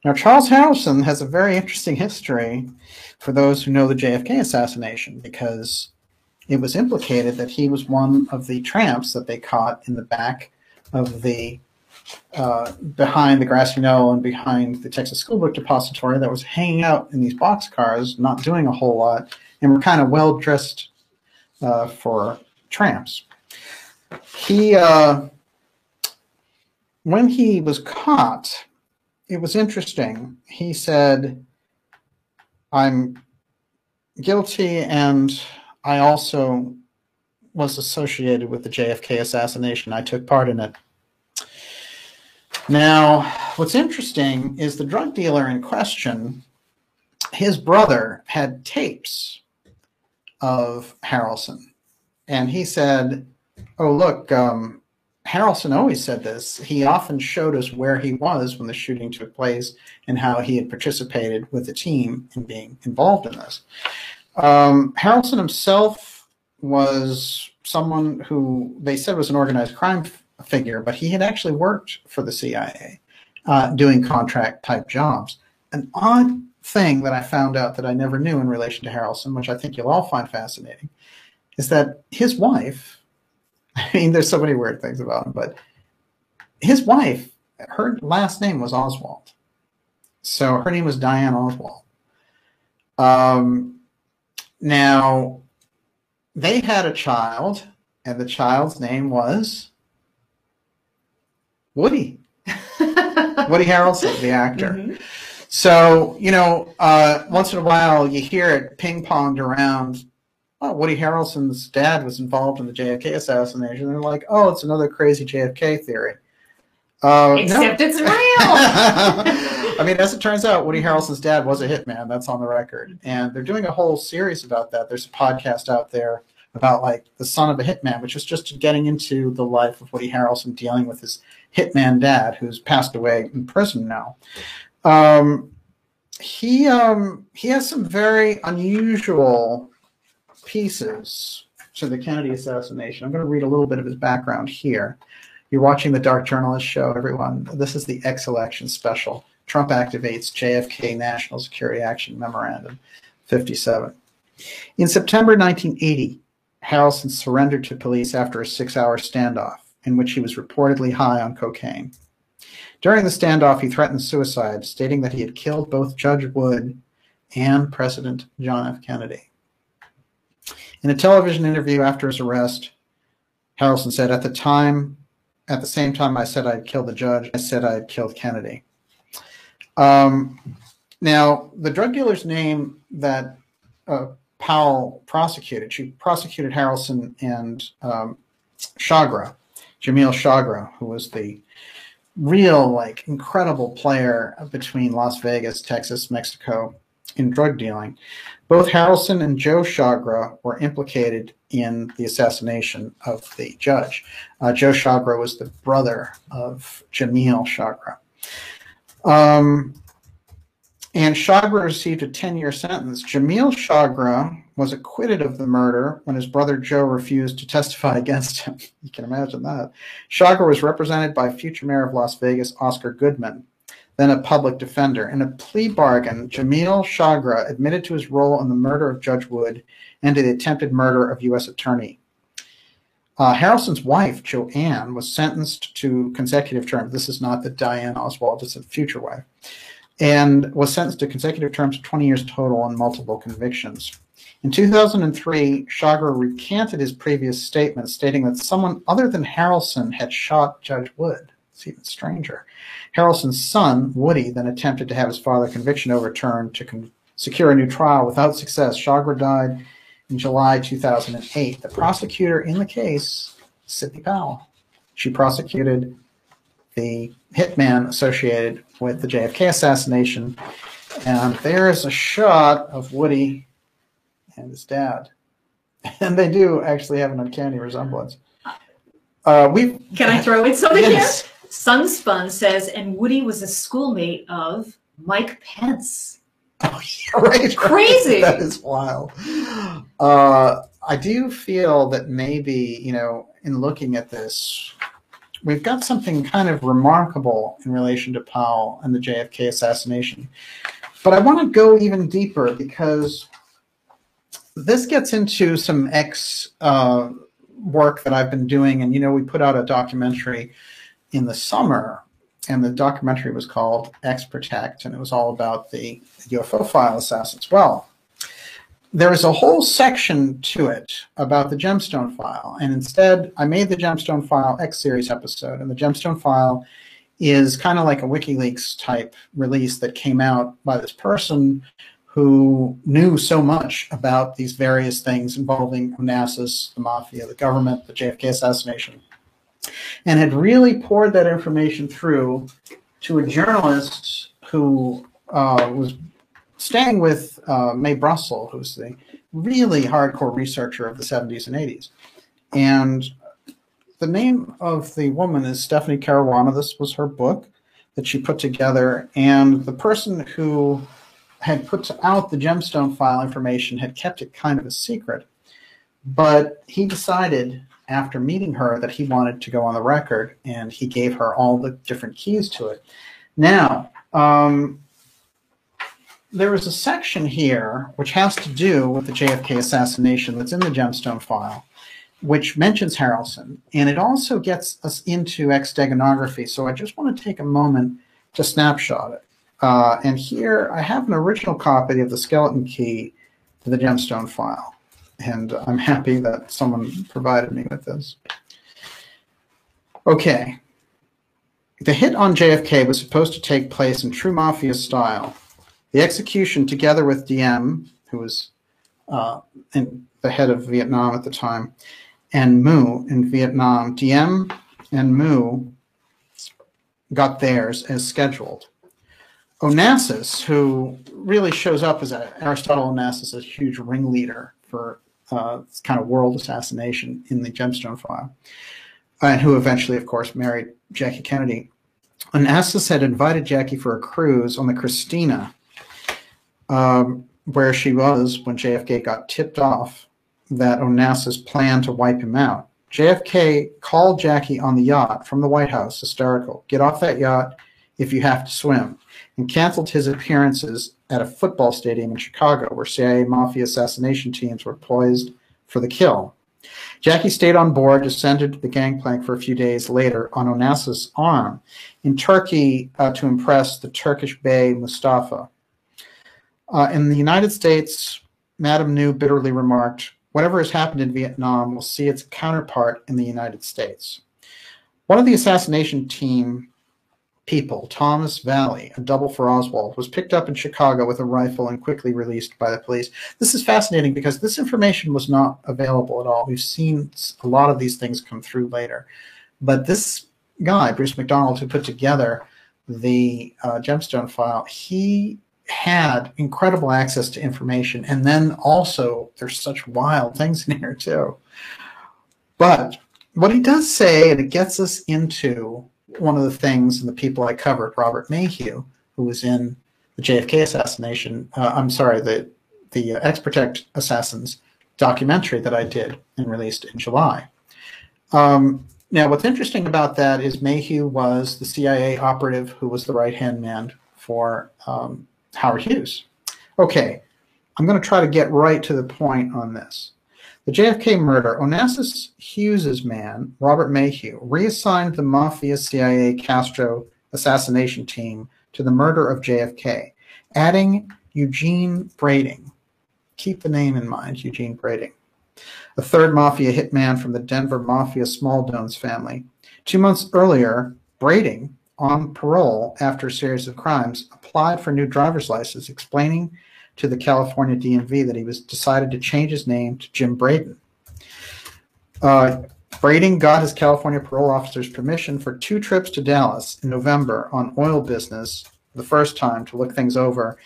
Now, Charles Harrelson has a very interesting history for those who know the JFK assassination because it was implicated that he was one of the tramps that they caught in the back of the uh, behind the grassy knoll and behind the Texas School Book Depository that was hanging out in these boxcars, not doing a whole lot, and were kind of well dressed uh, for tramps. He, uh, when he was caught, it was interesting. He said, "I'm guilty, and I also was associated with the JFK assassination. I took part in it." Now, what's interesting is the drug dealer in question, his brother had tapes of Harrelson. And he said, Oh, look, um, Harrelson always said this. He often showed us where he was when the shooting took place and how he had participated with the team in being involved in this. Um, Harrelson himself was someone who they said was an organized crime figure, but he had actually worked for the CIA uh, doing contract type jobs. An odd thing that I found out that I never knew in relation to Harrelson, which I think you'll all find fascinating, is that his wife, *laughs* I mean, there's so many weird things about him, but his wife, her last name was Oswald. So her name was Diane Oswald. Um, now, they had a child, and the child's name was Woody. *laughs* Woody Harrelson, the actor. Mm-hmm. So, you know, uh, once in a while you hear it ping ponged around. Oh, Woody Harrelson's dad was involved in the JFK assassination. They're like, oh, it's another crazy JFK theory. Uh, Except no. it's real. *laughs* I mean, as it turns out, Woody Harrelson's dad was a hitman. That's on the record. And they're doing a whole series about that. There's a podcast out there about like the son of a hitman, which was just getting into the life of Woody Harrelson dealing with his hitman dad, who's passed away in prison now. Um, he um, he has some very unusual pieces to the Kennedy assassination. I'm going to read a little bit of his background here. You're watching the Dark Journalist show, everyone. This is the X election special. Trump activates JFK National Security Action Memorandum 57. In September 1980, Harrelson surrendered to police after a six hour standoff in which he was reportedly high on cocaine. During the standoff, he threatened suicide, stating that he had killed both Judge Wood and President John F. Kennedy. In a television interview after his arrest, Harrelson said, At the time, at the same time I said I'd killed the judge, I said I'd killed Kennedy. Um, now, the drug dealer's name that uh, Powell prosecuted, she prosecuted Harrelson and um, Chagra Jamil Chagra, who was the real, like, incredible player between Las Vegas, Texas, Mexico in drug dealing. Both Harrelson and Joe Chagra were implicated in the assassination of the judge. Uh, Joe Chagra was the brother of Jamil Chagra. Um, and Chagra received a 10 year sentence. Jamil Chagra was acquitted of the murder when his brother Joe refused to testify *laughs* against him. You can imagine that. Chagra was represented by future mayor of Las Vegas, Oscar Goodman, then a public defender. In a plea bargain, Jamil Chagra admitted to his role in the murder of Judge Wood and to the attempted murder of U.S. Attorney. Uh, Harrelson's wife, Joanne, was sentenced to consecutive terms. This is not the Diane Oswald, it's a future wife and was sentenced to consecutive terms of 20 years total on multiple convictions. In 2003, Chagra recanted his previous statement, stating that someone other than Harrelson had shot Judge Wood. It's even stranger. Harrelson's son, Woody, then attempted to have his father's conviction overturned to con- secure a new trial without success. Chagra died in July 2008. The prosecutor in the case, Sidney Powell, she prosecuted the hitman associated with the JFK assassination. And there is a shot of Woody and his dad. *laughs* And they do actually have an uncanny resemblance. Uh, we Can I throw in something yes. here? Sunspun says, and Woody was a schoolmate of Mike Pence. *laughs* Oh, yeah, right. Crazy. *laughs* that is wild. Uh, I do feel that maybe, you know, in looking at this, we've got something kind of remarkable in relation to Powell and the JFK assassination. But I want to go even deeper because this gets into some ex uh, work that I've been doing. And, you know, we put out a documentary in the summer, and the documentary was called X Protect, and it was all about the UFO file assassins. Well, there is a whole section to it about the gemstone file. And instead, I made the gemstone file X series episode. And the gemstone file is kind of like a WikiLeaks type release that came out by this person who knew so much about these various things involving Onassis, the mafia, the government, the JFK assassination, and had really poured that information through to a journalist who uh, was staying with uh, Mae Brussell, who's the really hardcore researcher of the 70s and 80s. And the name of the woman is Stephanie Caruana. This was her book that she put together. And the person who had put out the gemstone file information had kept it kind of a secret. But he decided after meeting her that he wanted to go on the record and he gave her all the different keys to it. Now, um, there is a section here which has to do with the JFK assassination that's in the gemstone file, which mentions Harrelson, and it also gets us into X steganography. So I just want to take a moment to snapshot it. Uh, and here I have an original copy of the skeleton key to the gemstone file. And I'm happy that someone provided me with this. Okay. The hit on JFK was supposed to take place in true mafia style the execution, together with Diem, who was uh, in, the head of Vietnam at the time, and Nhu in Vietnam, Diem and Nhu got theirs as scheduled. Onassis, who really shows up as a, Aristotle Onassis, a huge ringleader for uh, kind of world assassination in the Gemstone file, and who eventually, of course, married Jackie Kennedy. Onassis had invited Jackie for a cruise on the Christina, um, where she was when JFK got tipped off that Onassis planned to wipe him out. JFK called Jackie on the yacht from the White House, hysterical. Get off that yacht if you have to swim, and canceled his appearances at a football stadium in Chicago where CIA mafia assassination teams were poised for the kill. Jackie stayed on board, descended the gangplank for a few days later on Onassis' arm in Turkey uh, to impress the Turkish Bey Mustafa. Uh, in the United States, Madame Nhu bitterly remarked, whatever has happened in Vietnam will see its counterpart in the United States. One of the assassination team people, Thomas Vallee, a double for Oswald, was picked up in Chicago with a rifle and quickly released by the police. This is fascinating because this information was not available at all. We've seen a lot of these things come through later. But this guy, Bruce McDonald, who put together the uh, gemstone file, he had incredible access to information. And then also, there's such wild things in here, too. But what he does say, and it gets us into one of the things and the people I covered, Robert Maheu, who was in the JFK assassination, uh, I'm sorry, the, the uh, X Protect Assassins documentary that I did and released in July. Um, now, what's interesting about that is Maheu was the CIA operative who was the right hand man for um, Howard Hughes. Okay, I'm going to try to get right to the point on this. The JFK murder, Onassis Hughes's man, Robert Maheu, reassigned the Mafia CIA Castro assassination team to the murder of JFK, adding Eugene Brading. Keep the name in mind, Eugene Brading, a third Mafia hitman from the Denver Mafia Smaldones family. Two months earlier, Brading on parole after a series of crimes, applied for new driver's license, explaining to the California DMV that he was decided to change his name to Jim Braden. Uh, Brading got his California parole officer's permission for two trips to Dallas in November on oil business the first time to look things over.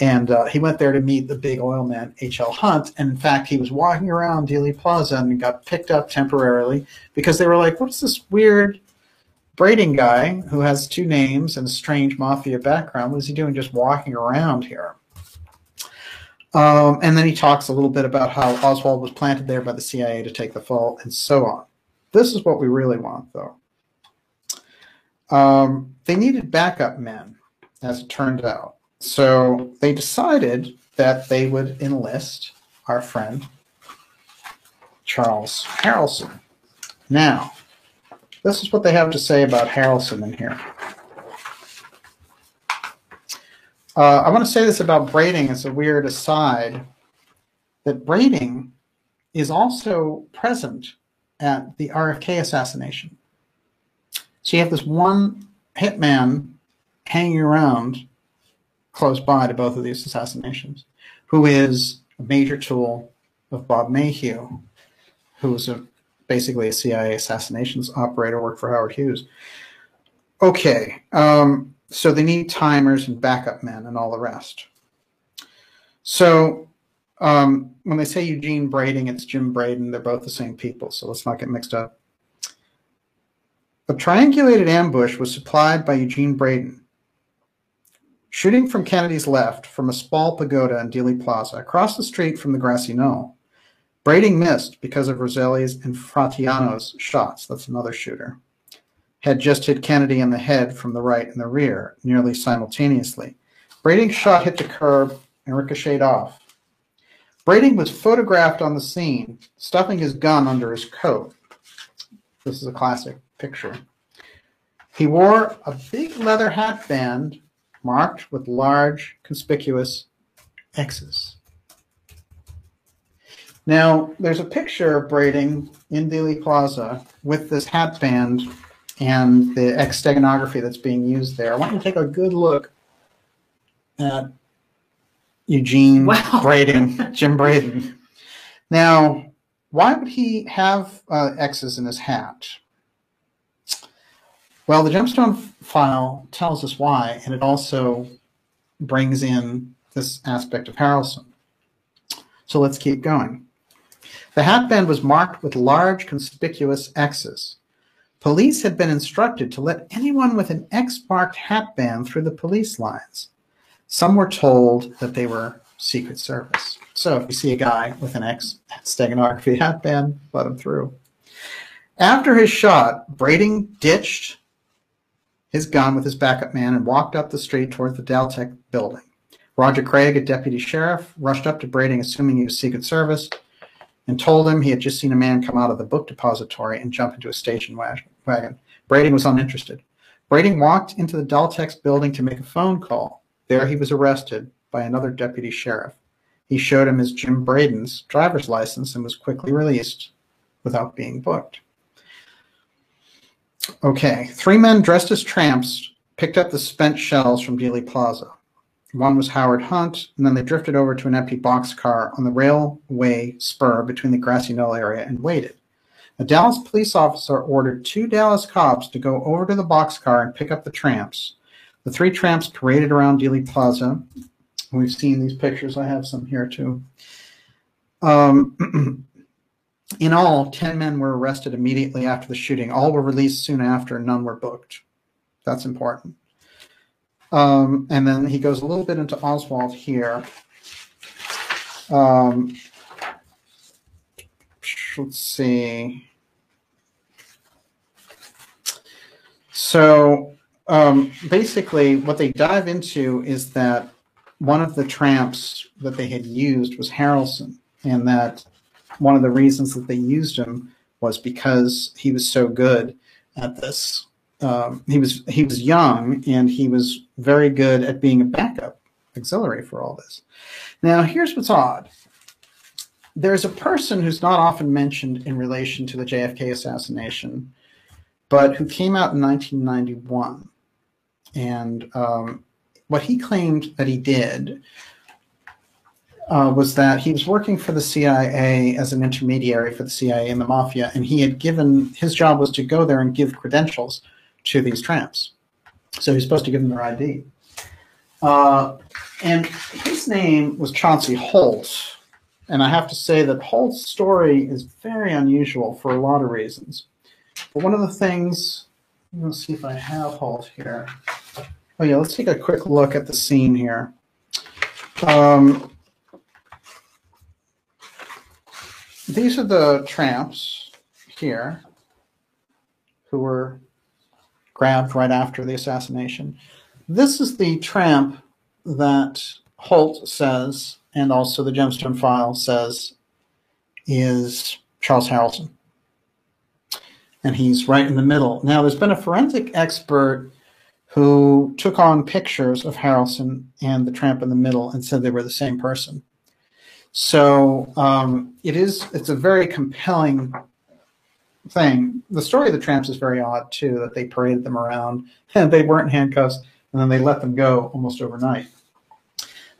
And uh, he went there to meet the big oil man, H.L. Hunt. And in fact, he was walking around Dealey Plaza and got picked up temporarily because they were like, what's this weird Brading guy, who has two names and a strange mafia background, what is he doing just walking around here? Um, and then he talks a little bit about how Oswald was planted there by the CIA to take the fall and so on. This is what we really want, though. Um, they needed backup men, as it turned out. So they decided that they would enlist our friend Charles Harrelson. Now, this is what they have to say about Harrelson in here. Uh, I want to say this about Brading. as a weird aside that Brading is also present at the RFK assassination. So you have this one hitman hanging around close by to both of these assassinations, who is a major tool of Bob Maheu, who was a, basically a CIA assassinations operator, worked for Howard Hughes. Okay, um, so they need timers and backup men and all the rest. So um, when they say Eugene Brading, it's Jim Braden. They're both the same people, so let's not get mixed up. A triangulated ambush was supplied by Eugene Braden. Shooting from Kennedy's left from a small pagoda in Dealey Plaza across the street from the grassy knoll. Brading missed because of Roselli's and Fratianno's shots. That's another shooter had just hit Kennedy in the head from the right and the rear, nearly simultaneously. Brading's shot hit the curb and ricocheted off. Brading was photographed on the scene, stuffing his gun under his coat. This is a classic picture. He wore a big leather hat band marked with large, conspicuous X's. Now, there's a picture of Brading in Dealey Plaza with this hat band and the X steganography that's being used there. I want you to take a good look at Eugene wow. Braden, *laughs* Jim Braden. Now, why would he have uh, X's in his hat? Well, the gemstone file tells us why, and it also brings in this aspect of Harrelson. So let's keep going. The hatband was marked with large conspicuous X's. Police had been instructed to let anyone with an X-marked hatband through the police lines. Some were told that they were Secret Service. So if you see a guy with an X steganography hatband, let him through. After his shot, Brading ditched his gun with his backup man and walked up the street toward the Dal-Tex building. Roger Craig, a deputy sheriff, rushed up to Brading, assuming he was Secret Service, and told him he had just seen a man come out of the book depository and jump into a station wagon. Brading was uninterested. Brading walked into the Dal-Tex building to make a phone call. There he was arrested by another deputy sheriff. He showed him his Jim Braden's driver's license and was quickly released without being booked. Okay, three men dressed as tramps picked up the spent shells from Dealey Plaza. One was Howard Hunt, and then they drifted over to an empty boxcar on the railway spur between the Grassy Knoll area and waited. A Dallas police officer ordered two Dallas cops to go over to the boxcar and pick up the tramps. The three tramps paraded around Dealey Plaza. We've seen these pictures. I have some here too. Um, *clears throat* in all, 10 men were arrested immediately after the shooting. All were released soon after, none were booked. That's important. Um, and then he goes a little bit into Oswald here. Um, let's see. So um, basically, what they dive into is that one of the tramps that they had used was Harrelson, and that one of the reasons that they used him was because he was so good at this um, he was he was young and he was very good at being a backup auxiliary for all this. Now, here's what's odd. There's a person who's not often mentioned in relation to the JFK assassination, but who came out in 1991. And um, what he claimed that he did uh, was that he was working for the CIA as an intermediary for the CIA and the mafia, and he had given his job was to go there and give credentials to these tramps. So he's supposed to give them their ID. Uh, and his name was Chauncey Holt. And I have to say that Holt's story is very unusual for a lot of reasons. But one of the things Let's see if I have Holt here. Oh yeah, let's take a quick look at the scene here. Um, these are the tramps here who were grabbed right after the assassination. This is the tramp that Holt says, and also the Gemstone file says, is Charles Harrelson. And he's right in the middle. Now, there's been a forensic expert who took on pictures of Harrelson and the tramp in the middle and said they were the same person. So um, it is it's a very compelling thing. The story of the tramps is very odd too, that they paraded them around and *laughs* they weren't handcuffs and then they let them go almost overnight.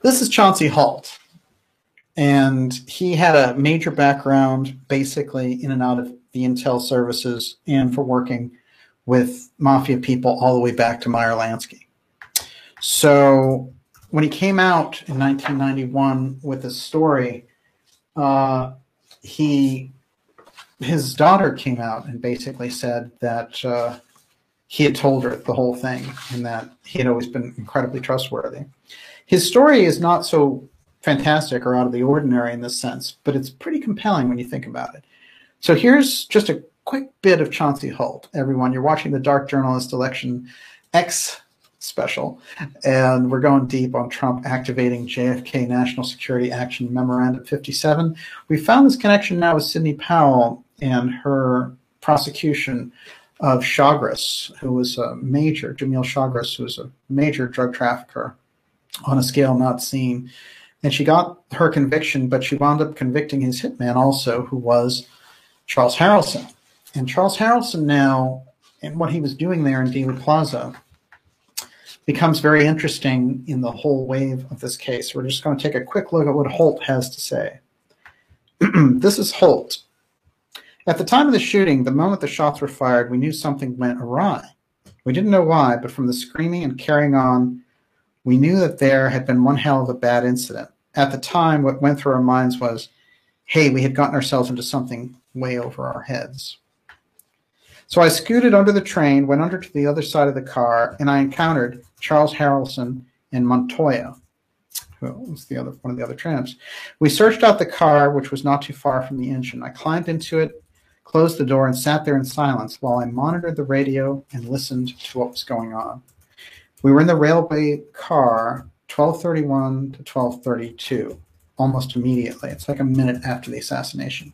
This is Chauncey Holt. And he had a major background basically in and out of the intel services and for working with mafia people all the way back to Meyer Lansky. So when he came out in 1991 with his story, uh, he his daughter came out and basically said that uh, he had told her the whole thing and that he had always been incredibly trustworthy. His story is not so fantastic or out of the ordinary in this sense, but it's pretty compelling when you think about it. So here's just a quick bit of Chauncey Holt. Everyone, you're watching the Dark Journalist Election X special, and we're going deep on Trump activating JFK National Security Action Memorandum 57. We found this connection now with Sidney Powell and her prosecution of Chagres, who was a major, Jamil Chagres, who was a major drug trafficker on a scale not seen. And she got her conviction, but she wound up convicting his hitman also, who was Charles Harrelson. And Charles Harrelson now, and what he was doing there in Dealey Plaza, becomes very interesting in the whole wave of this case. We're just going to take a quick look at what Holt has to say. *clears throat* this is Holt. At the time of the shooting, the moment the shots were fired, we knew something went awry. We didn't know why, but from the screaming and carrying on we knew that there had been one hell of a bad incident. At the time, what went through our minds was, hey, we had gotten ourselves into something way over our heads. So I scooted under the train, went under to the other side of the car, and I encountered Charles Harrelson and Montoya, who was the other one of the other tramps. We searched out the car, which was not too far from the engine. I climbed into it, closed the door, and sat there in silence while I monitored the radio and listened to what was going on. We were in the railway car 1231 to 1232, almost immediately. It's like a minute after the assassination.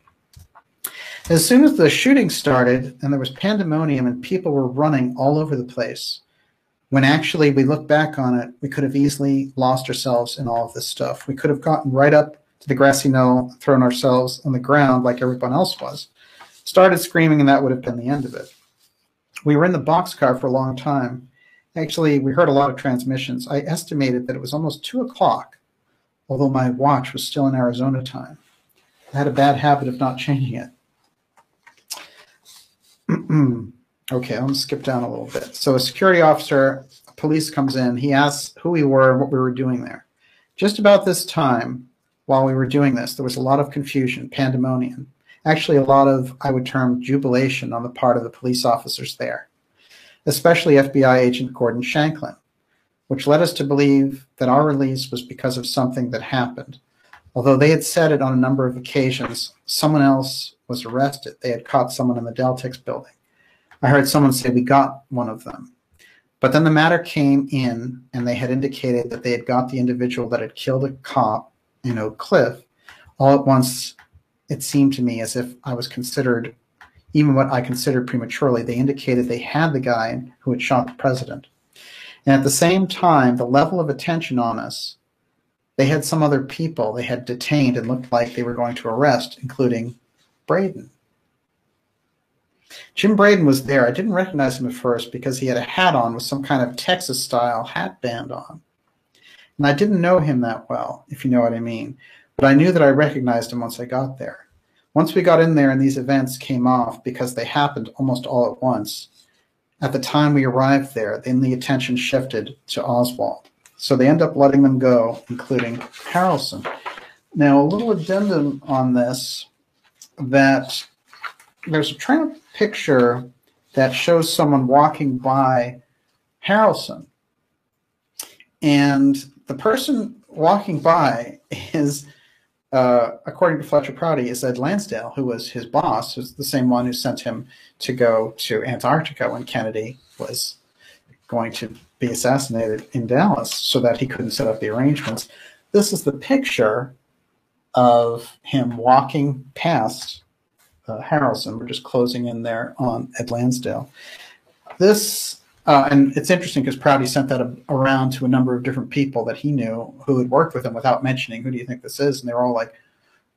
As soon as the shooting started and there was pandemonium and people were running all over the place, when actually we look back on it, we could have easily lost ourselves in all of this stuff. We could have gotten right up to the grassy knoll, thrown ourselves on the ground like everyone else was, started screaming, and that would have been the end of it. We were in the boxcar for a long time Actually, we heard a lot of transmissions. I estimated that it was almost two o'clock, although my watch was still in Arizona time. I had a bad habit of not changing it. *clears throat* okay, I'm to skip down a little bit. So a security officer, police comes in. He asks who we were and what we were doing there. Just about this time, while we were doing this, there was a lot of confusion, pandemonium. Actually, a lot of, I would term, jubilation on the part of the police officers there especially FBI agent Gordon Shanklin, which led us to believe that our release was because of something that happened. Although they had said it on a number of occasions, someone else was arrested. They had caught someone in the Dal-Tex building. I heard someone say, We got one of them. But then the matter came in, and they had indicated that they had got the individual that had killed a cop in Oak Cliff. All at once, it seemed to me as if I was considered even what I considered prematurely. They indicated they had the guy who had shot the president. And at the same time, the level of attention on us, they had some other people they had detained and looked like they were going to arrest, including Braden. Jim Braden was there. I didn't recognize him at first because he had a hat on with some kind of Texas style hat band on. And I didn't know him that well, if you know what I mean. But I knew that I recognized him once I got there. Once we got in there and these events came off because they happened almost all at once, at the time we arrived there, then the attention shifted to Oswald. So they end up letting them go, including Harrelson. Now, a little addendum on this that there's a tramp picture that shows someone walking by Harrelson. And the person walking by is, uh, according to Fletcher Prouty, is Ed Lansdale, who was his boss, who's the same one who sent him to go to Antarctica when Kennedy was going to be assassinated in Dallas so that he couldn't set up the arrangements. This is the picture of him walking past uh, Harrelson. We're just closing in there on Ed Lansdale. This, uh, and it's interesting because Prouty sent that a, around to a number of different people that he knew who had worked with him without mentioning, who do you think this is? And they were all like,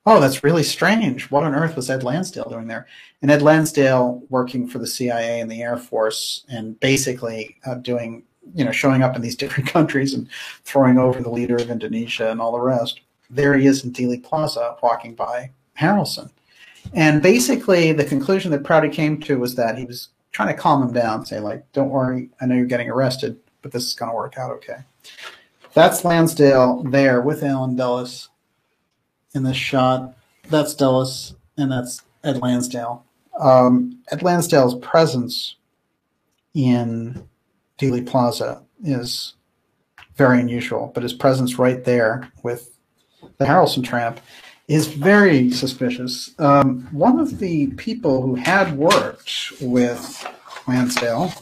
oh, that's really strange. What on earth was Ed Lansdale doing there? And Ed Lansdale working for the CIA and the Air Force and basically uh, doing, you know, showing up in these *laughs* different countries and throwing over the leader of Indonesia and all the rest. There he is in Dealey Plaza walking by Harrelson. And basically, the conclusion that Prouty came to was that he was trying to calm him down, say, like, don't worry, I know you're getting arrested, but this is going to work out okay. That's Lansdale there with Allen Dulles in this shot. That's Dulles, and that's Ed Lansdale. Um, Ed Lansdale's presence in Dealey Plaza is very unusual, but his presence right there with the Harrelson tramp is very suspicious. Um, one of the people who had worked with Lansdale,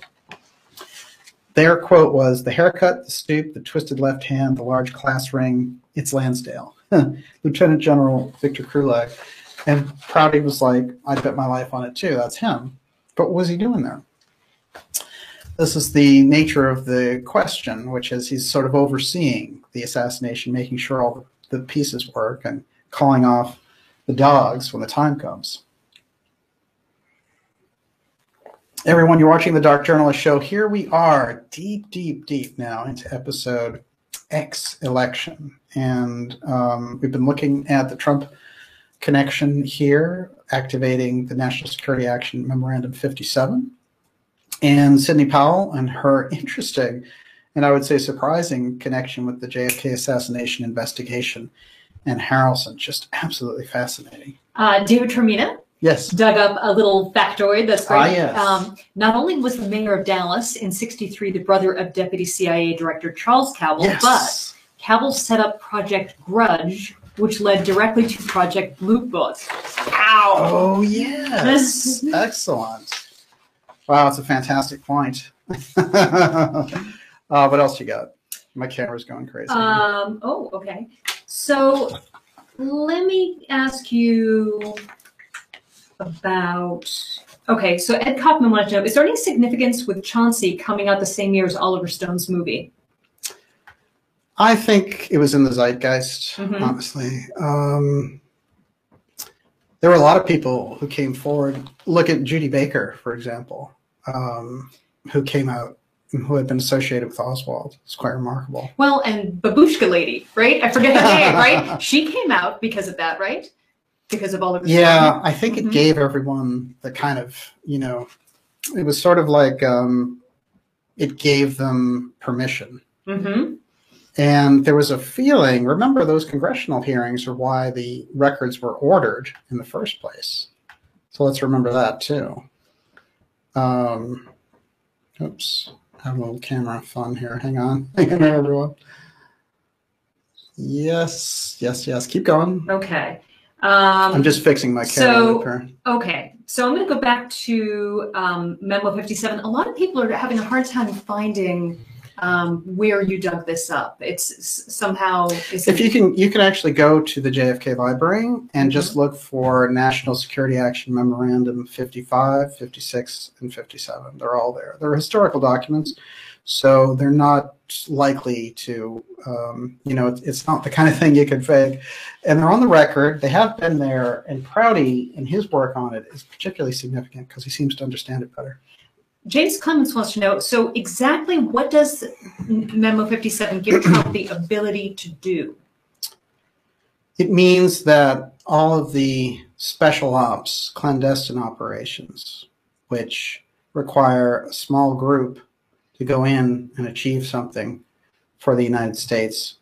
their quote was the haircut, the stoop, the twisted left hand, the large class ring, it's Lansdale. *laughs* Lieutenant General Victor Krulak. And Prouty was like, I'd bet my life on it too. That's him. But what was he doing there? This is the nature of the question, which is he's sort of overseeing the assassination, making sure all the pieces work and calling off the dogs when the time comes. Everyone, you're watching the Dark Journalist Show. Here we are, deep, deep, deep now into episode X election. And um, we've been looking at the Trump connection here, activating the National Security Action Memorandum 57. And Sidney Powell and her *laughs* interesting and I would say surprising connection with the JFK assassination investigation and Harrelson. Just absolutely fascinating. Uh, David Tremina. Yes. Dug up a little factoid that's great. Ah, yes. Um, not only was the mayor of Dallas in 63 the brother of Deputy CIA Director Charles Cabell, yes. but Cabell set up Project Grudge, which led directly to Project Blue Book. Ow! Oh, yes. *laughs* Excellent. Wow, it's a fantastic point. *laughs* uh, what else you got? My camera's going crazy. Um, oh, okay. So let me ask you about. Okay, so Ed Kaufman wanted to know: Is there any significance with Chauncey coming out the same year as Oliver Stone's movie? I think it was in the zeitgeist, mm-hmm. honestly. Um, there were a lot of people who came forward. Look at Judy Baker, for example, um, who came out who had been associated with Oswald. It's quite remarkable. Well, and Babushka Lady, right? I forget her name, right? She came out because of that, right? Because of all of Yeah, I think mm-hmm. it gave everyone the kind of, you know, it was sort of like um, it gave them permission. Mm-hmm. And there was a feeling, remember, those congressional hearings are why the records were ordered in the first place. So let's remember that too. Um, oops have a little camera fun here. Hang on. *laughs* Hang on, everyone. Yes, yes, yes. Keep going. Okay. Um, I'm just fixing my camera. So, okay. So I'm going to go back to um, Memo 57. A lot of people are having a hard time finding um, where you dug this up. It's somehow. If you can, you can actually go to the JFK Library and mm-hmm. just look for National Security Action Memorandum 55, 56, and 57. They're all there. They're historical documents, so they're not likely to, um, you know, it's, it's not the kind of thing you could fake. And they're on the record. They have been there, and Prouty and his work on it is particularly significant because he seems to understand it better. James Clements wants to know, so exactly what does Memo 57 give Trump the ability to do? It means that all of the special ops, clandestine operations, which require a small group to go in and achieve something for the United States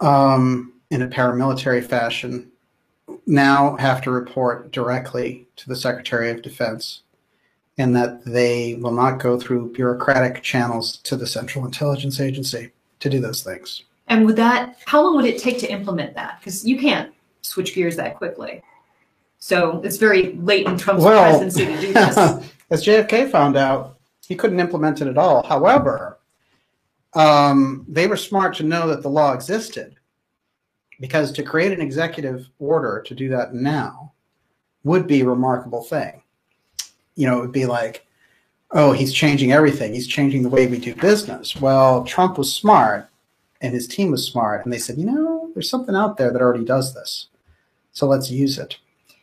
um, in a paramilitary fashion, now have to report directly to the Secretary of Defense and that they will not go through bureaucratic channels to the Central Intelligence Agency to do those things. And would that, how long would it take to implement that? Because you can't switch gears that quickly. So it's very late in Trump's well, presidency to do this. *laughs* as JFK found out, he couldn't implement it at all. However, um, they were smart to know that the law existed because to create an executive order to do that now would be a remarkable thing. You know, it would be like, oh, he's changing everything. He's changing the way we do business. Well, Trump was smart and his team was smart. And they said, you know, there's something out there that already does this. So let's use it.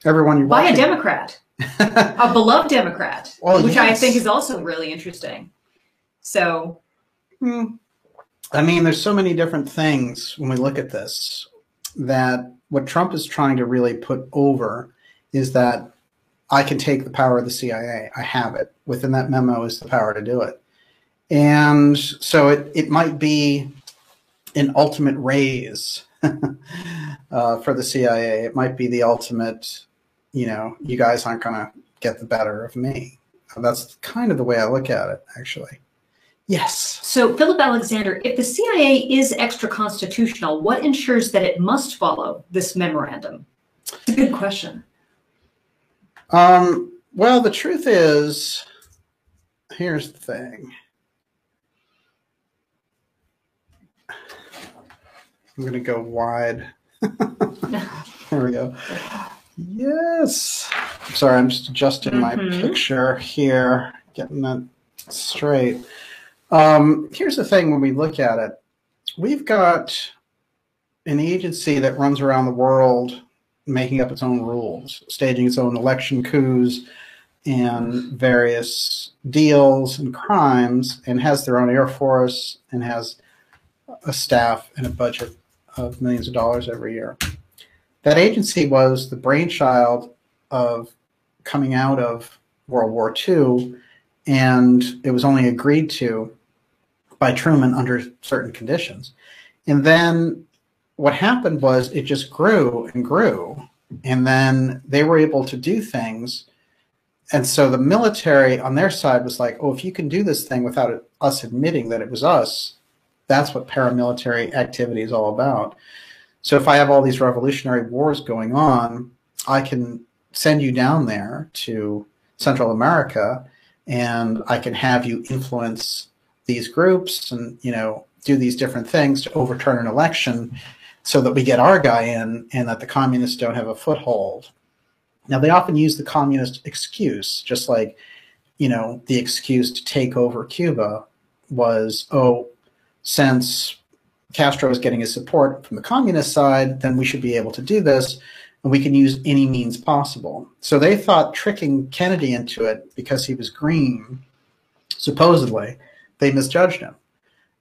Everyone you're By watching. a Democrat, *laughs* a beloved Democrat, well, which yes. I think is also really interesting. So. Hmm. I mean, there's so many different things when we look at this that what Trump is trying to really put over is that I can take the power of the CIA. I have it. Within that memo is the power to do it. And so it, it might be an ultimate raise *laughs* uh, for the CIA. It might be the ultimate, you know, you guys aren't going to get the better of me. That's kind of the way I look at it, actually. Yes. So, Philip Alexander, if the CIA is extra constitutional, what ensures that it must follow this memorandum? It's a good question. Um, well, the truth is, here's the thing. I'm going to go wide. *laughs* there we go. Yes. Sorry, I'm just adjusting mm -hmm. my picture here, getting that straight. Um, here's the thing when we look at it, we've got an agency that runs around the world making up its own rules, staging its own election coups and various deals and crimes, and has their own air force and has a staff and a budget of millions of dollars every year. That agency was the brainchild of coming out of World War II, and it was only agreed to by Truman under certain conditions. And then what happened was it just grew and grew, and then they were able to do things. And so the military on their side was like, oh, if you can do this thing without us admitting that it was us, that's what paramilitary activity is all about. So if I have all these revolutionary wars going on, I can send you down there to Central America and I can have you influence these groups and, you know, do these different things to overturn an election so that we get our guy in and that the communists don't have a foothold. Now, they often use the communist excuse, just like, you know, the excuse to take over Cuba was, oh, since Castro is getting his support from the communist side, then we should be able to do this, and we can use any means possible. So they thought tricking Kennedy into it because he was green, supposedly, they misjudged him.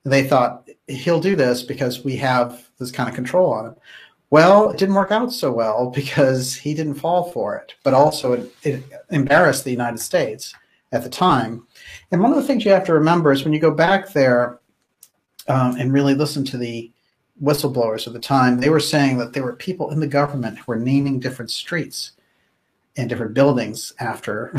They thought he'll do this because we have this kind of control on him. Well, it didn't work out so well *laughs* because he didn't fall for it, but also it, it embarrassed the United States at the time. And one of the things you have to remember is when you go back there, um, and really listen to the whistleblowers of the time, they were saying that there were people in the government who were naming different streets and different buildings after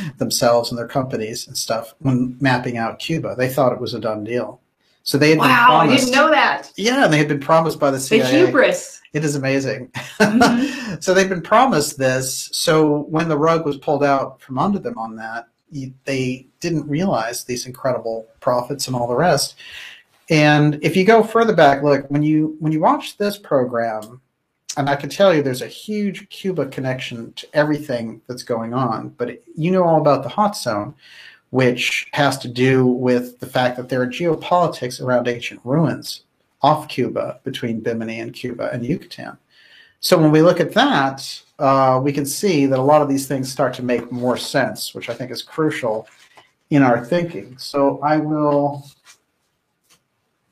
*laughs* themselves and their companies and stuff when mapping out Cuba. They thought it was a done deal. So they had wow, been promised, I didn't know that. Yeah, and they had been promised by the CIA. The hubris. It is amazing. *laughs* Mm-hmm. so they've been promised this. So when the rug was pulled out from under them on that, they didn't realize these incredible profits and all the rest. And if you go further back, look when you when you watch this program, and I can tell you there's a huge Cuba connection to everything that's going on. But you know all about the hot zone, which has to do with the fact that there are geopolitics around ancient ruins off Cuba between Bimini and Cuba and Yucatan. So when we look at that, uh, we can see that a lot of these things start to make more sense, which I think is crucial in our thinking. So I will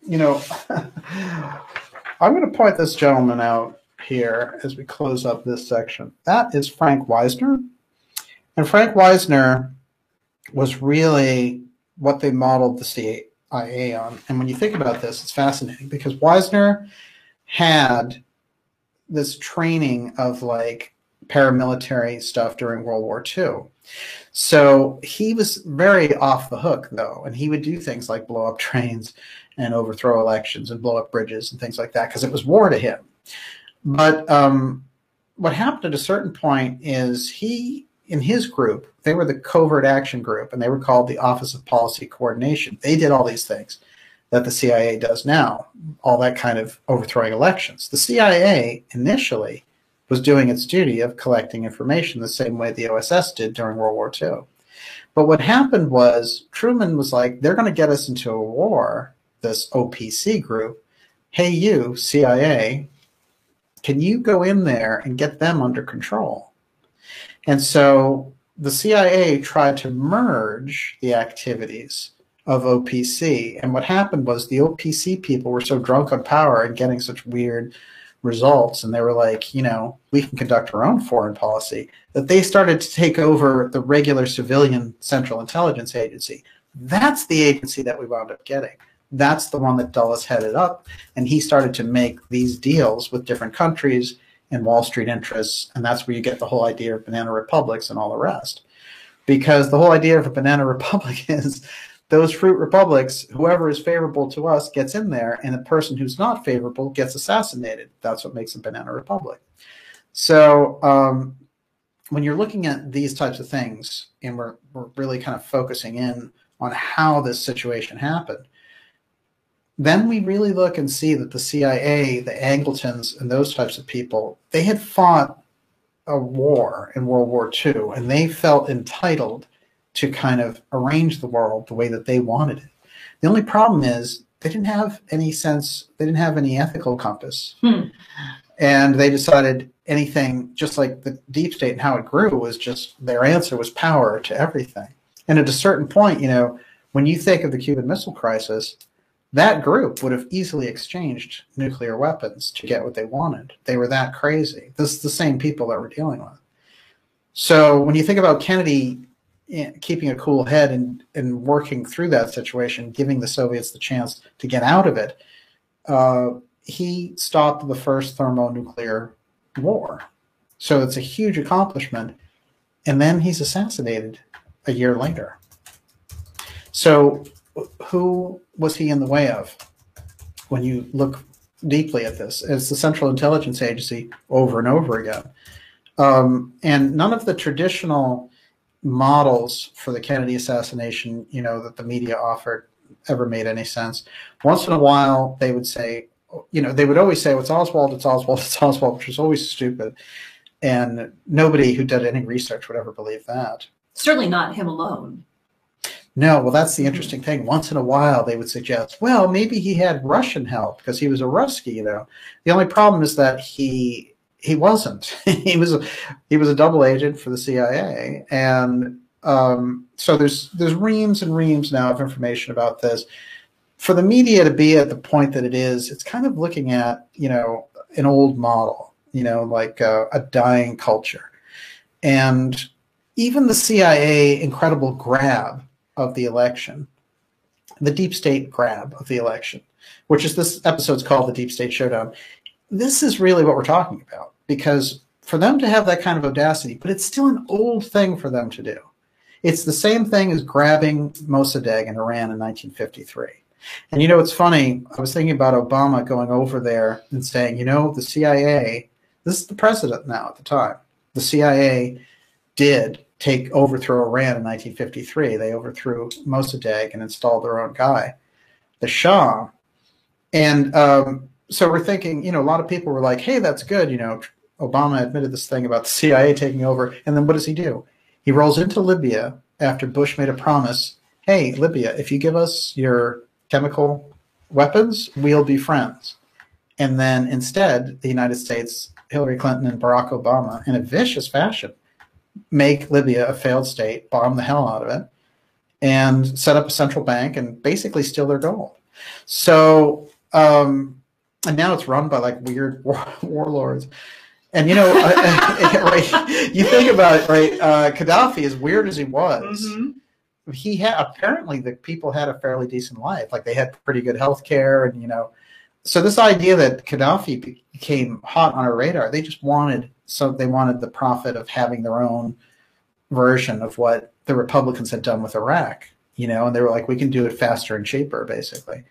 you know, *laughs* I'm going to point this gentleman out here as we close up this section. That is Frank Wisner. And Frank Wisner was really what they modeled the CIA on. And when you think about this, it's fascinating because Wisner had this training of like paramilitary stuff during World War II. So he was very off the hook, though, and he would do things like blow up trains and overthrow elections and blow up bridges and things like that because it was war to him. But um, what happened at a certain point is he, in his group, they were the covert action group, and they were called the Office of Policy Coordination. They did all these things that the CIA does now, all that kind of overthrowing elections. The CIA initially was doing its duty of collecting information the same way the OSS did during World War II. But what happened was Truman was like, they're going to get us into a war, this OPC group. Hey, you, CIA, can you go in there and get them under control? And so the CIA tried to merge the activities of OPC. And what happened was the OPC people were so drunk on power and getting such weird results, and they were like, you know, we can conduct our own foreign policy, that they started to take over the regular civilian Central Intelligence Agency. That's the agency that we wound up getting. That's the one that Dulles headed up, and he started to make these deals with different countries and Wall Street interests, and that's where you get the whole idea of banana republics and all the rest. Because the whole idea of a banana republic *laughs* is those fruit republics, whoever is favorable to us gets in there, and the person who's not favorable gets assassinated. That's what makes a banana republic. So um, when you're looking at these types of things, and we're, we're really kind of focusing in on how this situation happened, then we really look and see that the CIA, the Angletons, and those types of people, they had fought a war in World War II, and they felt entitled to kind of arrange the world the way that they wanted it. The only problem is they didn't have any sense, they didn't have any ethical compass. Hmm. And they decided anything, just like the deep state and how it grew, was just their answer was power to everything. And at a certain point, you know, when you think of the Cuban Missile Crisis, that group would have easily exchanged nuclear weapons to get what they wanted. They were that crazy. This is the same people that we're dealing with. So when you think about Kennedy keeping a cool head and, and working through that situation, giving the Soviets the chance to get out of it, uh, he stopped the first thermonuclear war. So it's a huge accomplishment. And then he's assassinated a year later. So who was he in the way of when you look deeply at this? It's the Central Intelligence Agency over and over again. Um, and none of the traditional models for the Kennedy assassination, you know, that the media offered ever made any sense. Once in a while, they would say, you know, they would always say, "It's Oswald, it's Oswald, it's Oswald," which was always stupid, and nobody who did any research would ever believe that. Certainly not him alone. No, well, that's the interesting thing. Once in a while, they would suggest, well, maybe he had Russian help because he was a Ruski, you know. The only problem is that he he wasn't. *laughs* he was a, he was a double agent for the CIA, and um, so there's there's reams and reams now of information about this. For the media to be at the point that it is, it's kind of looking at you know an old model, you know, like a, a dying culture, and even the CIA incredible grab of the election, the deep state grab of the election, which is this episode's called the Deep State Showdown. This is really what we're talking about because for them to have that kind of audacity, but it's still an old thing for them to do. It's the same thing as grabbing Mossadegh in Iran in 1953. And you know, it's funny. I was thinking about Obama going over there and saying, you know, the CIA, this is the president now at the time, the CIA did take overthrow Iran in 1953. They overthrew Mossadegh and installed their own guy, the Shah. And um, so we're thinking, you know, a lot of people were like, hey, that's good. You know, Obama admitted this thing about the CIA taking over. And then what does he do? He rolls into Libya after Bush made a promise hey, Libya, if you give us your chemical weapons, we'll be friends. And then instead, the United States, Hillary Clinton and Barack Obama, in a vicious fashion, make Libya a failed state, bomb the hell out of it, and set up a central bank and basically steal their gold. So, um, and now it's run by like weird *laughs* war- warlords. And you know, *laughs* *laughs* right? You think about it, right? Uh, Gaddafi, as weird as he was, mm-hmm. he had apparently the people had a fairly decent life. Like they had pretty good health care, and you know, so this idea that Gaddafi became hot on our radar, they just wanted so they wanted the profit of having their own version of what the Republicans had done with Iraq, you know, and they were like, we can do it faster and cheaper, basically.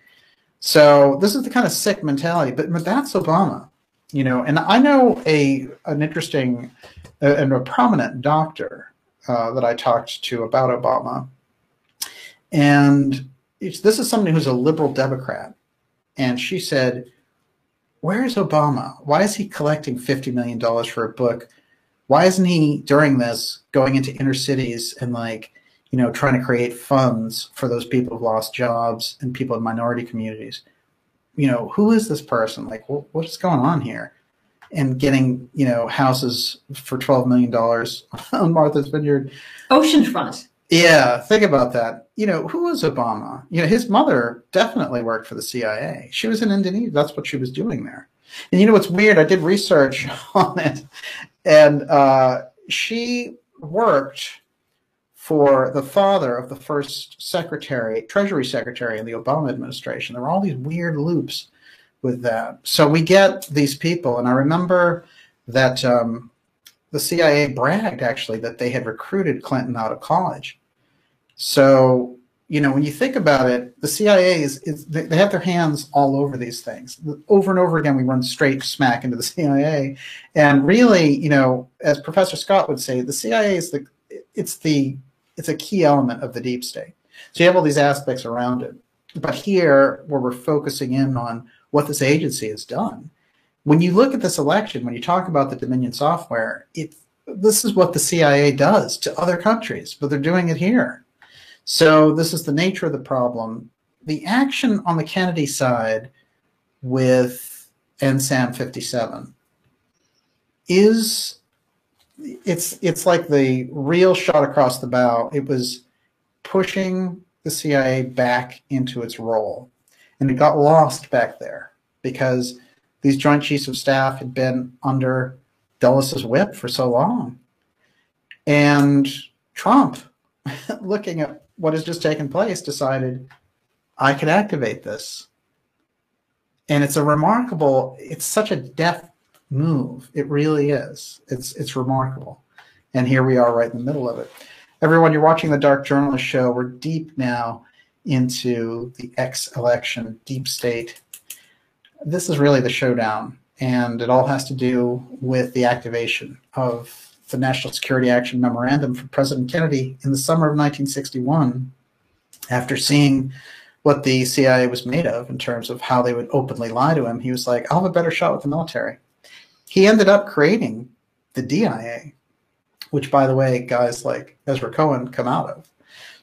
So this is the kind of sick mentality, but, but that's Obama, you know, and I know a an interesting uh, and a prominent doctor uh, that I talked to about Obama, and this is somebody who's a liberal Democrat, and she said, "Where is Obama? Why is he collecting fifty million dollars for a book? Why isn't he during this going into inner cities and like?" you know, trying to create funds for those people who've lost jobs and people in minority communities. You know, who is this person? Like, what is going on here? And getting, you know, houses for $12 million on Martha's Vineyard. Oceanfront. Yeah, think about that. You know, who was Obama? You know, his mother definitely worked for the CIA. She was in Indonesia. That's what she was doing there. And you know what's weird? I did research *laughs* on it, and uh, she worked for the father of the first secretary, Treasury Secretary in the Obama administration. There were all these weird loops with that. So we get these people, and I remember that um, the CIA bragged actually that they had recruited Clinton out of college. So you know when you think about it, the CIA is, is they, they have their hands all over these things. Over and over again, we run straight smack into the *laughs* CIA, and really, you know, as Professor Scott would say, the CIA is the it's the it's a key element of the deep state. So you have all these aspects around it. But here, where we're focusing in on what this agency has done, when you look at this election, when you talk about the Dominion software, it this is what the CIA does to other countries, but they're doing it here. So this is the nature of the problem. The action on the Kennedy side with NSAM 57 is it's it's like the real shot across the bow. It was pushing the CIA back into its role, and it got lost back there because these Joint Chiefs of Staff had been under Dulles' whip for so long, and Trump, *laughs* looking at what has just taken place, decided I could activate this. And it's a remarkable, it's such a deft move. It really is. It's it's remarkable. And here we are right in the middle of it. Everyone, you're watching the Dark Journalist Show. We're deep now into the X election, deep state. This is really the showdown, and it all has to do with the activation of the National Security Action Memorandum from President Kennedy in the summer of 1961 after seeing what the CIA was made of in terms of how they would openly lie to him. He was like, I'll have a better shot with the military he ended up creating the DIA, which, by the way, guys like Ezra Cohen come out of.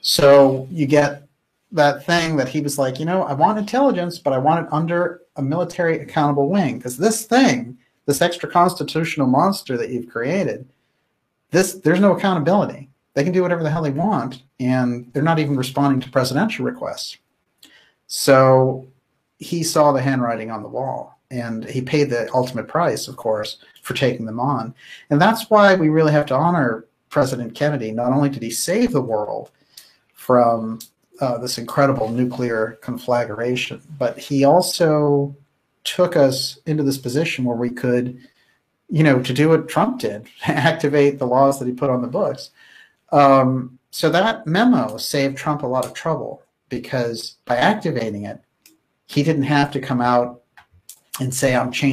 So you get that thing that he was like, you know, I want intelligence, but I want it under a military accountable wing because this thing, this extra constitutional monster that you've created, this there's no accountability. They can do whatever the hell they want, and they're not even responding to presidential requests. So he saw the handwriting on the wall and he paid the ultimate price, of course, for taking them on. And that's why we really have to honor President Kennedy. Not only did he save the world from uh, this incredible nuclear conflagration, but he also took us into this position where we could, you know, to do what Trump did, *laughs* activate the laws that he put on the books. Um, so that memo saved Trump a lot of trouble because by activating it, he didn't have to come out and say I'm changing